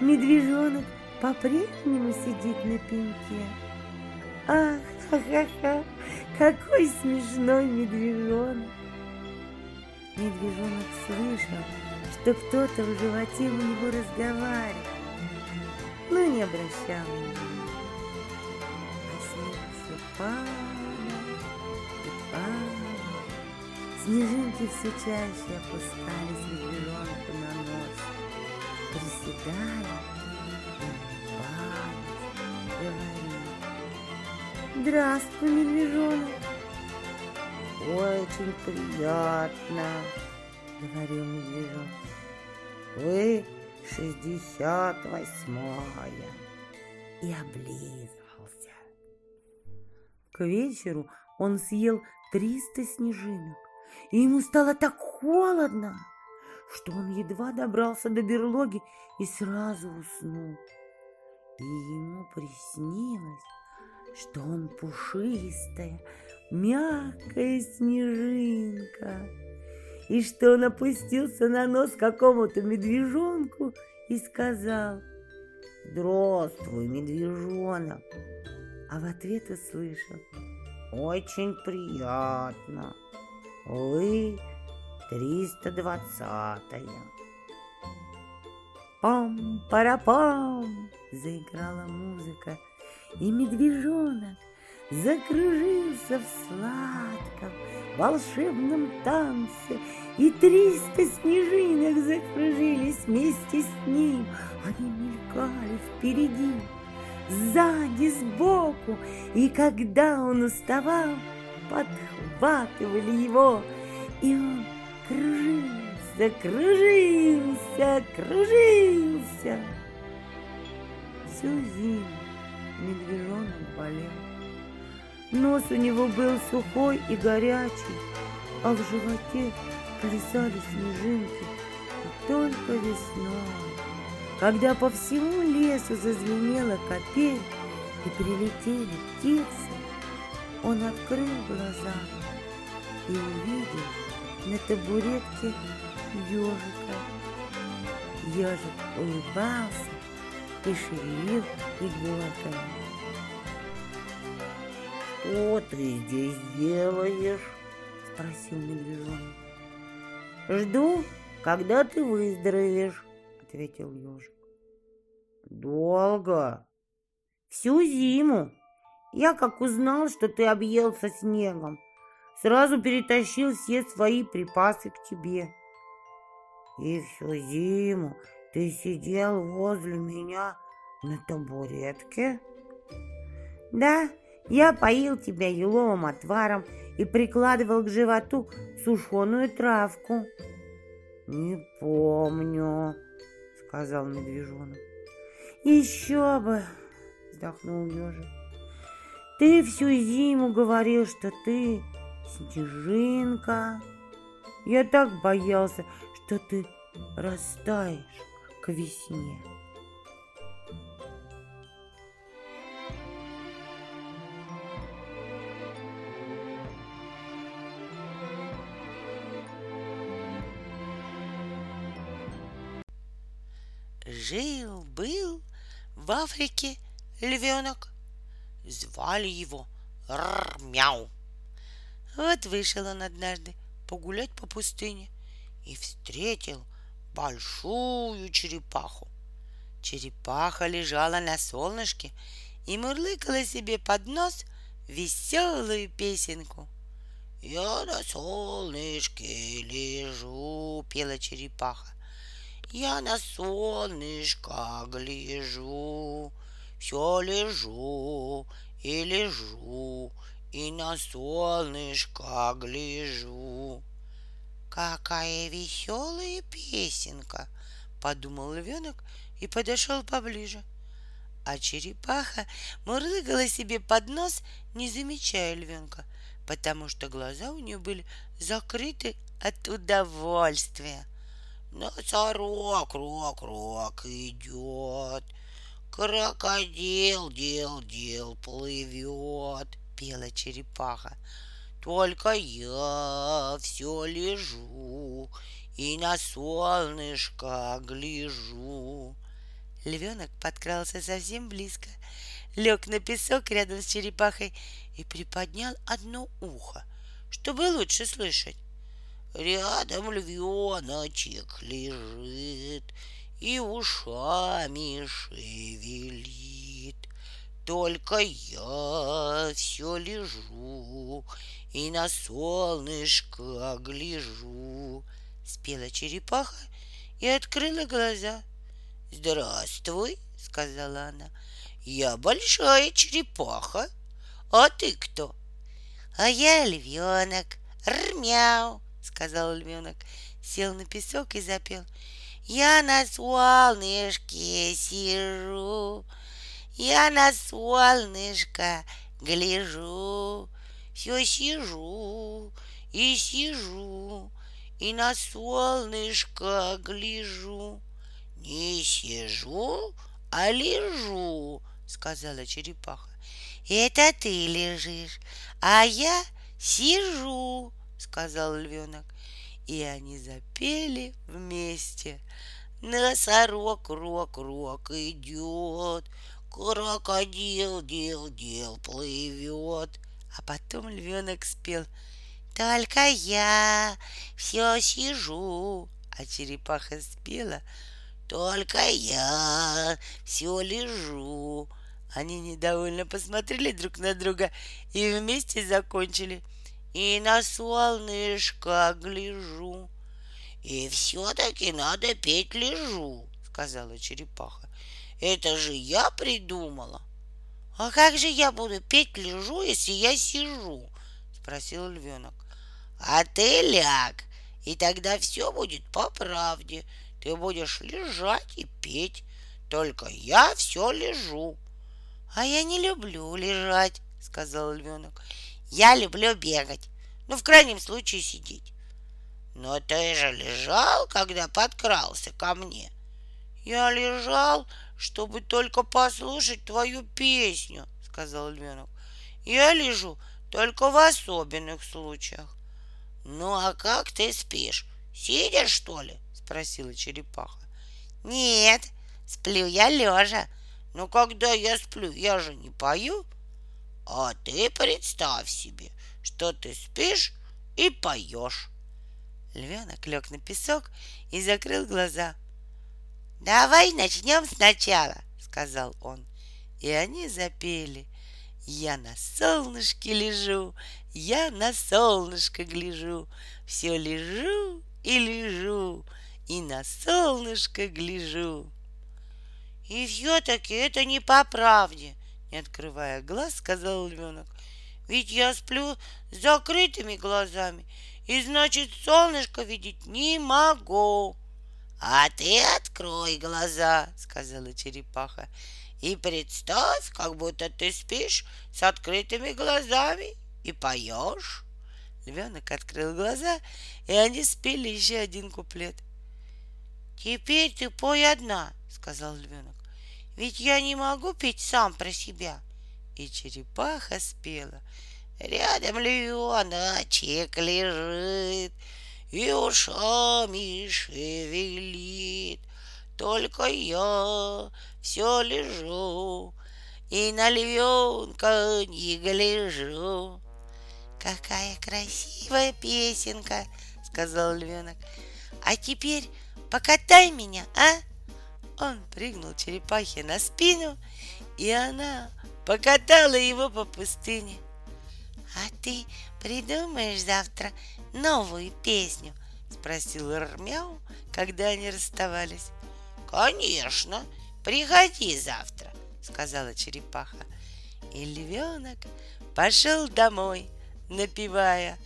Медвежонок по-прежнему сидит на пеньке. Ах, ха-ха-ха, какой смешной медвежонок! Медвежонок слышал, что кто-то в животе у него разговаривает но не обращал внимания. падал и падал. Снежинки все чаще опускались медвежонку на нос, приседали и улыбались, говорили. Здравствуй, медвежонок. Очень приятно, говорил медвежонок. Вы шестьдесят восьмая. И облизывался. К вечеру он съел триста снежинок, и ему стало так холодно, что он едва добрался до берлоги и сразу уснул. И ему приснилось, что он пушистая, мягкая снежинка, и что он опустился на нос какому-то медвежонку и сказал «Здравствуй, медвежонок!» А в ответ услышал «Очень приятно! Вы триста двадцатая!» Пам-парапам! Заиграла музыка, и медвежонок закружился в сладком волшебном танце, и триста снежинок закружились вместе с ним. Они мелькали впереди, сзади, сбоку, и когда он уставал, подхватывали его, и он кружился, кружился, кружился. Всю зиму медвежонок болел. Нос у него был сухой и горячий, а в животе плясали снежинки. И только весной, когда по всему лесу зазвенела копель и прилетели птицы, он открыл глаза и увидел на табуретке ежика. Ежик улыбался и шевелил иголками. «Что ты здесь делаешь?» — спросил медвежонок. «Жду, когда ты выздоровеешь», — ответил ежик. «Долго?» «Всю зиму. Я как узнал, что ты объелся снегом, сразу перетащил все свои припасы к тебе. И всю зиму ты сидел возле меня на табуретке?» «Да, я поил тебя еловым отваром и прикладывал к животу сушеную травку. Не помню, сказал медвежонок. Еще бы, вздохнул ежик. Ты всю зиму говорил, что ты снежинка. Я так боялся, что ты растаешь к весне. Жил-был в Африке львенок. Звали его Р-мяу. Вот вышел он однажды погулять по пустыне и встретил большую черепаху. Черепаха лежала на солнышке и мурлыкала себе под нос веселую песенку. «Я на солнышке лежу», — пела черепаха. Я на солнышко гляжу, все лежу и лежу, и на солнышко гляжу. Какая веселая песенка, подумал львенок и подошел поближе. А черепаха мурлыкала себе под нос, не замечая львенка, потому что глаза у нее были закрыты от удовольствия. Носорог, рок, рок идет, Крокодил, дел, дел плывет, Пела черепаха. Только я все лежу И на солнышко гляжу. Львенок подкрался совсем близко, лег на песок рядом с черепахой и приподнял одно ухо, чтобы лучше слышать. Рядом львеночек лежит и ушами шевелит. только я все лежу и на солнышко гляжу. Спела черепаха и открыла глаза. Здравствуй, сказала она. Я большая черепаха. А ты кто? А я львенок. Рмяу, сказал львенок. Сел на песок и запел. Я на солнышке сижу, я на солнышко гляжу, все сижу и сижу, и на солнышко гляжу. Не сижу, а лежу, сказала черепаха. Это ты лежишь, а я сижу, сказал львенок. И они запели вместе. Носорог, рок, рок идет, крокодил, дел, дел плывет. А потом львенок спел Только я все сижу, а черепаха спела Только я все лежу. Они недовольно посмотрели друг на друга и вместе закончили — и на солнышко гляжу. И все-таки надо петь лежу, сказала черепаха. Это же я придумала. А как же я буду петь лежу, если я сижу? Спросил львенок. А ты ляг, и тогда все будет по правде. Ты будешь лежать и петь. Только я все лежу. А я не люблю лежать, сказал львенок. Я люблю бегать, ну, в крайнем случае, сидеть. Но ты же лежал, когда подкрался ко мне. Я лежал, чтобы только послушать твою песню, сказал львенок. Я лежу только в особенных случаях. Ну, а как ты спишь? Сидя, что ли? Спросила черепаха. Нет, сплю я лежа. Но когда я сплю, я же не пою. А ты представь себе, что ты спишь и поешь. Львенок лег на песок и закрыл глаза. «Давай начнем сначала», — сказал он. И они запели. Я на солнышке лежу, я на солнышко гляжу, все лежу и лежу, и на солнышко гляжу. И все-таки это не по правде, не открывая глаз, сказал львенок. Ведь я сплю с закрытыми глазами, и значит солнышко видеть не могу. А ты открой глаза, сказала черепаха, и представь, как будто ты спишь с открытыми глазами и поешь. Львенок открыл глаза, и они спели еще один куплет. Теперь ты пой одна, сказал львенок. Ведь я не могу петь сам про себя. И черепаха спела. Рядом львеночек лежит И ушами шевелит. Только я все лежу И на львенка не гляжу. Какая красивая песенка, сказал львенок. А теперь покатай меня, а? Он прыгнул черепахе на спину, и она покатала его по пустыне. «А ты придумаешь завтра новую песню?» — спросил Рмяу, когда они расставались. «Конечно, приходи завтра», — сказала черепаха. И львенок пошел домой, напевая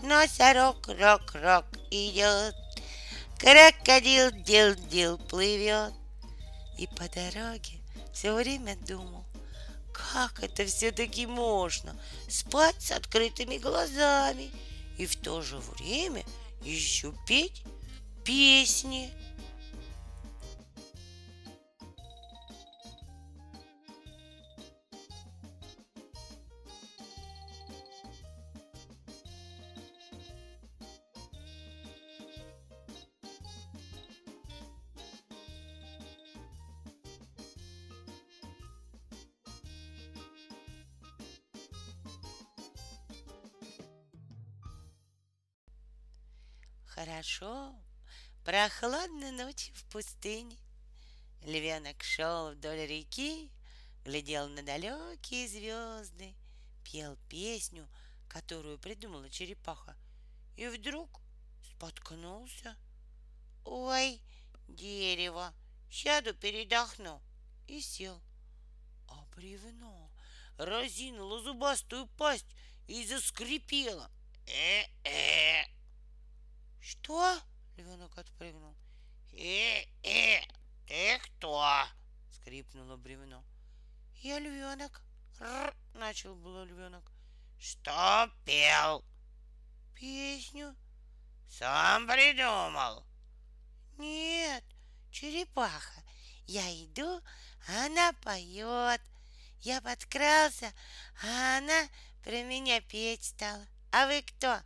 «Носорог, рок-рок идет, крокодил дел-дел плывет». И по дороге все время думал, как это все-таки можно спать с открытыми глазами и в то же время еще петь песни. Хорошо, прохладно ночью в пустыне. Львенок шел вдоль реки, глядел на далекие звезды, пел песню, которую придумала черепаха, и вдруг споткнулся. Ой, дерево, сяду, передохну. И сел. А бревно разинуло зубастую пасть и заскрипело. Э-э. Что? Львенок отпрыгнул. Э-э, ты кто? Скрипнуло бревно. Я львенок. Р, начал было львенок. Что пел? Песню. Сам придумал. Нет, черепаха. Я иду, а она поет. Я подкрался, а она про меня петь стала. А вы кто?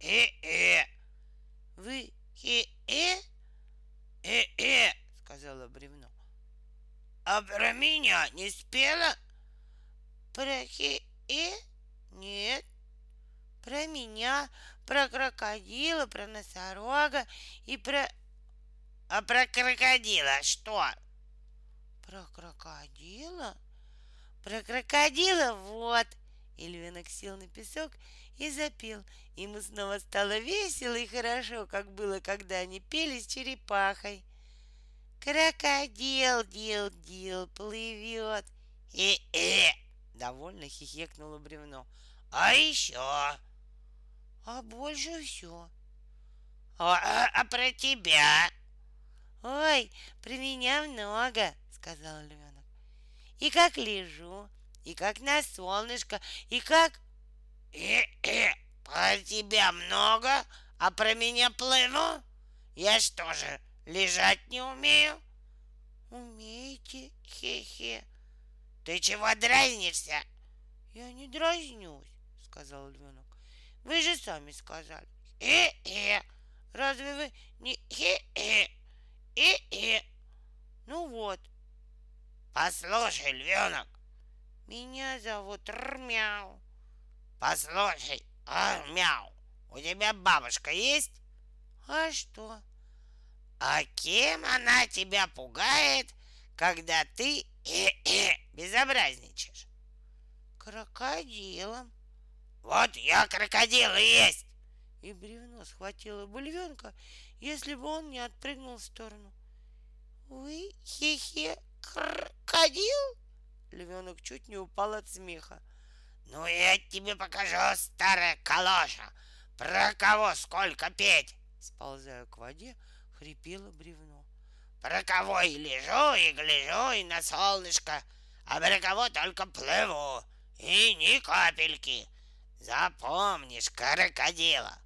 Э-э. Вы хе-э? Э-э, сказала бревно. А про меня не спела? Про хе-э? Нет. Про меня, про крокодила, про носорога и про... А про крокодила что? Про крокодила? Про крокодила вот. И львенок сел на песок и запел. Ему снова стало весело и хорошо, как было, когда они пели с черепахой. Крокодил, дил, дил, плывет. Э-э! Довольно хихикнуло бревно. А еще? А больше все. А, а, а про тебя? Ой, про меня много, сказал львенок. И как лежу, и как на солнышко, и как... Э-э, про тебя много, а про меня плыву? Я что же, лежать не умею? Умеете, хе-хе. Ты чего дразнишься? Я не дразнюсь, сказал львенок. Вы же сами сказали. Э-э. Разве вы не э-э? Э-э. Ну вот. Послушай, львенок. Меня зовут Рмяу. Послушай, Рмяу, у тебя бабушка есть? А что? А кем она тебя пугает, когда ты э-э, *coughs* безобразничаешь? Крокодилом. Вот я крокодил и есть. И бревно схватило бы львенка, если бы он не отпрыгнул в сторону. Вы хе-хе крокодил? Львенок чуть не упал от смеха. Ну я тебе покажу, старая калоша, про кого сколько петь. Сползая к воде, хрипело бревно. Про кого и лежу, и гляжу, и на солнышко, а про кого только плыву, и ни капельки. Запомнишь крокодила.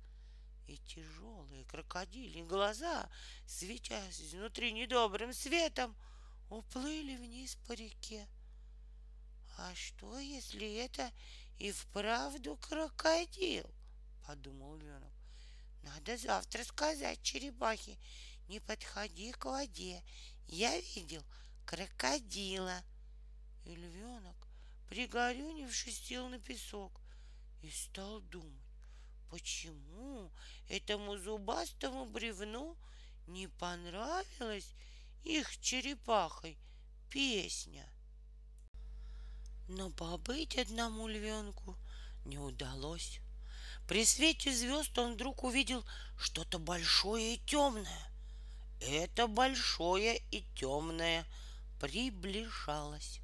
И тяжелые крокодили глаза, светясь изнутри недобрым светом, уплыли вниз по реке. А что, если это и вправду крокодил? Подумал львенок. Надо завтра сказать черепахе, не подходи к воде. Я видел крокодила. И львенок, пригорюнившись, сел на песок и стал думать, почему этому зубастому бревну не понравилась их черепахой песня. Но побыть одному львенку не удалось. При свете звезд он вдруг увидел что-то большое и темное. Это большое и темное приближалось.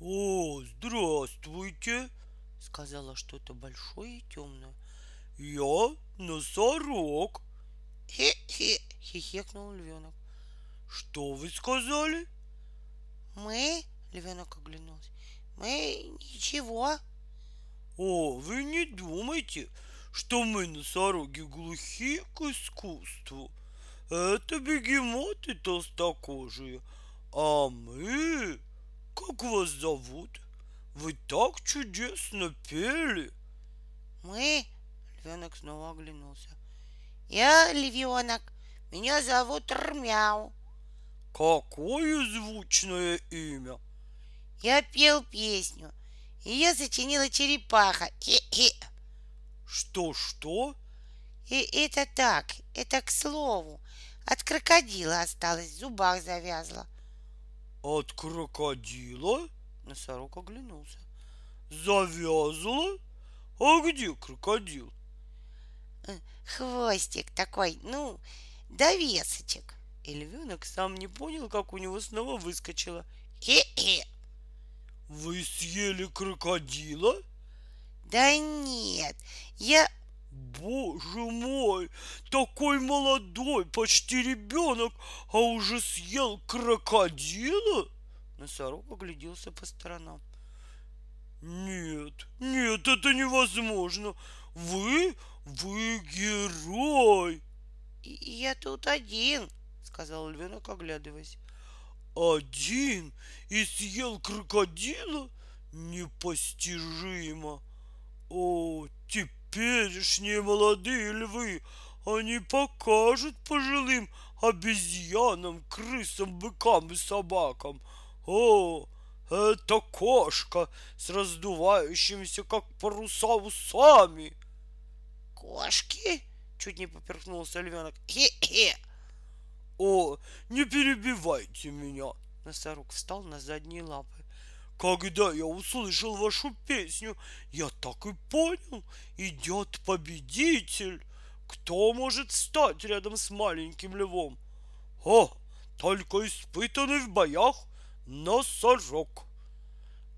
«О, здравствуйте!» — сказала что-то большое и темное. «Я носорог!» «Хе-хе!» — хихикнул львенок. «Что вы сказали?» «Мы?» — львенок оглянулся. Мы ничего. О, вы не думайте, что мы носороги глухи к искусству. Это бегемоты толстокожие, а мы... Как вас зовут? Вы так чудесно пели. Мы... Львенок снова оглянулся. Я львенок. Меня зовут Рмяу. Какое звучное имя! Я пел песню. Ее сочинила черепаха. Хе-хе. Что-что? И это так, это к слову. От крокодила осталось, в зубах завязла. От крокодила? Носорог оглянулся. Завязала? А где крокодил? Хвостик такой, ну, довесочек. И львенок сам не понял, как у него снова выскочило. Хе-хе. Вы съели крокодила? Да нет, я... Боже мой, такой молодой, почти ребенок, а уже съел крокодила? Носорог огляделся по сторонам. Нет, нет, это невозможно. Вы, вы герой. Я тут один, сказал львенок, оглядываясь. Один и съел крокодила? Непостижимо. О, теперешние молодые львы, они покажут пожилым обезьянам, крысам, быкам и собакам. О, это кошка с раздувающимися, как паруса, усами. Кошки? Чуть не поперхнулся львенок. Хе-хе. О, не перебивайте меня. Носорог встал на задние лапы. Когда я услышал вашу песню, я так и понял, идет победитель. Кто может встать рядом с маленьким львом? О, только испытанный в боях носорог.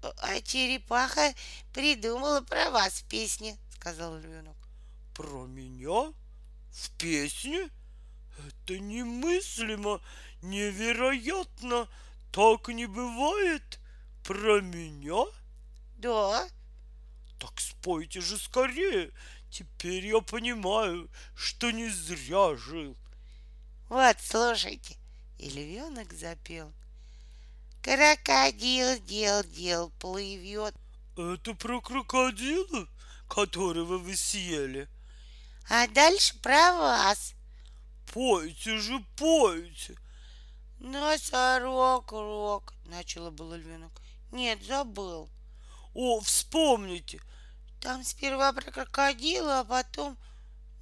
А черепаха придумала про вас в песне, сказал львенок. Про меня? В песне? Это немыслимо, невероятно. Так не бывает. Про меня? Да. Так спойте же скорее. Теперь я понимаю, что не зря жил. Вот, слушайте. И львенок запел. Крокодил дел дел плывет. Это про крокодила, которого вы съели? А дальше про вас. Пойте же, пойте. Носорог, рок, начала было львенок. Нет, забыл. О, вспомните. Там сперва про крокодила, а потом...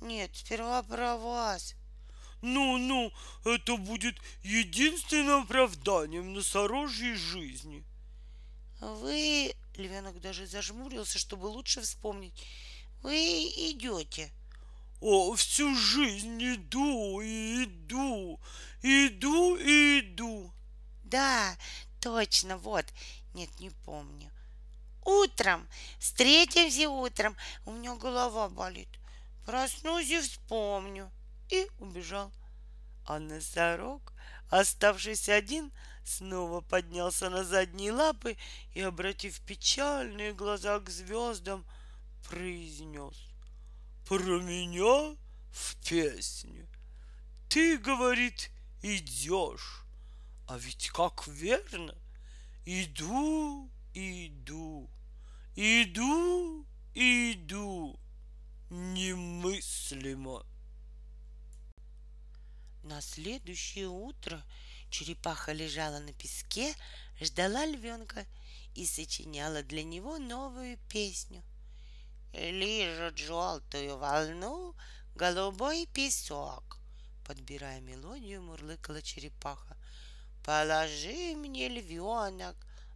Нет, сперва про вас. Ну-ну, это будет единственным оправданием носорожьей жизни. Вы... Львенок даже зажмурился, чтобы лучше вспомнить. Вы идете. О, всю жизнь иду иду, иду иду. Да, точно, вот. Нет, не помню. Утром, встретимся утром. У меня голова болит. Проснусь и вспомню. И убежал. А носорог, оставшийся один, снова поднялся на задние лапы и, обратив печальные глаза к звездам, произнес. Про меня в песне. Ты, говорит, идешь. А ведь как верно. Иду, иду, иду, иду. Немыслимо. На следующее утро черепаха лежала на песке, ждала львенка и сочиняла для него новую песню. Лижет желтую волну голубой песок. Подбирая мелодию, мурлыкала черепаха. Положи мне, львенок,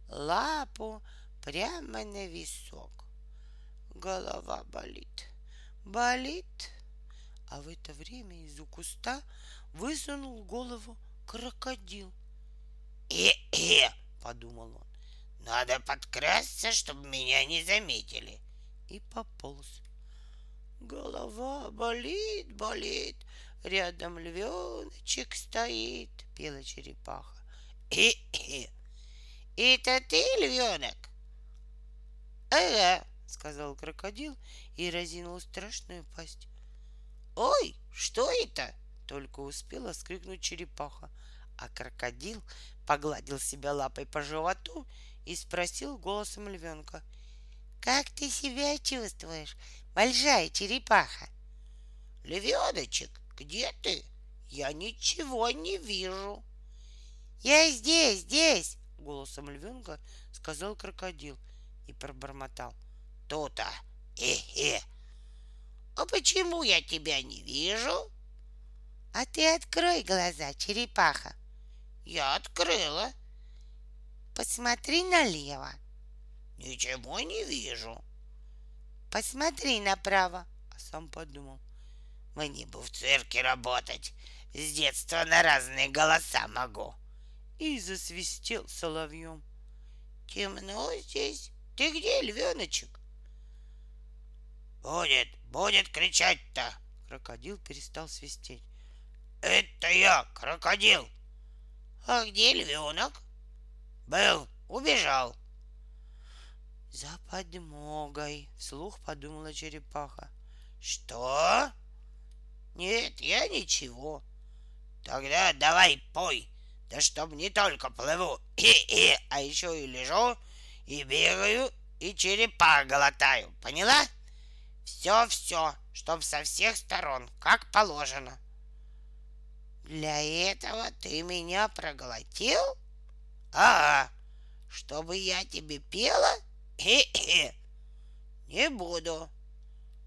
лапу прямо на висок. Голова болит, болит. А в это время из-за куста высунул голову крокодил. «Э-э!» — подумал он. «Надо подкрасться, чтобы меня не заметили». И пополз. Голова болит, болит, рядом львеночек стоит, пела черепаха. «Э-э! *clears throat* Это ты, львенок?» «Ага», — сказал крокодил и разинул страшную пасть. «Ой, что это?» Только успела скрикнуть черепаха, а крокодил погладил себя лапой по животу и спросил голосом львенка. «Как ты себя чувствуешь, большая черепаха?» «Львеночек, где ты? Я ничего не вижу». «Я здесь, здесь!» — голосом львенка сказал крокодил и пробормотал. «То-то! Э-э! А почему я тебя не вижу?» А ты открой глаза, черепаха. Я открыла. посмотри налево. Ничего не вижу. Посмотри направо. А сам подумал. Мне бы в цирке работать. С детства на разные голоса могу. И засвистел соловьем. Темно здесь. Ты где, львеночек? Будет, будет кричать-то. Крокодил перестал свистеть. Это я, крокодил. А где львенок? Был, убежал. За подмогой, вслух подумала черепаха. Что? Нет, я ничего. Тогда давай пой. Да чтоб не только плыву, а еще и лежу, и бегаю, и черепа глотаю. Поняла? Все-все, чтоб со всех сторон, как положено. Для этого ты меня проглотил? Ага, чтобы я тебе пела? Хе-хе. Не буду.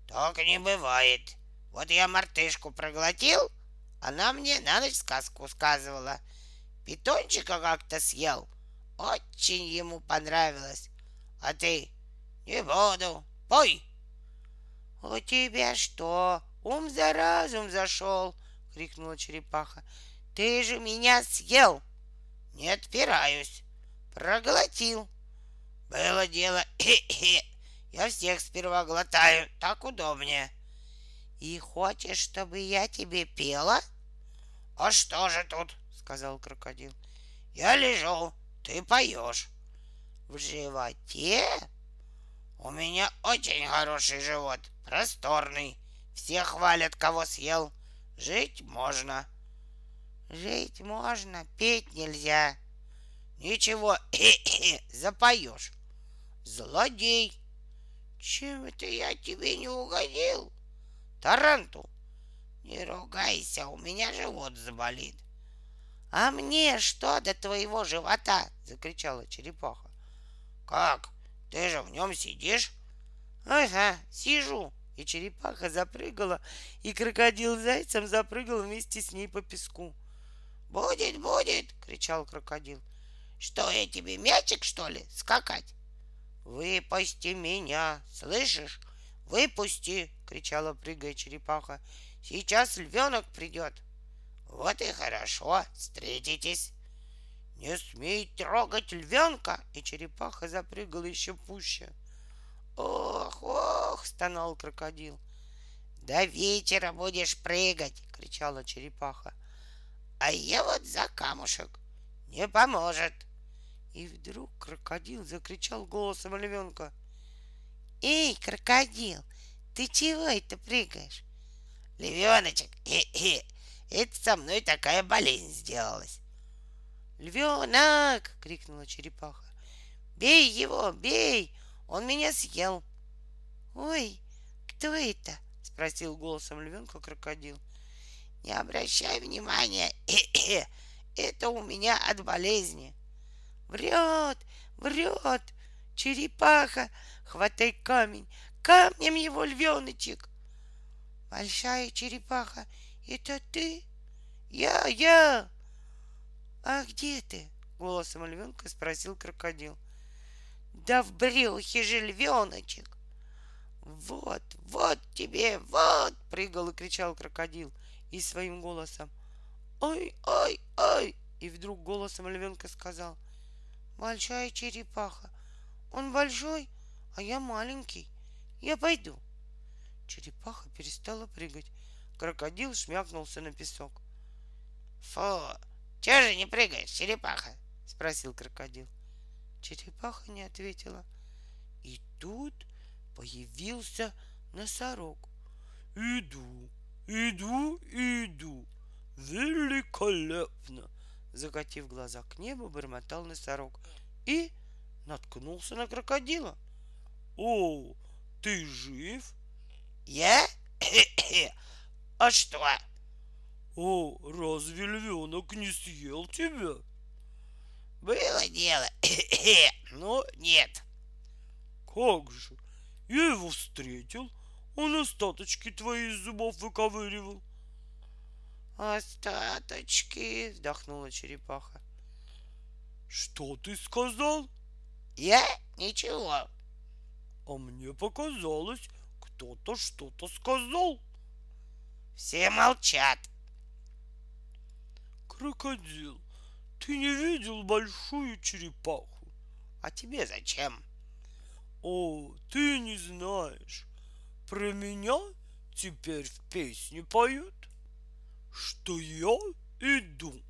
Так не бывает. Вот я мартышку проглотил, она мне на ночь сказку сказывала. Питончика как-то съел. Очень ему понравилось. А ты не буду. Пой. У тебя что, ум за разум зашел? крикнула черепаха. Ты же меня съел. Не отпираюсь. Проглотил. Было дело. Я всех сперва глотаю. Так удобнее. И хочешь, чтобы я тебе пела? А что же тут? Сказал крокодил. Я лежу, ты поешь. В животе? У меня очень хороший живот, просторный. Все хвалят, кого съел. Жить можно. Жить можно, петь нельзя. Ничего, запоешь. Злодей. Чем это я тебе не угодил? Тарантул. Не ругайся, у меня живот заболит. А мне что до твоего живота? Закричала черепаха. Как? Ты же в нем сидишь? Ага, сижу. И черепаха запрыгала, и крокодил зайцем запрыгал вместе с ней по песку. «Будет, будет!» — кричал крокодил. «Что, я тебе мячик, что ли, скакать?» «Выпусти меня, слышишь? Выпусти!» — кричала, прыгая черепаха. «Сейчас львенок придет!» «Вот и хорошо, встретитесь!» «Не смей трогать львенка!» И черепаха запрыгала еще пуще. «Ох, ох!» — стонал крокодил. «До вечера будешь прыгать!» — кричала черепаха. «А я вот за камушек. Не поможет!» И вдруг крокодил закричал голосом львенка. «Эй, крокодил, ты чего это прыгаешь?» «Львеночек, хе-хе, это со мной такая болезнь сделалась!» «Львенок!» — крикнула черепаха. «Бей его, бей! Он меня съел. Ой, кто это? Спросил голосом львенка крокодил. Не обращай внимания. Это у меня от болезни. Врет, врет. Черепаха, хватай камень. Камнем его львеночек. Большая черепаха, это ты? Я, я. А где ты? Голосом львенка спросил крокодил. Да в брюхе же львеночек. Вот, вот тебе, вот, прыгал и кричал крокодил и своим голосом. Ой, ой, ой! И вдруг голосом львенка сказал. Большая черепаха. Он большой, а я маленький. Я пойду. Черепаха перестала прыгать. Крокодил шмякнулся на песок. Фу, чего же не прыгаешь, черепаха? Спросил крокодил. Черепаха не ответила. И тут появился носорог. Иду, иду, иду. Великолепно! Закатив глаза к небу, бормотал носорог и наткнулся на крокодила. О, ты жив? Я? *coughs* А что? О, разве львенок не съел тебя? Было дело, *coughs* но нет. Как же? Я его встретил, он остаточки твои из зубов выковыривал. Остаточки, вздохнула черепаха. Что ты сказал? Я? Ничего. А мне показалось, кто-то что-то сказал. Все молчат. Крокодил, ты не видел большую черепаху? А тебе зачем? О, ты не знаешь. Про меня теперь в песне поют, что я иду.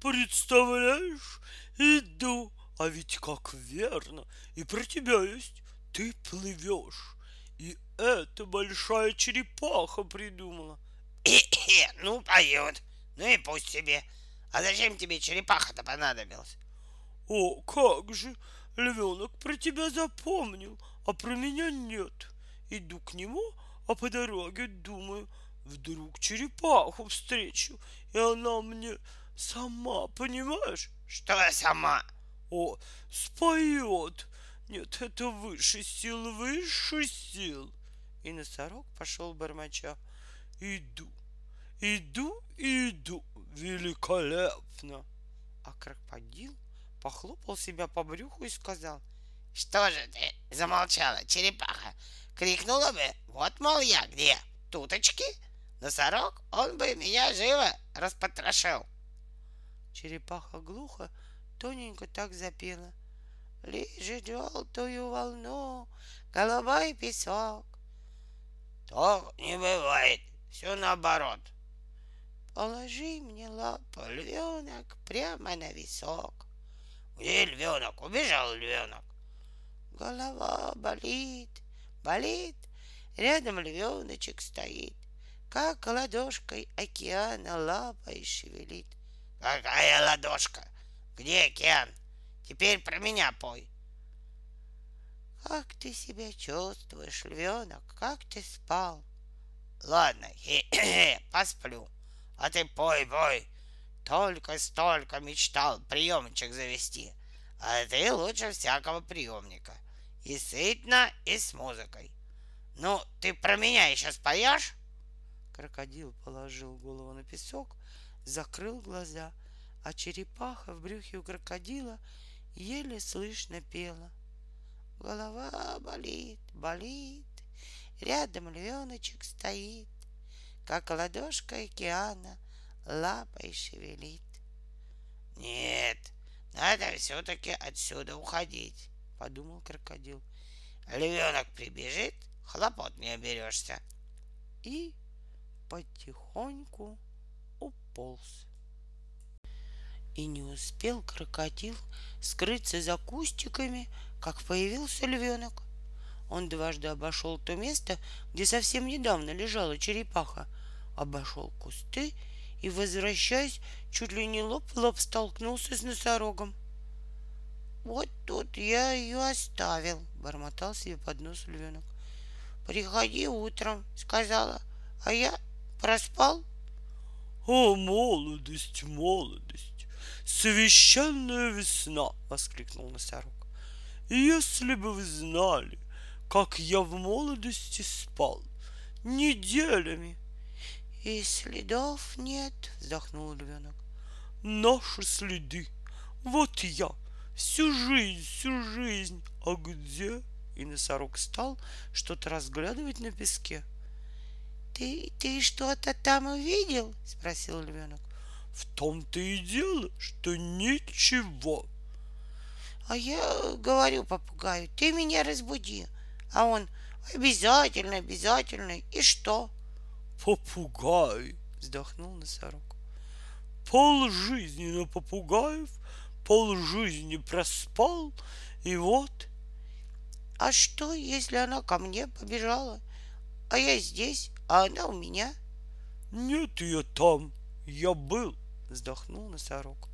Представляешь, иду, а ведь как верно, и про тебя есть. Ты плывешь, и эта большая черепаха придумала. ну, поет. Ну и пусть себе. А зачем тебе черепаха-то понадобилась? О, как же! Львенок про тебя запомнил, а про меня нет. Иду к нему, а по дороге думаю, вдруг черепаху встречу, и она мне сама, понимаешь? Что сама? О, споет. Нет, это выше сил, выше сил. И носорог пошел бормоча. Иду, иду, иду. Великолепно. А крокодил похлопал себя по брюху и сказал. Что же ты замолчала, черепаха? Крикнула бы, вот, мол, я где? Туточки? Носорог, он бы меня живо распотрошил. Черепаха глухо, тоненько так запела. Лежит желтую волну, и песок. То не бывает, все наоборот. Положи мне лапу, львенок, прямо на висок. Где львенок? Убежал львенок. Голова болит, болит. Рядом львеночек стоит, как ладошкой океана лапой шевелит. Какая ладошка? Где океан? Теперь про меня пой. Как ты себя чувствуешь, львенок? Как ты спал? Ладно, посплю. А ты пой, пой. Только столько мечтал приемчик завести. А ты лучше всякого приемника. И сытно, и с музыкой. Ну, ты про меня еще споешь? Крокодил положил голову на песок, закрыл глаза, а черепаха в брюхе у крокодила еле слышно пела. Голова болит, болит, рядом львеночек стоит, как ладошка океана лапой шевелит. Нет, надо все-таки отсюда уходить, подумал крокодил. Львенок прибежит, хлопот не оберешься. И потихоньку уполз. И не успел крокодил скрыться за кустиками, как появился львенок. Он дважды обошел то место, где совсем недавно лежала черепаха, обошел кусты и, возвращаясь, чуть ли не лоб в лоб столкнулся с носорогом. «Вот тут я ее оставил», — бормотал себе под нос львенок. «Приходи утром», — сказала, — «а я проспал». «О, молодость, молодость! Священная весна!» — воскликнул носорог. «Если бы вы знали, как я в молодости спал, неделями, и следов нет, вздохнул львенок. Наши следы. Вот я. Всю жизнь, всю жизнь. А где? И носорог стал что-то разглядывать на песке. Ты, ты что-то там увидел? Спросил львенок. В том-то и дело, что ничего. А я говорю попугаю, ты меня разбуди. А он, обязательно, обязательно. И что? попугай, вздохнул носорог. Пол жизни на попугаев, пол жизни проспал, и вот. А что, если она ко мне побежала, а я здесь, а она у меня? Нет ее там, я был, вздохнул носорог.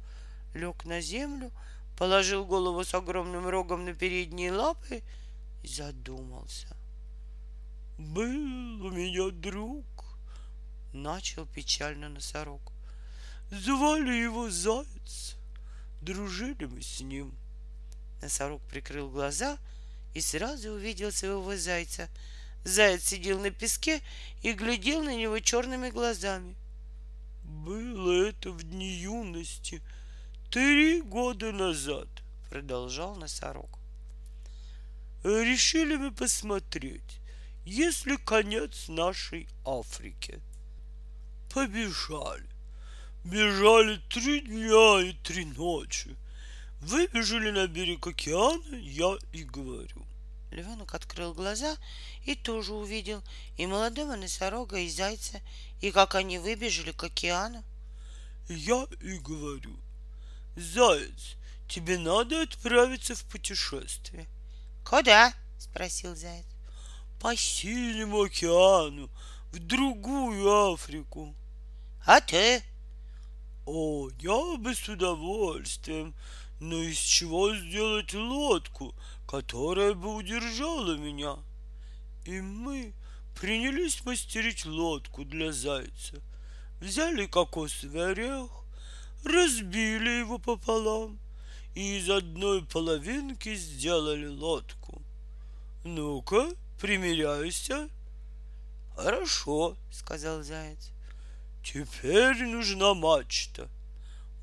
Лег на землю, положил голову с огромным рогом на передние лапы и задумался. Был у меня друг, начал печально носорог. Звали его Заяц. Дружили мы с ним. Носорог прикрыл глаза и сразу увидел своего зайца. Заяц сидел на песке и глядел на него черными глазами. Было это в дни юности. Три года назад, продолжал носорог, решили мы посмотреть, есть ли конец нашей Африке. Побежали. Бежали три дня и три ночи. Выбежали на берег океана, я и говорю. Львенок открыл глаза и тоже увидел и молодого носорога, и зайца, и как они выбежали к океану. Я и говорю, заяц, тебе надо отправиться в путешествие. Куда? спросил заяц. По синему океану, в другую Африку. А ты? О, я бы с удовольствием, но из чего сделать лодку, которая бы удержала меня? И мы принялись мастерить лодку для зайца. Взяли кокосовый орех, разбили его пополам и из одной половинки сделали лодку. Ну-ка, примеряйся. Хорошо, сказал заяц. Теперь нужна мачта.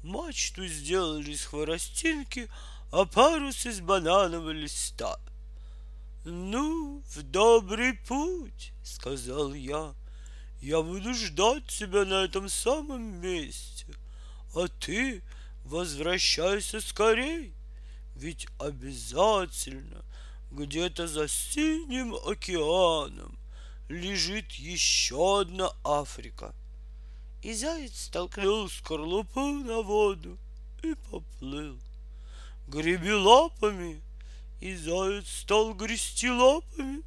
Мачту сделали из хворостинки, а парус из бананового листа. Ну, в добрый путь, сказал я. Я буду ждать тебя на этом самом месте, а ты возвращайся скорей, ведь обязательно где-то за синим океаном лежит еще одна Африка. И заяц столкнул скорлупу на воду и поплыл. Греби лапами, и заяц стал грести лапами,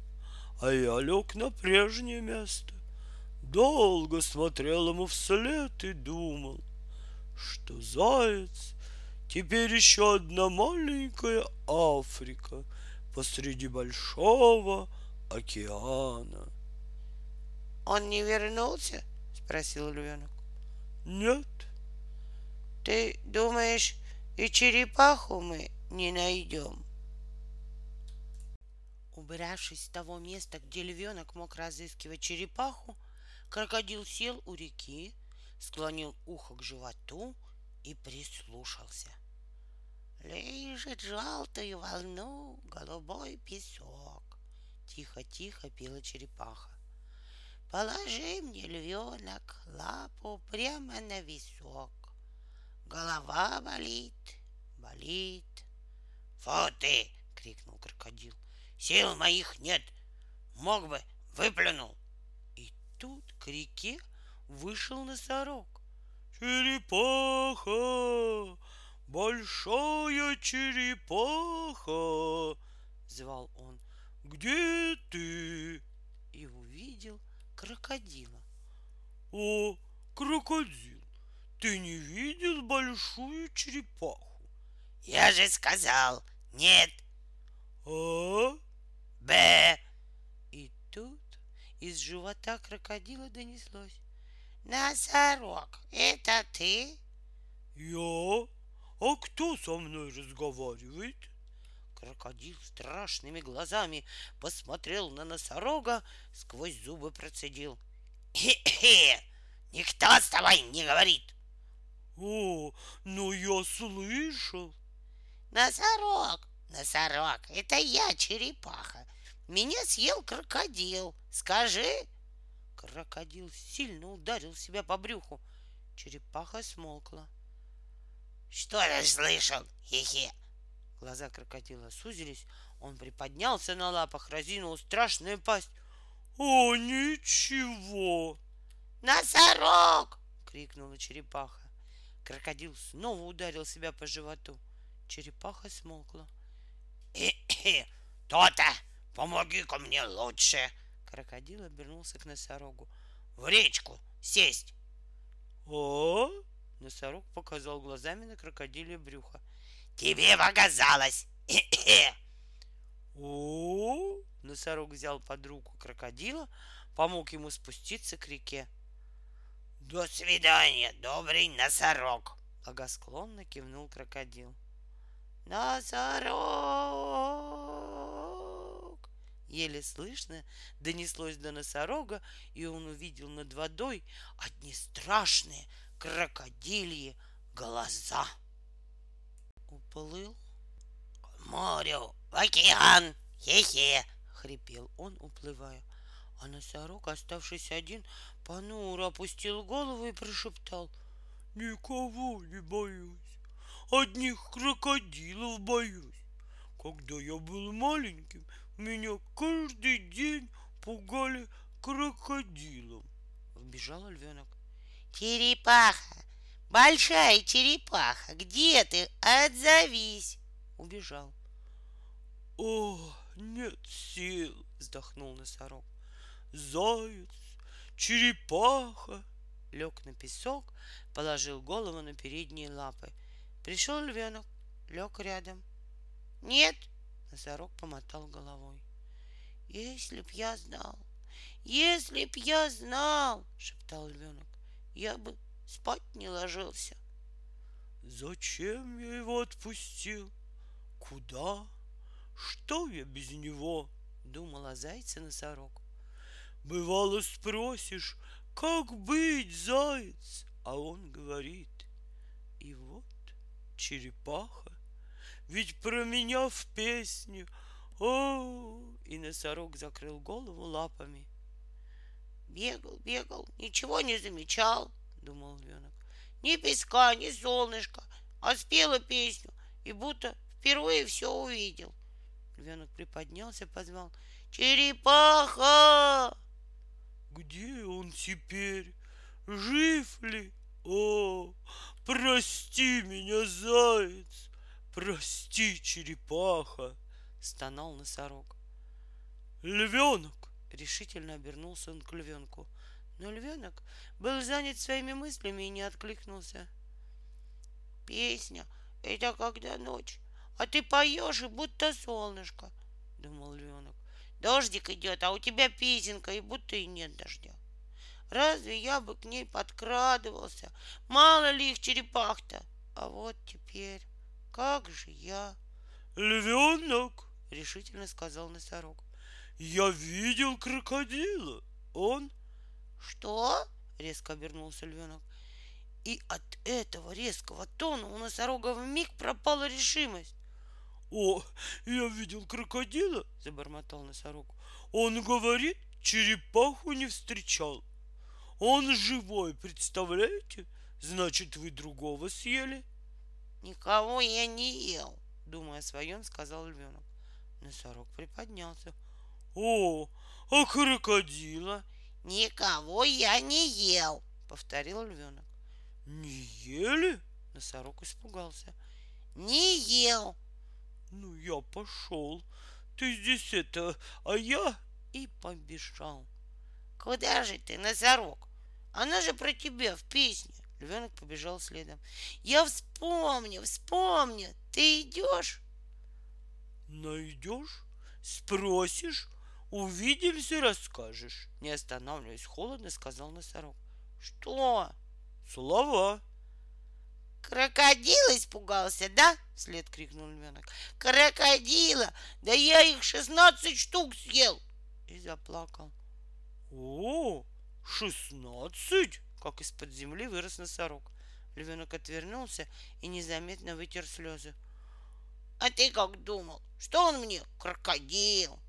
а я лег на прежнее место. Долго смотрел ему вслед и думал, что заяц теперь еще одна маленькая Африка посреди большого океана. Он не вернулся? спросил львенок. Нет. Ты думаешь, и черепаху мы не найдем? Убравшись с того места, где львенок мог разыскивать черепаху, крокодил сел у реки, склонил ухо к животу и прислушался. Лежит желтую волну голубой песок. Тихо-тихо пела черепаха. Положи мне, львенок, лапу прямо на висок. Голова болит, болит. Фу ты! — крикнул крокодил. Сил моих нет. Мог бы, выплюнул. И тут к реке вышел носорог. Черепаха! Большая черепаха! Звал он. Где ты? И увидел крокодила. О, крокодил, ты не видел большую черепаху? Я же сказал, нет. А? Б. И тут из живота крокодила донеслось. Носорог, это ты? Я? А кто со мной разговаривает? Крокодил страшными глазами посмотрел на носорога, сквозь зубы процедил. Хе-хе, никто с тобой не говорит. О, ну я слышал. Носорог, носорог, это я, черепаха. Меня съел крокодил. Скажи. Крокодил сильно ударил себя по брюху. Черепаха смолкла. Что ты слышал? Хе-хе. Глаза крокодила сузились. Он приподнялся на лапах, разинул страшную пасть. О, ничего. Носорог! крикнула черепаха. Крокодил снова ударил себя по животу. Черепаха смолкла. То-то! Помоги-ка мне лучше! Крокодил обернулся к носорогу. В речку сесть! А? Носорог показал глазами на крокодиле брюхо. Тебе показалось! О? Носорог взял под руку крокодила, помог ему спуститься к реке. До свидания, добрый носорог! Благосклонно кивнул крокодил. Носорог! Еле слышно донеслось до носорога, и он увидел над водой одни страшные крокодильи глаза. уплыл. К морю, в океан, хе-хе, хрипел он, уплывая. А носорог, оставшись один, понуро опустил голову и прошептал. Никого не боюсь, одних крокодилов боюсь. Когда я был маленьким, меня каждый день пугали крокодилом. Вбежал львенок. Черепаха, большая черепаха, где ты? Отзовись. Убежал. О, нет сил, вздохнул носорог. Заяц, черепаха. Лег на песок, положил голову на передние лапы. Пришел львенок, лег рядом. Нет, Носорог помотал головой. если б я знал, если б я знал, шептал львенок, я бы спать не ложился. Зачем я его отпустил? Куда? Что я без него? Думал о зайце носорог. Бывало спросишь, как быть, заяц? А он говорит, и вот черепаха, ведь про меня в песне. О, И носорог закрыл голову лапами. Бегал, бегал, ничего не замечал, думал львенок. Ни песка, ни солнышка, а спела песню и будто впервые все увидел. Львенок приподнялся, позвал. Черепаха! Где он теперь? Жив ли? О, прости меня, заяц, прости, черепаха, Стонал носорог. львенок. Решительно обернулся он к львенку. Но львенок был занят своими мыслями и не откликнулся. Песня — это когда ночь, а ты поешь, и будто солнышко, Думал львенок. Дождик идет, а у тебя песенка, и будто и нет дождя. Разве я бы к ней подкрадывался? Мало ли их черепах-то. А вот теперь, как же я? Львенок, Решительно сказал носорог. я видел крокодила. Он Что? Резко обернулся львенок. И от этого резкого тона у носорога вмиг пропала решимость. О, я видел крокодила, Забормотал носорог. Он говорит, черепаху не встречал. Он живой, представляете? Значит, вы другого съели? Никого я не ел. Думая о своем, сказал львенок. Носорог приподнялся. О, а крокодила? Никого я не ел. Повторил львенок. Не ели? Носорог испугался. Не ел. Ну, я пошел. Ты здесь это, а я... И побежал. Куда же ты, носорог? Она же про тебя в песне. Львенок побежал следом. Я вспомню, вспомню. Ты идешь? Найдешь? Спросишь? Увидимся, расскажешь. Не останавливаясь холодно, сказал носорог. Что? Слова. Крокодил испугался, да? Вслед крикнул львенок. Крокодила! Да я их шестнадцать штук съел. И заплакал. О, шестнадцать? Как из-под земли вырос носорог. Львенок отвернулся и незаметно вытер слезы. А ты как думал? Что он мне? Крокодил.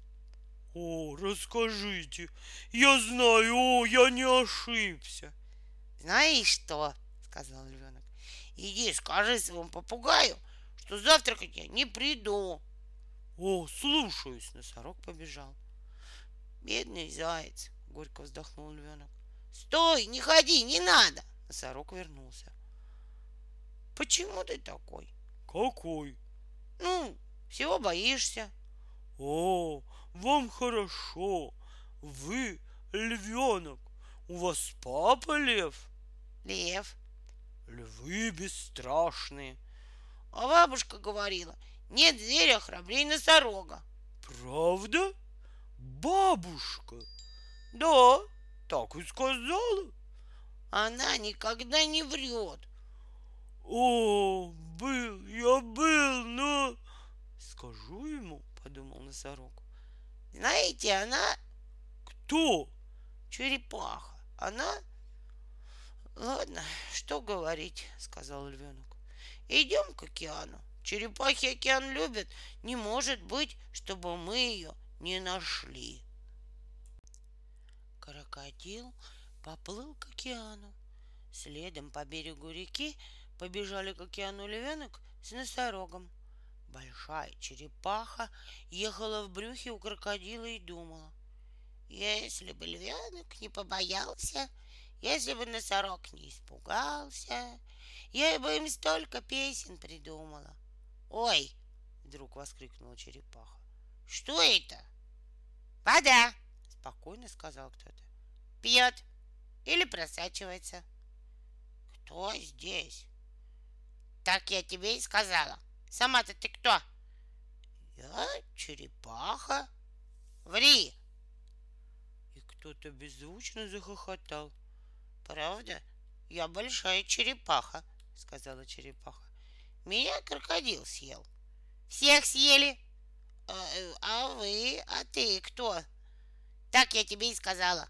О, расскажите. Я знаю, о, я не ошибся. Знаешь что? Сказал львенок. Иди скажи своему попугаю, что завтракать я не приду. О, слушаюсь. Носорог побежал. Бедный заяц. Горько вздохнул львенок. Стой, не ходи, не надо. Носорог вернулся. Почему ты такой? Какой? Ну, всего боишься. О, вам хорошо. Вы львенок. У вас папа лев? Лев. Львы бесстрашные. А бабушка говорила, нет зверя храбрее носорога. Правда? Бабушка. Да, Так и сказала. она никогда не врет. О, был, я был, но... Скажу ему, подумал носорог. Знаете, она Кто? черепаха. Она... Ладно, что говорить, сказал львенок. Идем к океану. Черепахи океан любят. Не может быть, чтобы мы ее не нашли. Крокодил поплыл к океану. Следом по берегу реки побежали к океану львенок с носорогом. Большая черепаха ехала в брюхе у крокодила и думала. Если бы львенок не побоялся, если бы носорог не испугался, я бы им столько песен придумала. Ой, вдруг воскликнула черепаха. Что это? Вода, спокойно сказал кто-то. Пьет или просачивается. Кто здесь? Так я тебе и сказала. Сама-то ты кто? Я черепаха. Ври. И кто-то беззвучно захохотал. Правда? Я большая черепаха, сказала черепаха. Меня крокодил съел. Всех съели. А, а вы, а ты кто? Так я тебе и сказала.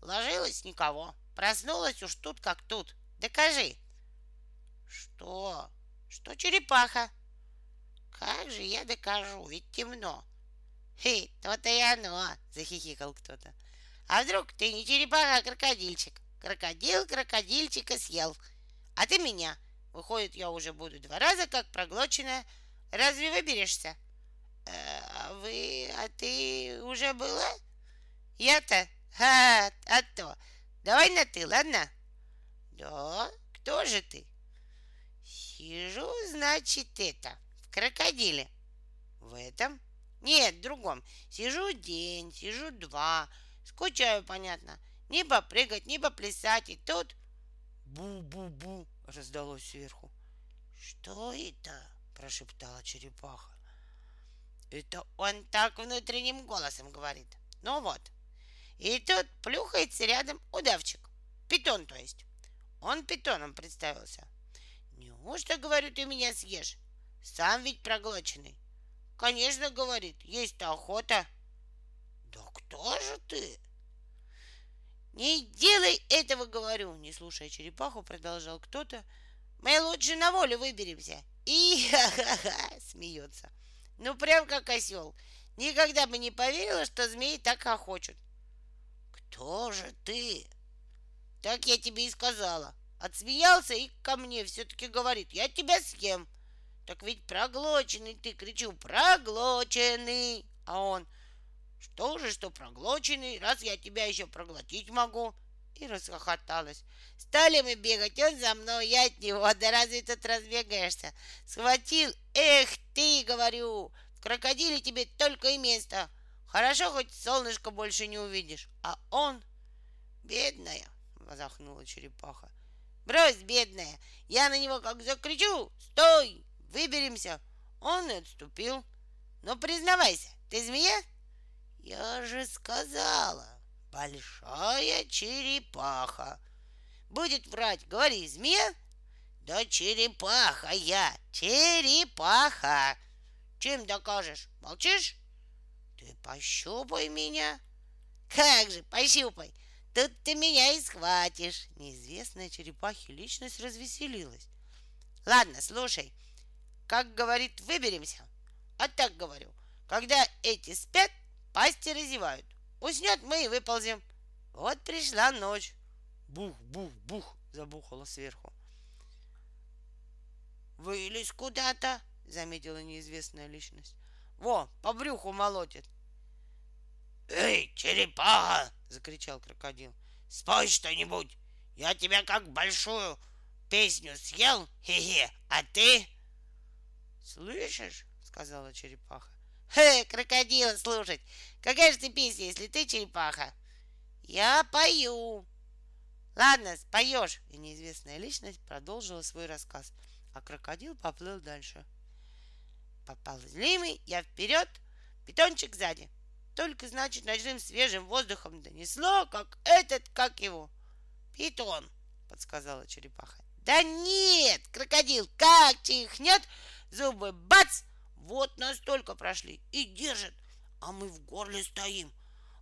Ложилась никого. Проснулась уж тут как тут. Докажи. Что? Что черепаха? Как же я докажу, ведь темно. Хе, то-то и оно, захихикал кто-то. А вдруг ты не черепаха, а крокодильчик? Крокодил крокодильчика съел. А ты меня. Выходит, я уже буду два раза как проглоченная. Разве выберешься? А вы, а ты уже была? Я-то? А, а то. Давай на ты, ладно? Да? Кто же ты? Сижу, значит, это, в крокодиле. В этом? Нет, в другом. Сижу день, сижу два. Скучаю, понятно. Ни попрыгать, ни поплясать. И тут бу-бу-бу раздалось сверху. Что это? прошептала черепаха. Это он так внутренним голосом говорит. Ну вот. И тут плюхается рядом удавчик. Питон, то есть. Он питоном представился. Неужто, говорю, ты меня съешь? Сам ведь проглоченный. Конечно, говорит, есть-то охота. Да кто же ты? Не делай этого, говорю, не слушая черепаху, продолжал кто-то. Мы лучше на волю выберемся. И ха-ха-ха, *laughs* смеется. Ну, прям как осел. Никогда бы не поверила, что змеи так охочут. Кто же ты? Так я тебе и сказала. Отсмеялся и ко мне все-таки говорит, я тебя съем. Так ведь проглоченный ты, кричу, проглоченный. А он, что же, что проглоченный, раз я тебя еще проглотить могу. И расхохоталась. Стали мы бегать, он за мной, я от него. Да разве тут разбегаешься? Схватил, эх ты, говорю, в крокодиле тебе только и место. Хорошо, хоть солнышко больше не увидишь. А он, бедная, возахнула черепаха. Брось, бедная, я на него как закричу, стой, выберемся. Он отступил. Ну, признавайся, ты змея? Я же сказала, большая черепаха. Будет врать, говори, змея? Да черепаха я, черепаха. Чем докажешь? Молчишь? Ты пощупай меня. Как же, пощупай. Тут ты меня и схватишь. Неизвестная черепахе личность развеселилась. Ладно, слушай. Как говорит, выберемся. А так говорю. Когда эти спят, пасти разевают. Уснет, мы и выползем. Вот пришла ночь. Бух, бух, бух, забухало сверху. Вылез куда-то, заметила неизвестная личность. Во, по брюху молотит. «Эй, черепаха!» — закричал крокодил. «Спой что-нибудь! Я тебя как большую песню съел, хе-хе, а ты...» «Слышишь?» — сказала черепаха. «Хе, крокодила слушать! Какая же ты песня, если ты черепаха?» «Я пою!» «Ладно, споешь!» И неизвестная личность продолжила свой рассказ, а крокодил поплыл дальше. Поползли мы, я вперед, питончик сзади. Только, значит, ночным свежим воздухом донесло, как этот, как его. Питон, подсказала черепаха. Да нет, крокодил как чихнет, зубы бац, вот настолько прошли и держит, а мы в горле стоим.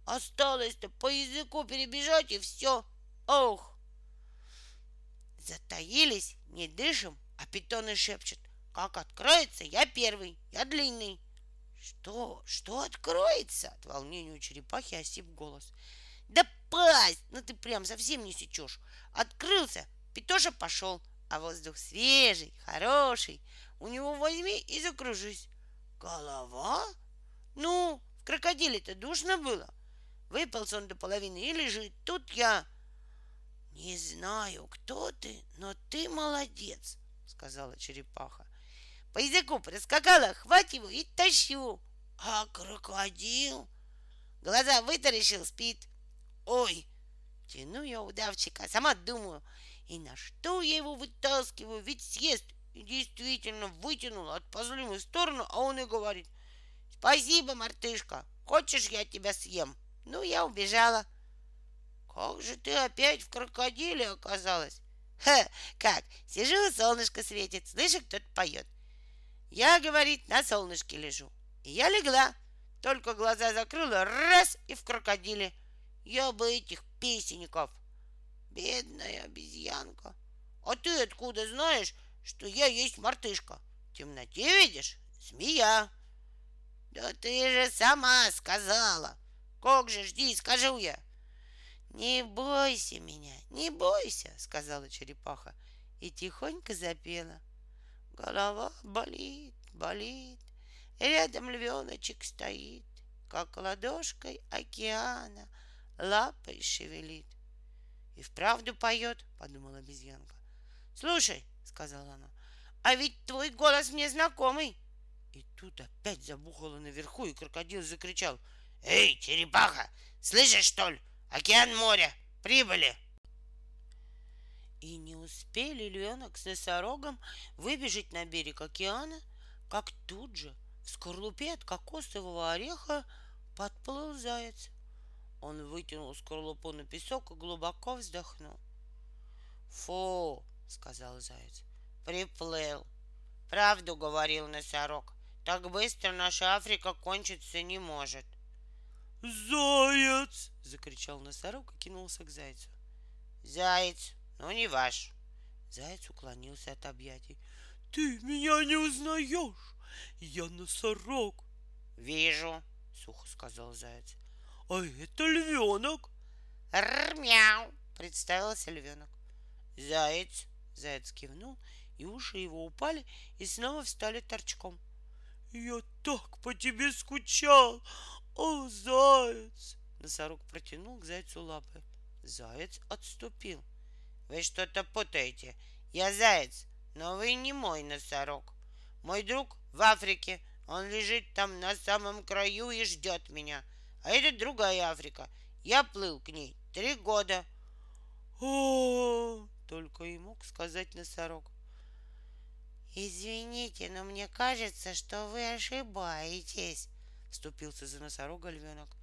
Осталось-то по языку перебежать и все. Ох! Затаились, не дышим, а питоны шепчут. Как откроется, я первый, я длинный. Что? Что откроется? От волнения у черепахи осип голос. Да пасть! Ну ты прям совсем не сечешь. Открылся, Петоша пошел, а воздух свежий, хороший. У него возьми и закружись. Голова? Ну, в крокодиле-то душно было. Выполз он до половины и лежит. Тут я... Не знаю, кто ты, но ты молодец, сказала черепаха. По языку проскакала, хвать его и тащу. А крокодил? Глаза вытаращил, спит. Ой, тяну я удавчика, сама думаю, и на что я его вытаскиваю, ведь съест. И действительно вытянул от в сторону, а он и говорит, спасибо, мартышка, хочешь, я тебя съем? Ну, я убежала. Как же ты опять в крокодиле оказалась? Ха, как? Сижу, солнышко светит, слышу, кто-то поет. Я, говорит, на солнышке лежу. И я легла, только глаза закрыла, раз, и в крокодиле. Я бы этих песенников. Бедная обезьянка. А ты откуда знаешь, что я есть мартышка? В темноте видишь? Змея. Да ты же сама сказала. Как же жди, скажу я. «Не бойся меня, не бойся», — сказала черепаха и тихонько запела. Голова болит, болит, рядом львеночек стоит, как ладошкой океана лапой шевелит. И вправду поет, подумала обезьянка. Слушай, сказала она, а ведь твой голос мне знакомый. И тут опять забухало наверху, и крокодил закричал. Эй, черепаха, слышишь, что ли? Океан моря, прибыли!» И не успели львенок с носорогом выбежать на берег океана, как тут же в скорлупе от кокосового ореха подплыл заяц. Он вытянул скорлупу на песок и глубоко вздохнул. «Фу!» — сказал заяц. «Приплыл!» «Правду говорил носорог. Так быстро наша Африка кончиться не может!» «Заяц!» — закричал носорог и кинулся к зайцу. «Заяц, ну не ваш!» Заяц уклонился от объятий. «Ты меня не узнаешь! Я носорог!» «Вижу!» — сухо сказал заяц. «А это львенок!» «Р-мяу!» — представился львенок. «Заяц!» — заяц кивнул, и уши его упали и снова встали торчком. «Я так по тебе скучал! «О, заяц!» Носорог протянул к зайцу лапы. Заяц отступил. «Вы что-то путаете. Я заяц, но вы не мой носорог. Мой друг в Африке. Он лежит там на самом краю и ждет меня. А это другая Африка. Я плыл к ней три года». «О!» — только и мог сказать носорог. «Извините, но мне кажется, что вы ошибаетесь», вступился за носорога львенок.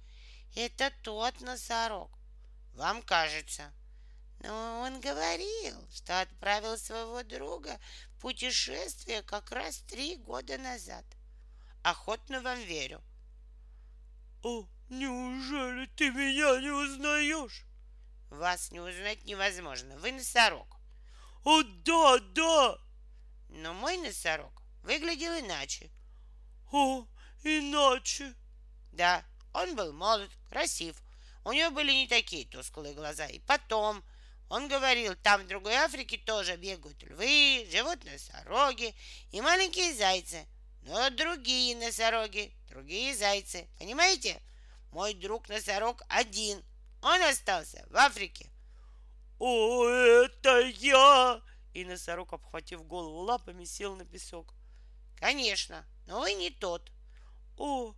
Это тот носорог. Вам кажется. Но он говорил, что отправил своего друга в путешествие как раз три года назад. Охотно вам верю. О, неужели ты меня не узнаешь? Вас не узнать невозможно. Вы носорог. О, да, да. Но мой носорог выглядел иначе. О, Иначе. Да, он был молод, красив. У него были не такие тусклые глаза. И потом он говорил, там в другой Африке тоже бегают львы, живут носороги и маленькие зайцы. Но другие носороги, другие зайцы. Понимаете? Мой друг носорог один. Он остался в Африке. О, это я! И носорог, обхватив голову лапами, сел на песок. Конечно, но вы не тот. О,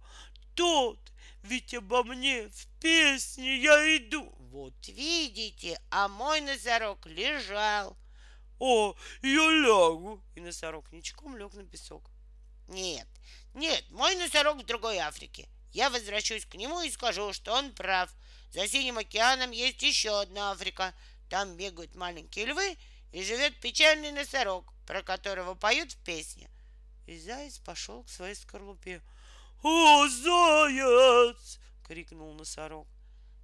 тот, ведь обо мне в песне я иду. Вот видите, а мой носорог лежал. О, я лягу. И носорог ничком лег на песок. Нет, нет, мой носорог в другой Африке. Я возвращусь к нему и скажу, что он прав. За Синим океаном есть еще одна Африка. Там бегают маленькие львы и живет печальный носорог, про которого поют в песне. И заяц пошел к своей скорлупе. «О, заяц!» — крикнул носорог.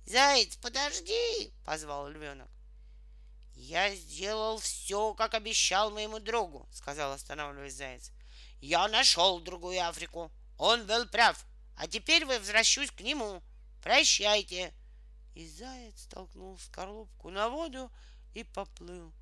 «Заяц, подожди!» — позвал львенок. «Я сделал все, как обещал моему другу», — сказал, останавливаясь заяц. Я нашел другую Африку. Он был прав. А теперь возвращусь к нему. Прощайте. И заяц толкнул скорлупку на воду и поплыл.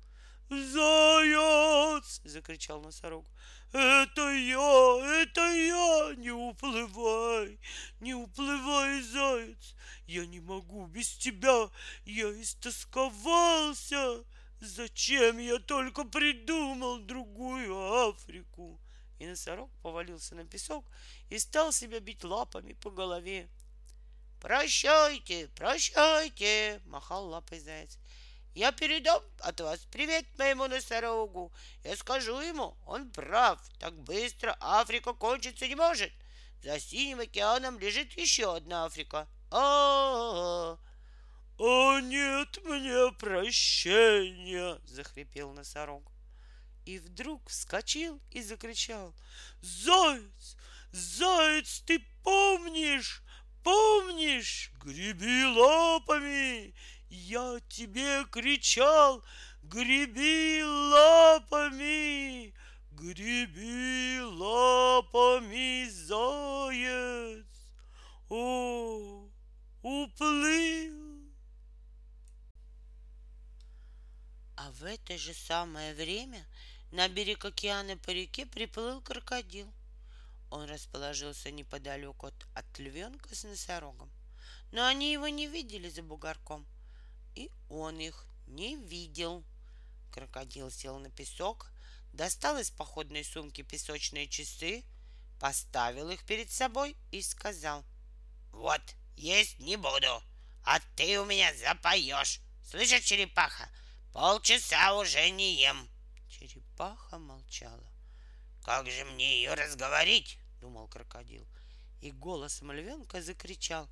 «Заяц!» — закричал носорог. «Это я! Это я! Не уплывай! Не уплывай, заяц! Я не могу без тебя! Я истосковался! Зачем я только придумал другую Африку?» И носорог повалился на песок и стал себя бить лапами по голове. «Прощайте, прощайте!» — махал лапой заяц. Я передам от вас привет моему носорогу. Я скажу ему, он прав. Так быстро Африка кончиться не может. За синим океаном лежит еще одна Африка. А, -а, -а. «О, нет мне прощения!» — захрипел носорог. И вдруг вскочил и закричал. «Заяц! Заяц, ты помнишь? Помнишь? Греби лапами! Я тебе кричал, греби лапами, греби лапами, заяц. О, уплыл. А в это же самое время на берег океана по реке приплыл крокодил. Он расположился неподалеку от, от львенка с носорогом. Но они его не видели за бугорком — и он их не видел. Крокодил сел на песок, достал из походной сумки песочные часы, поставил их перед собой и сказал. Вот, есть не буду, а ты у меня запоешь. Слышишь, черепаха, полчаса уже не ем. Черепаха молчала. Как же мне ее разговорить? Думал крокодил. И голосом львенка закричал.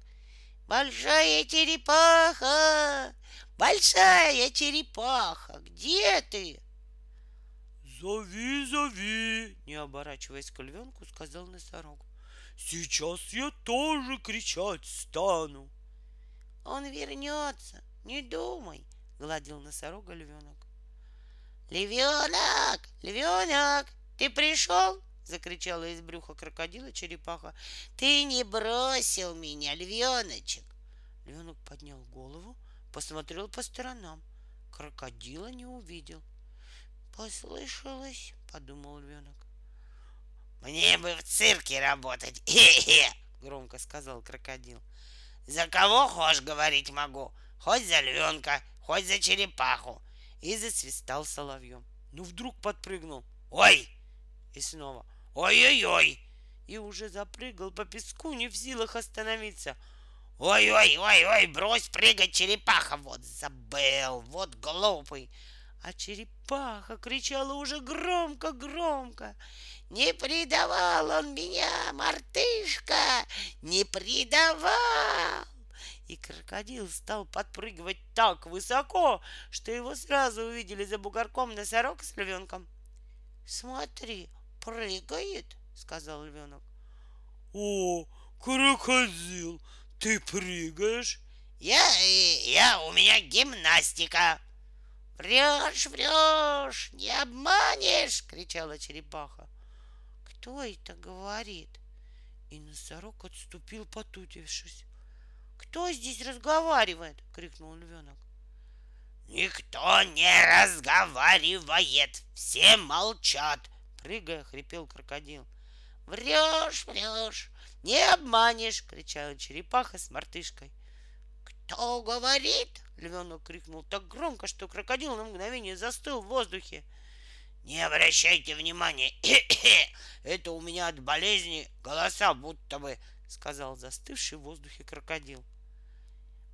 Большая черепаха! Большая черепаха! Где ты? Зови, зови, не оборачиваясь к львенку, сказал носорог. Сейчас я тоже кричать стану. Он вернется, не думай, гладил носорога львенок. Львенок, львенок, ты пришел? Закричала из брюха крокодила черепаха. Ты не бросил меня, львеночек. Львенок поднял голову, посмотрел по сторонам. Крокодила не увидел. Послышалось, подумал львенок. Мне бы в цирке работать, хе-хе, громко сказал крокодил. За кого хочешь говорить могу, хоть за львенка, хоть за черепаху. И засвистал соловьем. Ну вдруг подпрыгнул. Ой! И снова. Ой-ой-ой! И уже запрыгал по песку, не в силах остановиться. Ой-ой-ой-ой, брось прыгать, черепаха! Вот забыл, вот глупый. А черепаха кричала уже громко-громко. Не предавал он меня, мартышка, не предавал. И крокодил стал подпрыгивать так высоко, что его сразу увидели за бугорком носорог с львенком. Смотри, прыгает, сказал львенок. О, крокодил, ты прыгаешь? Я, я, у меня гимнастика. Врешь, врешь, не обманешь, кричала черепаха. Кто это говорит? И носорог отступил, потутившись. Кто здесь разговаривает? крикнул львенок. Никто не разговаривает, все молчат, прыгая, хрипел крокодил. Врешь, врешь, не обманешь, кричала черепаха с мартышкой. Кто говорит? Львенок крикнул так громко, что крокодил на мгновение застыл в воздухе. Не обращайте внимания, *coughs* это у меня от болезни голоса будто бы, сказал застывший в воздухе крокодил.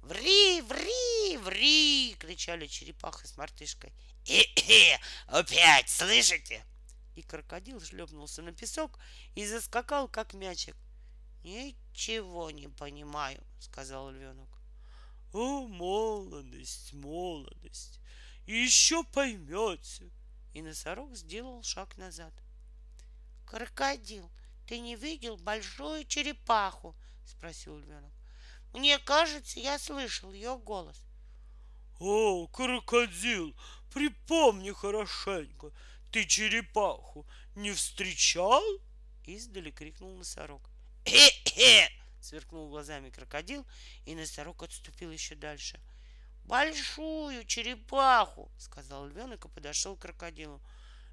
«Ври, ври, ври!» — кричали черепаха с мартышкой. «Опять, слышите?» И крокодил шлепнулся на песок и заскакал, как мячик. «Ничего не понимаю», — сказал львенок. «О, молодость, молодость! Еще поймете!» И носорог сделал шаг назад. «Крокодил, ты не видел большую черепаху?» — спросил львенок. «Мне кажется, я слышал ее голос». «О, крокодил, припомни хорошенько, ты черепаху не встречал? Издали крикнул носорог. «Хе-хе!» *clears throat* — сверкнул глазами крокодил, и носорог отступил еще дальше. «Большую черепаху!» — сказал львенок и подошел к крокодилу.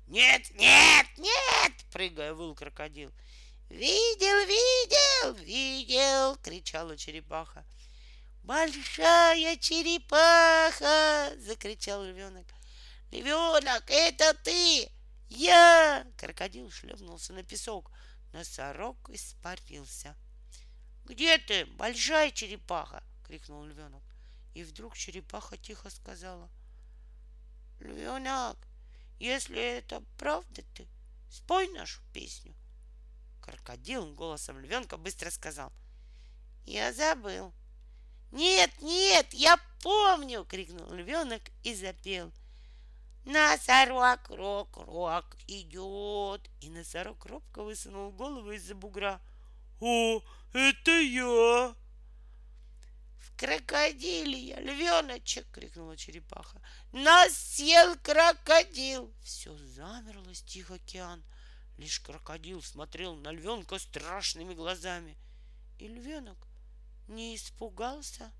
«Нет, нет, нет!» — прыгая, выл крокодил. «Видел, видел, видел!» — кричала черепаха. «Большая черепаха!» — закричал львенок. «Львенок, это ты!» «Я!» — крокодил шлепнулся на песок. Носорог испарился. «Где ты, большая черепаха?» — крикнул львенок. И вдруг черепаха тихо сказала. «Львенок, если это правда ты, спой нашу песню». Крокодил голосом львенка быстро сказал. «Я забыл». «Нет, нет, я помню!» — крикнул львенок и запел. Носорог, рок, рок идет. И носорог робко высунул голову из-за бугра. О, это я! В крокодиле я, львеночек, крикнула черепаха. Нас съел крокодил. Все замерло, стих океан. Лишь крокодил смотрел на львенка страшными глазами. И львенок не испугался.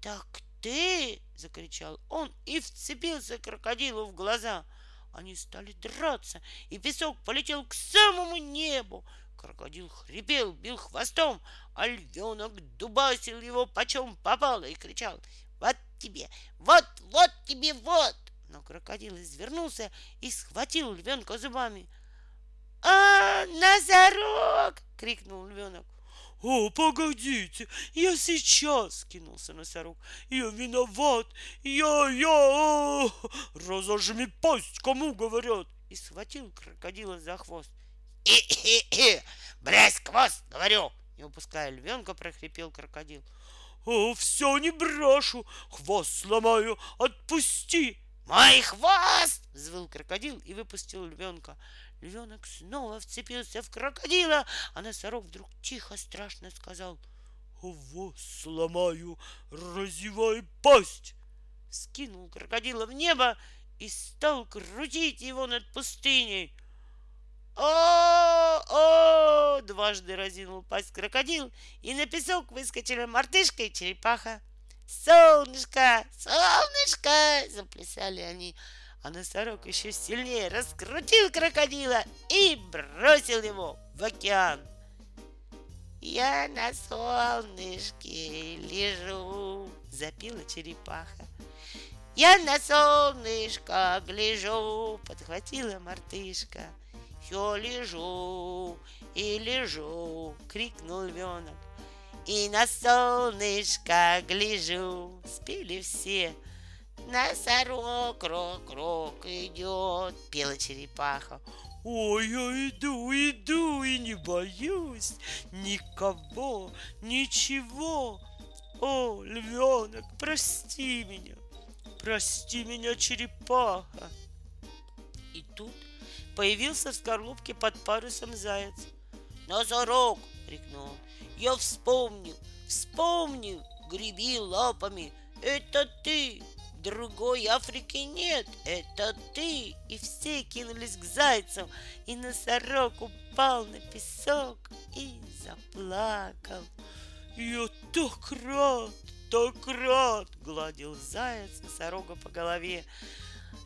Так ты!» — закричал он и вцепился крокодилу в глаза. Они стали драться, и песок полетел к самому небу. Крокодил хрипел, бил хвостом, а львенок дубасил его почем попало и кричал «Вот тебе! Вот, вот тебе, вот!» Но крокодил извернулся и схватил львенка зубами. «А, носорог!» — крикнул львенок. «О, погодите, я сейчас!» — кинулся носорог. «Я виноват! Я, я! Разожми пасть, кому говорят!» И схватил крокодила за хвост. «И-и-и! Брось хвост, говорю!» Не упуская львенка, прохрипел крокодил. «О, все не брошу! Хвост сломаю! Отпусти!» «Мой хвост!» — взвыл крокодил и выпустил львенка. Львенок снова вцепился в крокодила, а носорог вдруг тихо, страшно сказал «Вот сломаю, разевай пасть!» Скинул крокодила в небо и стал крутить его над пустыней. «О-о!» — дважды разинул пасть крокодил, и на песок выскочили мартышка и черепаха. «Солнышко! Солнышко!» — заплясали они а носорог еще сильнее раскрутил крокодила и бросил его в океан. Я на солнышке лежу, запила черепаха. Я на солнышко гляжу, подхватила мартышка. Все лежу и лежу, крикнул львенок. И на солнышко гляжу, спели все. Носорог, рок, рок идет, пела черепаха. Ой, я иду, иду и не боюсь никого, ничего. О, львенок, прости меня, прости меня, черепаха. И тут появился в скорлупке под парусом заяц. Носорог, крикнул он, я вспомнил, вспомнил, греби лапами, это ты, Другой Африки нет, это ты. И все кинулись к зайцам, и носорог упал на песок и заплакал. Я так рад, так рад, гладил заяц носорога по голове.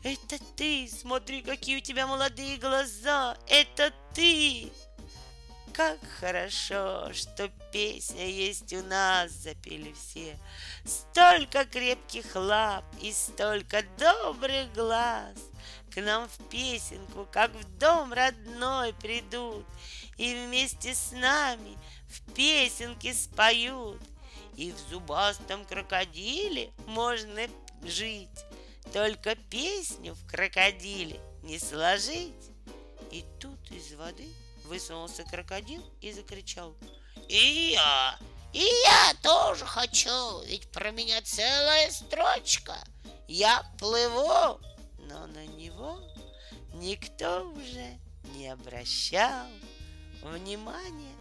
Это ты, смотри, какие у тебя молодые глаза, это ты. Как хорошо, что песня есть у нас, запели все. Столько крепких лап и столько добрых глаз. К нам в песенку, как в дом родной придут И вместе с нами в песенке споют. И в зубастом крокодиле можно жить Только песню в крокодиле не сложить. И тут из воды высунулся крокодил и закричал. И я, и я тоже хочу, ведь про меня целая строчка. Я плыву, но на него никто уже не обращал внимания.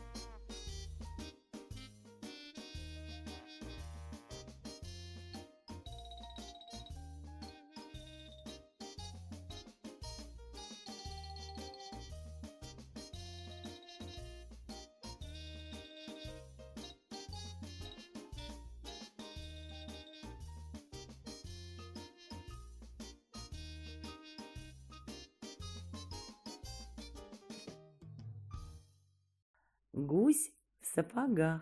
Гусь в сапогах.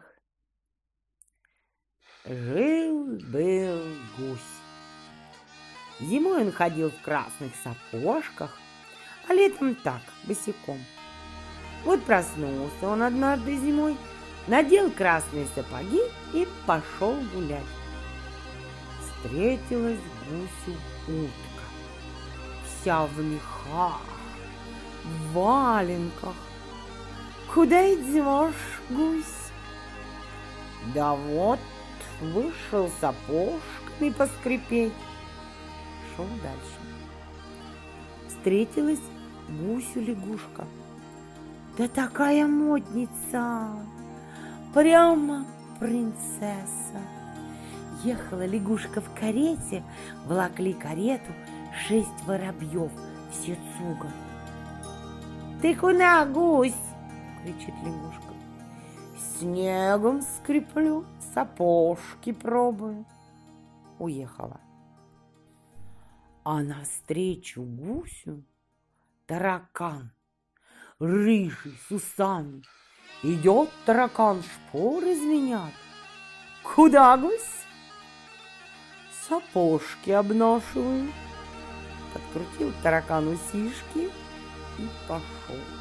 Жил-был гусь. Зимой он ходил в красных сапожках, а летом так, босиком. Вот проснулся он однажды зимой, надел красные сапоги и пошел гулять. Встретилась гусю утка, вся в мехах, в валенках. Куда идешь, гусь? Да вот, вышел сапожками поскрипеть. Шел дальше. Встретилась гусю лягушка. Да такая модница! Прямо принцесса. Ехала лягушка в карете, волокли карету шесть воробьев, все цугом. «Ты куда, гусь?» — кричит лягушка. «Снегом скреплю, сапожки пробую». Уехала. А навстречу гусю таракан, рыжий, с усами. Идет таракан, шпоры звенят. Куда, гусь? Сапожки обношиваю. Подкрутил таракан усишки и пошел.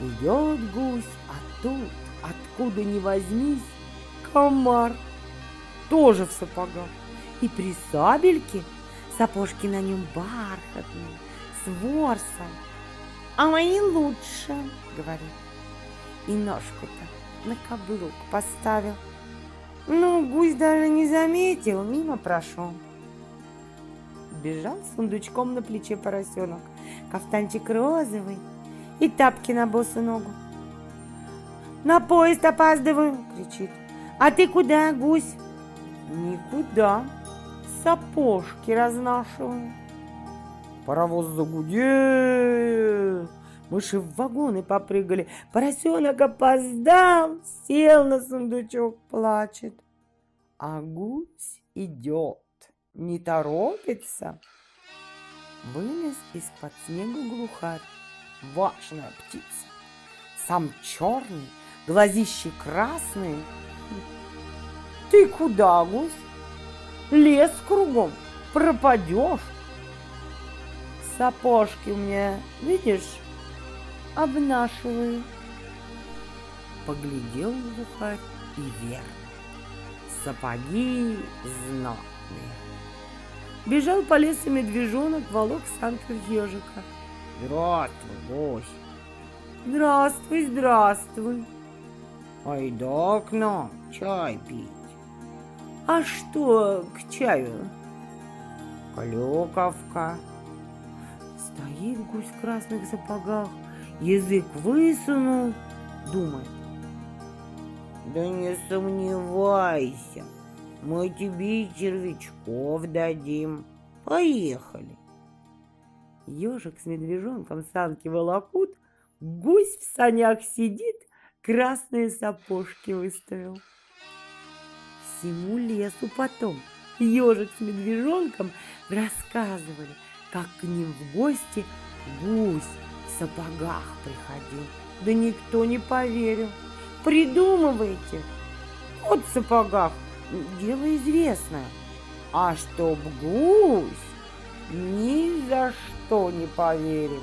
Идет гусь, а тут, откуда ни возьмись, комар, тоже в сапогах. И при сабельке сапожки на нем бархатные, с ворсом. А мои лучше, говорит. И ножку-то на каблук поставил. Ну, гусь даже не заметил, мимо прошел. Бежал с сундучком на плече поросенок, кафтанчик розовый и тапки на босу ногу. «На поезд опаздываю!» — кричит. «А ты куда, гусь?» «Никуда. Сапожки разнашиваю». Паровоз загудел. Мыши в вагоны попрыгали. Поросенок опоздал, сел на сундучок, плачет. А гусь идет, не торопится. Вылез из-под снега глухарь, важная птица. Сам черный, глазищи красные. Ты куда, гусь? Лес кругом, пропадешь. Сапожки у меня, видишь, обнашиваю. Поглядел глухарь и верно. Сапоги знатные. Бежал по лесу медвежонок, волок санках ежика. Здравствуй, гусь. Здравствуй, здравствуй. Айда к нам чай пить. А что к чаю? Клюковка. Стоит гусь в красных сапогах, язык высунул, думает. Да не сомневайся, мы тебе червячков дадим. Поехали. Ежик с медвежонком санки волокут, гусь в санях сидит, красные сапожки выставил. Всему лесу потом ежик с медвежонком рассказывали, как к ним в гости гусь в сапогах приходил. Да никто не поверил. Придумывайте. Вот в сапогах дело известное. А чтоб гусь ни за что не поверил.